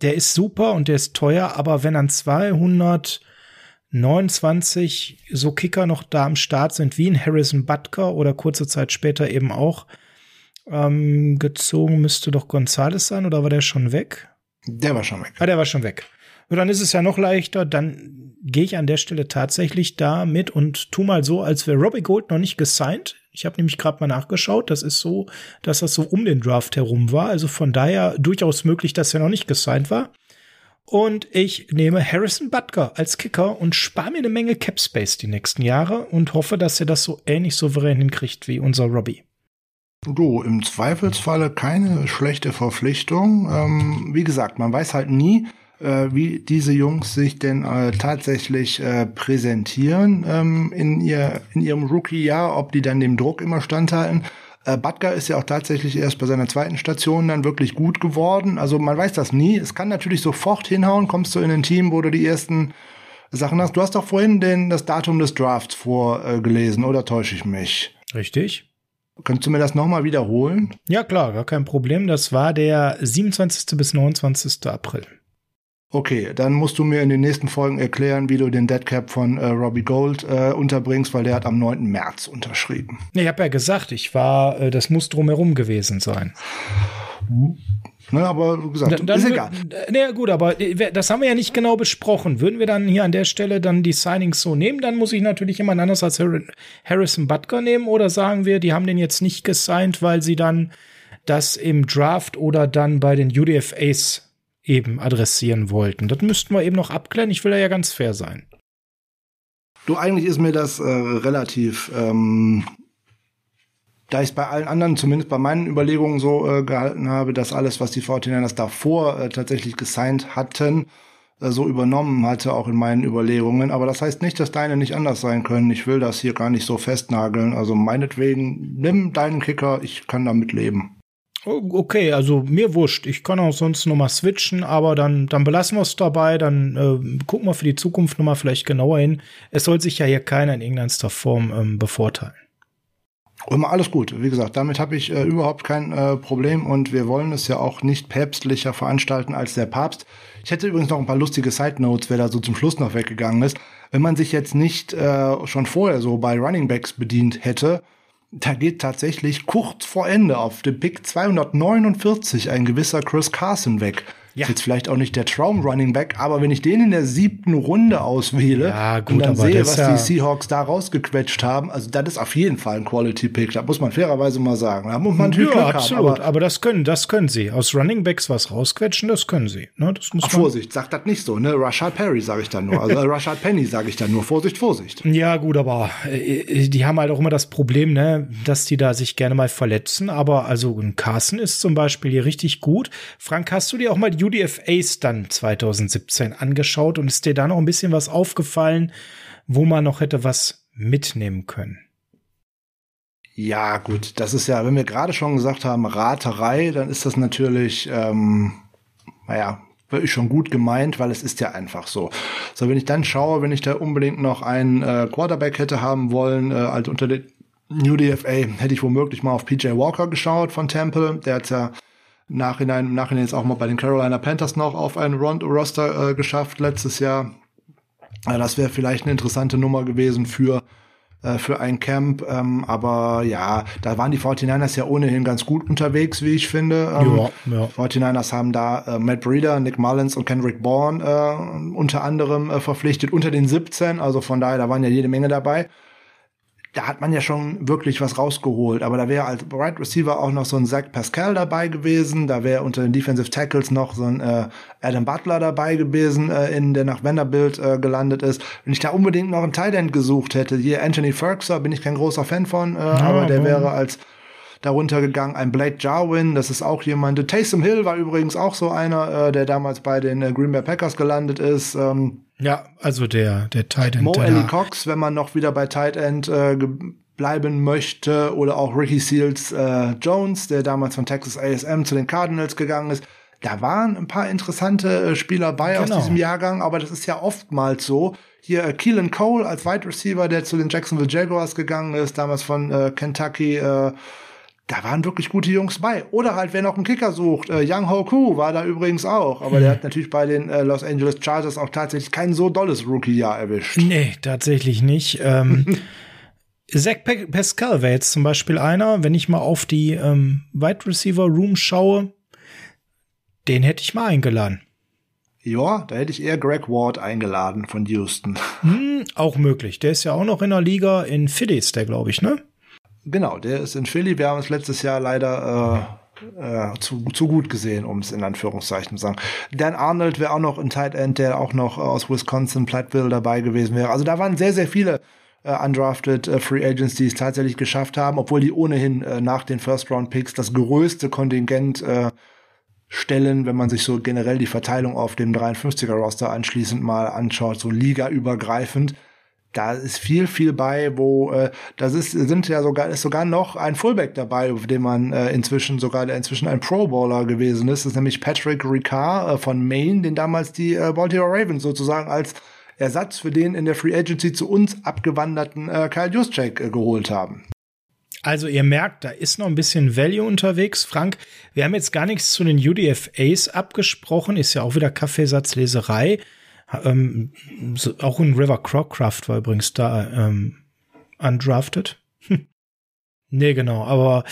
Der ist super und der ist teuer, aber wenn an 200 29 so Kicker noch da am Start sind, wie ein Harrison Butker oder kurze Zeit später eben auch ähm, gezogen, müsste doch Gonzales sein oder war der schon weg? Der war schon weg. Ah, der war schon weg. Und dann ist es ja noch leichter, dann gehe ich an der Stelle tatsächlich da mit und tu mal so, als wäre Robbie Gold noch nicht gesigned. Ich habe nämlich gerade mal nachgeschaut, das ist so, dass das so um den Draft herum war. Also von daher durchaus möglich, dass er noch nicht gesigned war. Und ich nehme Harrison Butker als Kicker und spare mir eine Menge Cap Space die nächsten Jahre und hoffe, dass er das so ähnlich souverän hinkriegt wie unser Robbie. Du, im Zweifelsfalle keine schlechte Verpflichtung. Ähm, wie gesagt, man weiß halt nie, äh, wie diese Jungs sich denn äh, tatsächlich äh, präsentieren ähm, in, ihr, in ihrem Rookie-Jahr, ob die dann dem Druck immer standhalten. Äh, Butker ist ja auch tatsächlich erst bei seiner zweiten Station dann wirklich gut geworden. Also man weiß das nie. Es kann natürlich sofort hinhauen, kommst du in ein Team, wo du die ersten Sachen hast. Du hast doch vorhin den, das Datum des Drafts vorgelesen, oder täusche ich mich? Richtig. Könntest du mir das nochmal wiederholen? Ja, klar, gar kein Problem. Das war der 27. bis 29. April. Okay, dann musst du mir in den nächsten Folgen erklären, wie du den Deadcap von äh, Robbie Gold äh, unterbringst, weil der hat am 9. März unterschrieben. Ich habe ja gesagt, ich war, äh, das muss drumherum gewesen sein. Ne, aber wie gesagt, dann, dann ist egal. Ne, gut, aber äh, das haben wir ja nicht genau besprochen. Würden wir dann hier an der Stelle dann die Signings so nehmen, dann muss ich natürlich jemand anders als Harrison Butker nehmen oder sagen wir, die haben den jetzt nicht gesigned, weil sie dann das im Draft oder dann bei den UDFAs eben adressieren wollten. Das müssten wir eben noch abklären. Ich will ja ganz fair sein. Du, eigentlich ist mir das äh, relativ, ähm, da ich es bei allen anderen, zumindest bei meinen Überlegungen so äh, gehalten habe, dass alles, was die 49ers davor äh, tatsächlich gesigned hatten, äh, so übernommen hatte, auch in meinen Überlegungen. Aber das heißt nicht, dass deine nicht anders sein können. Ich will das hier gar nicht so festnageln. Also meinetwegen, nimm deinen Kicker, ich kann damit leben. Oh, okay, also mir wurscht. Ich kann auch sonst noch mal switchen, aber dann, dann belassen wir es dabei. Dann äh, gucken wir für die Zukunft noch mal vielleicht genauer hin. Es soll sich ja hier keiner in irgendeiner Form ähm, bevorteilen. Immer alles gut. Wie gesagt, damit habe ich äh, überhaupt kein äh, Problem und wir wollen es ja auch nicht päpstlicher veranstalten als der Papst. Ich hätte übrigens noch ein paar lustige Side Notes, wer da so zum Schluss noch weggegangen ist. Wenn man sich jetzt nicht äh, schon vorher so bei Running Backs bedient hätte, da geht tatsächlich kurz vor Ende auf dem Pick 249 ein gewisser Chris Carson weg. Ja. Ist jetzt vielleicht auch nicht der Traum Running Back, aber wenn ich den in der siebten Runde auswähle ja, gut, und dann sehe, was ja die Seahawks da rausgequetscht haben, also das ist auf jeden Fall ein Quality Pick. Da muss man fairerweise mal sagen. Da muss man ja, Glück absolut. Haben, aber, aber, das können, das können sie. Aus Running Backs was rausquetschen, das können sie. Ne, das muss Ach, Vorsicht, sagt das nicht so. Ne, Rashad Perry sage ich dann nur. Also äh, Rashad Penny sage ich dann nur. Vorsicht, Vorsicht. Ja gut, aber äh, die haben halt auch immer das Problem, ne, dass die da sich gerne mal verletzen. Aber also ein Carson ist zum Beispiel hier richtig gut. Frank, hast du dir auch mal die UDFAs dann 2017 angeschaut und ist dir da noch ein bisschen was aufgefallen, wo man noch hätte was mitnehmen können? Ja, gut, das ist ja, wenn wir gerade schon gesagt haben, Raterei, dann ist das natürlich, ähm, naja, wirklich schon gut gemeint, weil es ist ja einfach so. So, wenn ich dann schaue, wenn ich da unbedingt noch einen äh, Quarterback hätte haben wollen, äh, also unter den New DFA, hätte ich womöglich mal auf PJ Walker geschaut von Temple. Der hat ja Nachhinein, im Nachhinein jetzt auch mal bei den Carolina Panthers noch auf einen Roster äh, geschafft letztes Jahr. Äh, das wäre vielleicht eine interessante Nummer gewesen für äh, für ein Camp. Ähm, aber ja, da waren die 49ers ja ohnehin ganz gut unterwegs, wie ich finde. Ähm, ja, ja. 49ers haben da äh, Matt Breeder, Nick Mullins und Kendrick Bourne äh, unter anderem äh, verpflichtet, unter den 17. Also von daher, da waren ja jede Menge dabei da hat man ja schon wirklich was rausgeholt. Aber da wäre als Right Receiver auch noch so ein Zach Pascal dabei gewesen. Da wäre unter den Defensive Tackles noch so ein äh, Adam Butler dabei gewesen, äh, in der nach Vanderbilt äh, gelandet ist. Wenn ich da unbedingt noch einen Tight End gesucht hätte, hier Anthony Ferguson, bin ich kein großer Fan von, äh, ja, aber der ja. wäre als darunter gegangen ein Blake Jarwin, das ist auch jemand. Taysom Hill war übrigens auch so einer, äh, der damals bei den äh, Green Bay Packers gelandet ist. Ähm, ja, also der, der Tight End. Mo Ellie Cox, wenn man noch wieder bei Tight End äh, bleiben möchte, oder auch Ricky Seals äh, Jones, der damals von Texas ASM zu den Cardinals gegangen ist. Da waren ein paar interessante äh, Spieler bei genau. aus diesem Jahrgang, aber das ist ja oftmals so. Hier äh, Keelan Cole als Wide Receiver, der zu den Jacksonville Jaguars gegangen ist, damals von äh, Kentucky, äh, da waren wirklich gute Jungs bei. Oder halt, wer noch einen Kicker sucht, äh, Young Hoku war da übrigens auch. Aber hm. der hat natürlich bei den äh, Los Angeles Chargers auch tatsächlich kein so dolles Rookie-Jahr erwischt. Nee, tatsächlich nicht. Ähm, Zach Pascal wäre jetzt zum Beispiel einer, wenn ich mal auf die ähm, Wide Receiver Room schaue, den hätte ich mal eingeladen. Ja, da hätte ich eher Greg Ward eingeladen von Houston. Hm, auch möglich. Der ist ja auch noch in der Liga in Philly, ist der, glaube ich, ne? Genau, der ist in Philly. Wir haben es letztes Jahr leider äh, äh, zu, zu gut gesehen, um es in Anführungszeichen zu sagen. Dan Arnold wäre auch noch ein Tight End, der auch noch äh, aus Wisconsin, Platteville dabei gewesen wäre. Also da waren sehr, sehr viele äh, undrafted äh, Free Agents, die es tatsächlich geschafft haben, obwohl die ohnehin äh, nach den First Round Picks das größte Kontingent stellen, wenn man sich so generell die Verteilung auf dem 53er Roster anschließend mal anschaut, so ligaübergreifend da ist viel, viel bei, wo äh, das ist, sind ja sogar, ist sogar noch ein Fullback dabei, auf dem man äh, inzwischen sogar, der inzwischen ein Pro Bowler gewesen ist. Das ist nämlich Patrick Ricard äh, von Maine, den damals die äh, Baltimore Ravens sozusagen als Ersatz für den in der Free Agency zu uns abgewanderten äh, Kyle Juszczyk äh, geholt haben. Also ihr merkt, da ist noch ein bisschen Value unterwegs. Frank, wir haben jetzt gar nichts zu den UDFAs abgesprochen, ist ja auch wieder Kaffeesatzleserei. Ähm, so, auch ein River Crockraft war übrigens da ähm, undrafted. Hm. Nee, genau. Aber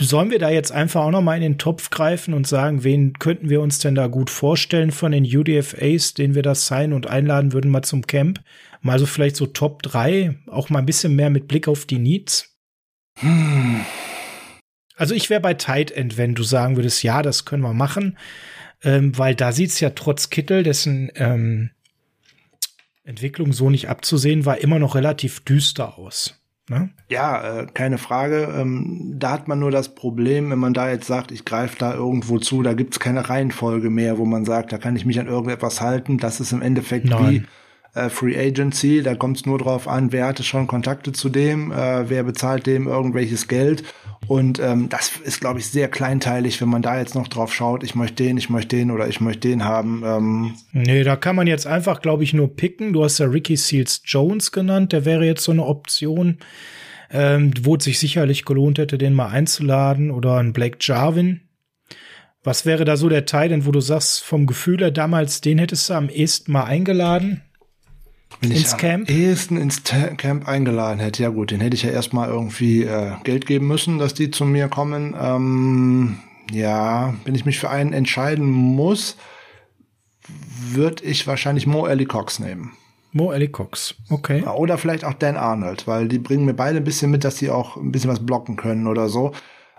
sollen wir da jetzt einfach auch noch mal in den Topf greifen und sagen, wen könnten wir uns denn da gut vorstellen von den UDFAs, den wir das sein und einladen würden mal zum Camp? Mal so vielleicht so Top 3, auch mal ein bisschen mehr mit Blick auf die Needs? Hm. Also ich wäre bei Tight End, wenn du sagen würdest, ja, das können wir machen ähm, weil da sieht's ja trotz Kittel, dessen ähm, Entwicklung so nicht abzusehen war, immer noch relativ düster aus. Ne? Ja, äh, keine Frage. Ähm, da hat man nur das Problem, wenn man da jetzt sagt, ich greife da irgendwo zu, da gibt's keine Reihenfolge mehr, wo man sagt, da kann ich mich an irgendetwas halten. Das ist im Endeffekt Nein. wie äh, Free Agency. Da kommt es nur drauf an, wer hatte schon Kontakte zu dem, äh, wer bezahlt dem irgendwelches Geld. Und ähm, das ist, glaube ich, sehr kleinteilig, wenn man da jetzt noch drauf schaut, ich möchte den, ich möchte den oder ich möchte den haben. Ähm. Nee, da kann man jetzt einfach, glaube ich, nur picken. Du hast ja Ricky Seals Jones genannt, der wäre jetzt so eine Option. ähm, wo es sich sicherlich gelohnt hätte, den mal einzuladen oder ein Blake Jarvin. Was wäre da so der Teil, denn wo du sagst, vom Gefühl her damals, den hättest du am ehesten mal eingeladen? Wenn ins ich Camp? am ehesten ins Camp eingeladen hätte, ja gut, den hätte ich ja erstmal irgendwie äh, Geld geben müssen, dass die zu mir kommen. Ähm, ja, wenn ich mich für einen entscheiden muss, würde ich wahrscheinlich Mo Ellie Cox nehmen. Mo Ellie Cox, okay. Oder vielleicht auch Dan Arnold, weil die bringen mir beide ein bisschen mit, dass sie auch ein bisschen was blocken können oder so.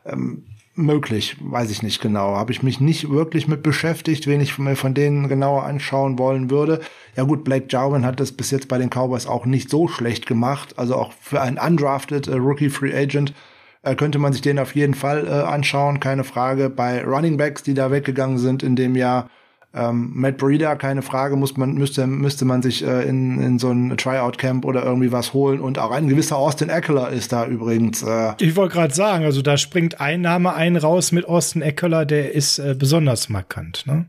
Ähm, möglich, weiß ich nicht genau. Habe ich mich nicht wirklich mit beschäftigt, wen ich mir von denen genauer anschauen wollen würde. Ja gut, Blake Jarwin hat das bis jetzt bei den Cowboys auch nicht so schlecht gemacht. Also auch für einen undrafted äh, Rookie Free Agent äh, könnte man sich den auf jeden Fall äh, anschauen, keine Frage. Bei Running Backs, die da weggegangen sind in dem Jahr, ähm, Matt Breeder, keine Frage, muss man, müsste, müsste man sich äh, in, in so ein Tryout-Camp oder irgendwie was holen. Und auch ein gewisser Austin Eckler ist da übrigens. Äh, ich wollte gerade sagen, also da springt ein Name ein raus mit Austin Eckler, der ist äh, besonders markant, ne?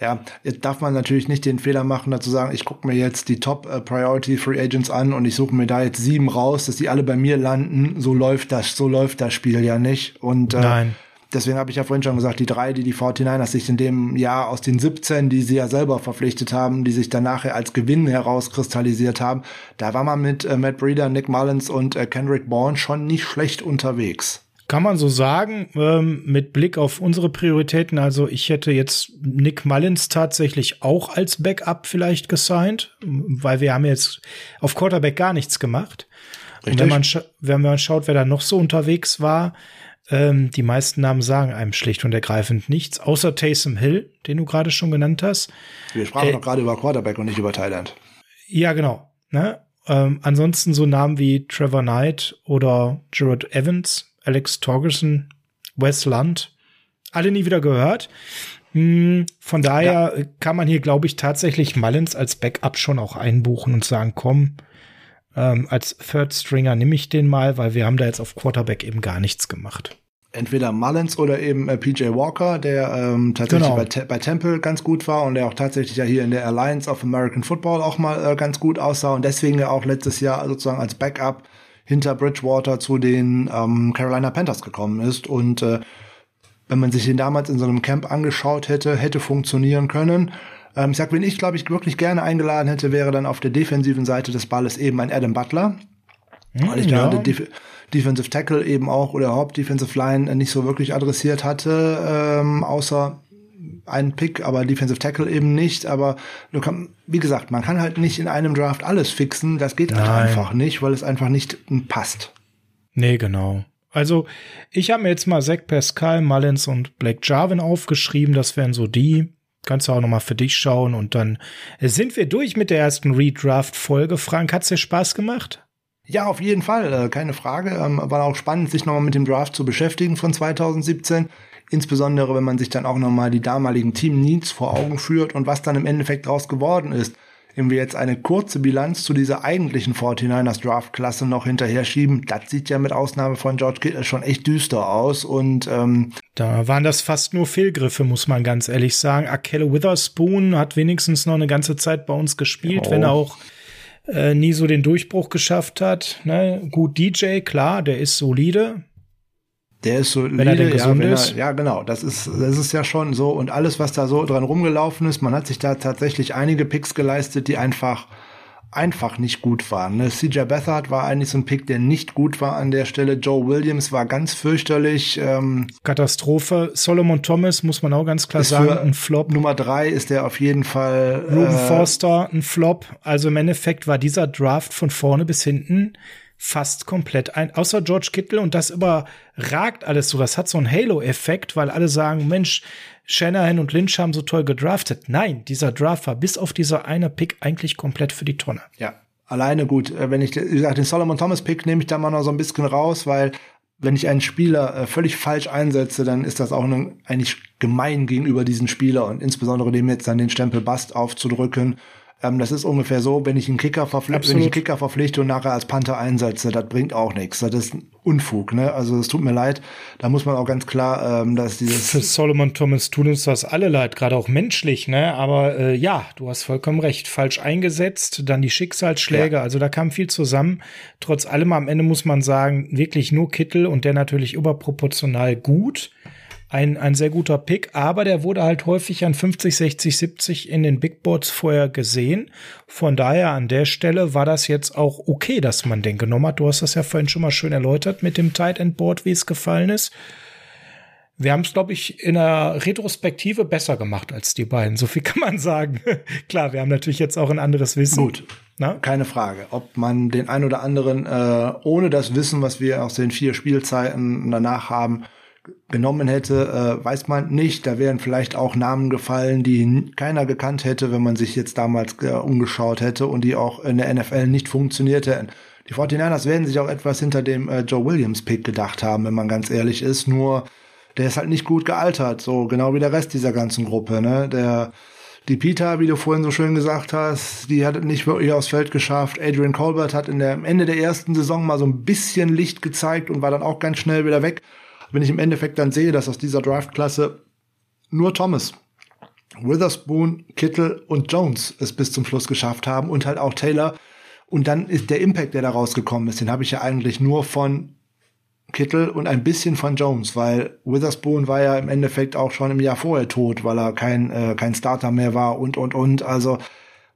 Ja, jetzt darf man natürlich nicht den Fehler machen, dazu sagen, ich gucke mir jetzt die Top äh, Priority Free Agents an und ich suche mir da jetzt sieben raus, dass die alle bei mir landen. So läuft das, so läuft das Spiel ja nicht. Und äh, Nein deswegen habe ich ja vorhin schon gesagt, die drei, die die 49ers sich in dem Jahr aus den 17, die sie ja selber verpflichtet haben, die sich dann nachher als Gewinn herauskristallisiert haben, da war man mit äh, Matt Breeder, Nick Mullins und äh, Kendrick Bourne schon nicht schlecht unterwegs. Kann man so sagen, ähm, mit Blick auf unsere Prioritäten. Also ich hätte jetzt Nick Mullins tatsächlich auch als Backup vielleicht gesigned, weil wir haben jetzt auf Quarterback gar nichts gemacht. Richtig. Und wenn man, wenn man schaut, wer da noch so unterwegs war, ähm, die meisten Namen sagen einem schlicht und ergreifend nichts, außer Taysom Hill, den du gerade schon genannt hast. Wir sprachen äh, doch gerade über Quarterback und nicht über Thailand. Ja, genau. Ne? Ähm, ansonsten so Namen wie Trevor Knight oder Jared Evans, Alex Torgerson, Wes Lund, alle nie wieder gehört. Hm, von daher ja. kann man hier, glaube ich, tatsächlich Mullins als Backup schon auch einbuchen und sagen, komm, ähm, als Third Stringer nehme ich den mal, weil wir haben da jetzt auf Quarterback eben gar nichts gemacht. Entweder Mullins oder eben äh, PJ Walker, der ähm, tatsächlich genau. bei, bei, Temple ganz gut war und der auch tatsächlich ja hier in der Alliance of American Football auch mal äh, ganz gut aussah und deswegen ja auch letztes Jahr sozusagen als Backup hinter Bridgewater zu den ähm, Carolina Panthers gekommen ist und äh, wenn man sich den damals in so einem Camp angeschaut hätte, hätte funktionieren können. Ähm, ich sag, wen ich, glaube ich, wirklich gerne eingeladen hätte, wäre dann auf der defensiven Seite des Balles eben ein Adam Butler. Hm, weil ich ja. da Def Defensive Tackle eben auch oder überhaupt Defensive Line nicht so wirklich adressiert hatte, ähm, außer einen Pick, aber Defensive Tackle eben nicht. Aber kann, wie gesagt, man kann halt nicht in einem Draft alles fixen. Das geht halt einfach nicht, weil es einfach nicht passt. Nee, genau. Also, ich habe mir jetzt mal Zach Pascal, Mullins und Blake Jarvin aufgeschrieben. Das wären so die. Kannst du auch noch mal für dich schauen und dann sind wir durch mit der ersten Redraft-Folge. Frank, hat's dir Spaß gemacht? Ja, auf jeden Fall, äh, keine Frage. Ähm, war auch spannend, sich nochmal mit dem Draft zu beschäftigen von 2017. Insbesondere, wenn man sich dann auch nochmal die damaligen Team-Needs vor Augen führt und was dann im Endeffekt daraus geworden ist wenn wir jetzt eine kurze Bilanz zu dieser eigentlichen 49ers Draft-Klasse noch hinterher schieben, das sieht ja mit Ausnahme von George Kittle schon echt düster aus und ähm, da waren das fast nur Fehlgriffe, muss man ganz ehrlich sagen. Akelle Witherspoon hat wenigstens noch eine ganze Zeit bei uns gespielt, oh. wenn er auch äh, nie so den Durchbruch geschafft hat. Ne? Gut, DJ, klar, der ist solide, der ist so wenn er denn gesund ja, ist. Er, ja, genau. Das ist, das ist ja schon so. Und alles, was da so dran rumgelaufen ist, man hat sich da tatsächlich einige Picks geleistet, die einfach, einfach nicht gut waren. Ne? CJ Beathard war eigentlich so ein Pick, der nicht gut war an der Stelle. Joe Williams war ganz fürchterlich. Ähm, Katastrophe. Solomon Thomas, muss man auch ganz klar sagen, ein Flop. Nummer drei ist der auf jeden Fall. Ruben äh, Forster, ein Flop. Also im Endeffekt war dieser Draft von vorne bis hinten fast komplett ein, außer George Kittle und das überragt alles so. Das hat so einen Halo-Effekt, weil alle sagen, Mensch, Shanahan und Lynch haben so toll gedraftet. Nein, dieser Draft war bis auf dieser eine Pick eigentlich komplett für die Tonne. Ja, alleine gut. Äh, wenn ich, wie gesagt, den Solomon Thomas Pick nehme ich da mal noch so ein bisschen raus, weil wenn ich einen Spieler äh, völlig falsch einsetze, dann ist das auch eigentlich gemein gegenüber diesen Spieler und insbesondere dem jetzt dann den Stempel Bust aufzudrücken Ähm, das ist ungefähr so, wenn ich einen Kicker verpflichte, wenn ich einen Kicker verpflichte und nachher als Panther einsetze, das bringt auch nichts. Das ist Unfug, ne? Also es tut mir leid. Da muss man auch ganz klar, ähm, dass dieses. Für Solomon Thomas tun uns das alle leid, gerade auch menschlich, ne? Aber äh, ja, du hast vollkommen recht. Falsch eingesetzt, dann die Schicksalsschläge, ja. also da kam viel zusammen. Trotz allem am Ende muss man sagen, wirklich nur Kittel und der natürlich überproportional gut ein, ein sehr guter Pick, aber der wurde halt häufig an 50, 60, 70 in den Big Boards vorher gesehen. Von daher an der Stelle war das jetzt auch okay, dass man den genommen hat. Du hast das ja vorhin schon mal schön erläutert mit dem Tight End Board, wie es gefallen ist. Wir haben es, glaube ich, in der Retrospektive besser gemacht als die beiden. So viel kann man sagen. Klar, wir haben natürlich jetzt auch ein anderes Wissen. Gut, Na? keine Frage. Ob man den ein oder anderen äh, ohne das Wissen, was wir aus den vier Spielzeiten danach haben, genommen hätte, äh, weiß man nicht. Da wären vielleicht auch Namen gefallen, die keiner gekannt hätte, wenn man sich jetzt damals äh, umgeschaut hätte und die auch in der NFL nicht funktioniert hätten. Die 49ers werden sich auch etwas hinter dem äh, Joe Williams Pick gedacht haben, wenn man ganz ehrlich ist. Nur der ist halt nicht gut gealtert, so genau wie der Rest dieser ganzen Gruppe. Ne? Der die Peter, wie du vorhin so schön gesagt hast, die hat es nicht wirklich aufs Feld geschafft. Adrian Colbert hat in der, am Ende der ersten Saison mal so ein bisschen Licht gezeigt und war dann auch ganz schnell wieder weg wenn ich im Endeffekt dann sehe, dass aus dieser Draftklasse nur Thomas, Witherspoon, Kittle und Jones es bis zum Schluss geschafft haben und halt auch Taylor. Und dann ist der Impact, der da rausgekommen ist, den habe ich ja eigentlich nur von Kittle und ein bisschen von Jones, weil Witherspoon war ja im Endeffekt auch schon im Jahr vorher tot, weil er kein, äh, kein Starter mehr war und, und, und. Also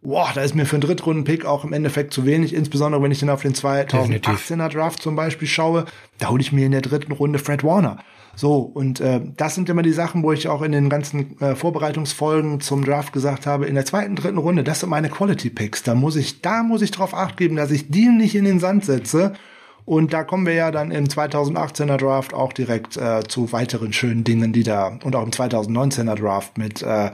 boah, da ist mir für einen Drittrunden-Pick auch im Endeffekt zu wenig, insbesondere wenn ich dann auf den 2018er Draft zum Beispiel schaue, da hole ich mir in der dritten Runde Fred Warner. So, und äh, das sind immer die Sachen, wo ich auch in den ganzen äh, Vorbereitungsfolgen zum Draft gesagt habe, in der zweiten, dritten Runde, das sind meine Quality Picks. Da muss ich, da muss ich drauf acht geben, dass ich die nicht in den Sand setze. Und da kommen wir ja dann im 2018er Draft auch direkt äh, zu weiteren schönen Dingen, die da, und auch im 2019er Draft mit äh,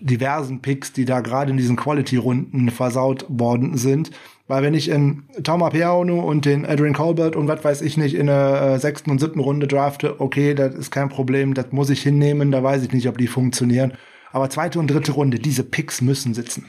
diversen Picks, die da gerade in diesen Quality-Runden versaut worden sind. Weil wenn ich in Tauma Peonu und den Adrian Colbert und was weiß ich nicht in der äh, sechsten und siebten Runde drafte, okay, das ist kein Problem, das muss ich hinnehmen, da weiß ich nicht, ob die funktionieren. Aber zweite und dritte Runde, diese Picks müssen sitzen.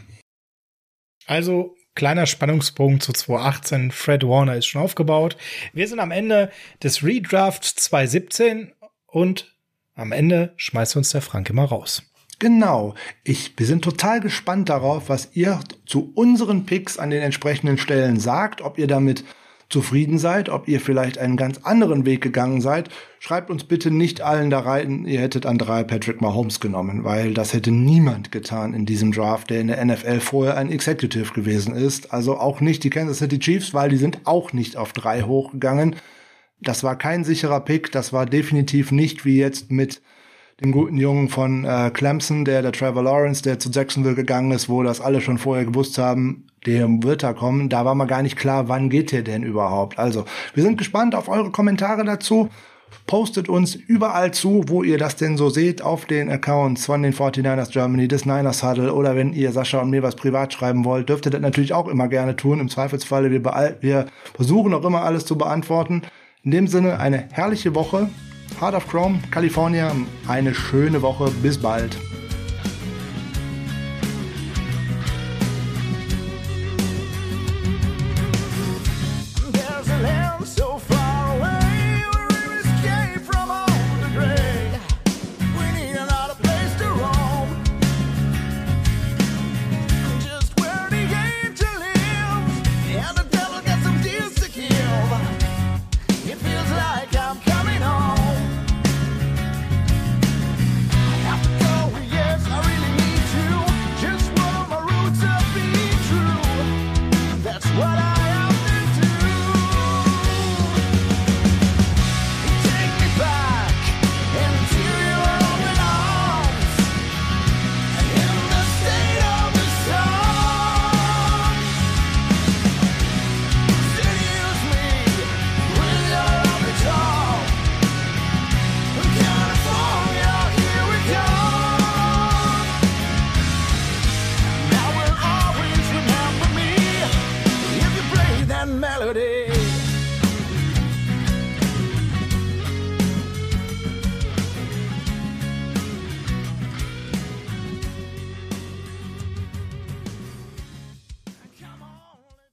Also kleiner Spannungsbogen zu 2018. Fred Warner ist schon aufgebaut. Wir sind am Ende des Redraft 2017 und am Ende schmeißt uns der Frank immer raus. Genau. Ich, wir sind total gespannt darauf, was ihr zu unseren Picks an den entsprechenden Stellen sagt, ob ihr damit zufrieden seid, ob ihr vielleicht einen ganz anderen Weg gegangen seid. Schreibt uns bitte nicht allen da rein, ihr hättet an drei Patrick Mahomes genommen, weil das hätte niemand getan in diesem Draft, der in der NFL vorher ein Executive gewesen ist. Also auch nicht die Kansas City Chiefs, weil die sind auch nicht auf drei hochgegangen. Das war kein sicherer Pick, das war definitiv nicht wie jetzt mit den guten Jungen von äh, Clemson, der der Trevor Lawrence, der zu Jacksonville gegangen ist, wo das alle schon vorher gewusst haben, der wird da kommen. Da war mal gar nicht klar, wann geht der denn überhaupt. Also, wir sind gespannt auf eure Kommentare dazu. Postet uns überall zu, wo ihr das denn so seht, auf den Accounts von den 49ers Germany, des Niners Huddle oder wenn ihr Sascha und mir was privat schreiben wollt, dürft ihr das natürlich auch immer gerne tun. Im Zweifelsfalle, wir, wir versuchen auch immer alles zu beantworten. In dem Sinne, eine herrliche Woche. Heart of Chrome, California. Eine schöne Woche. Bis bald.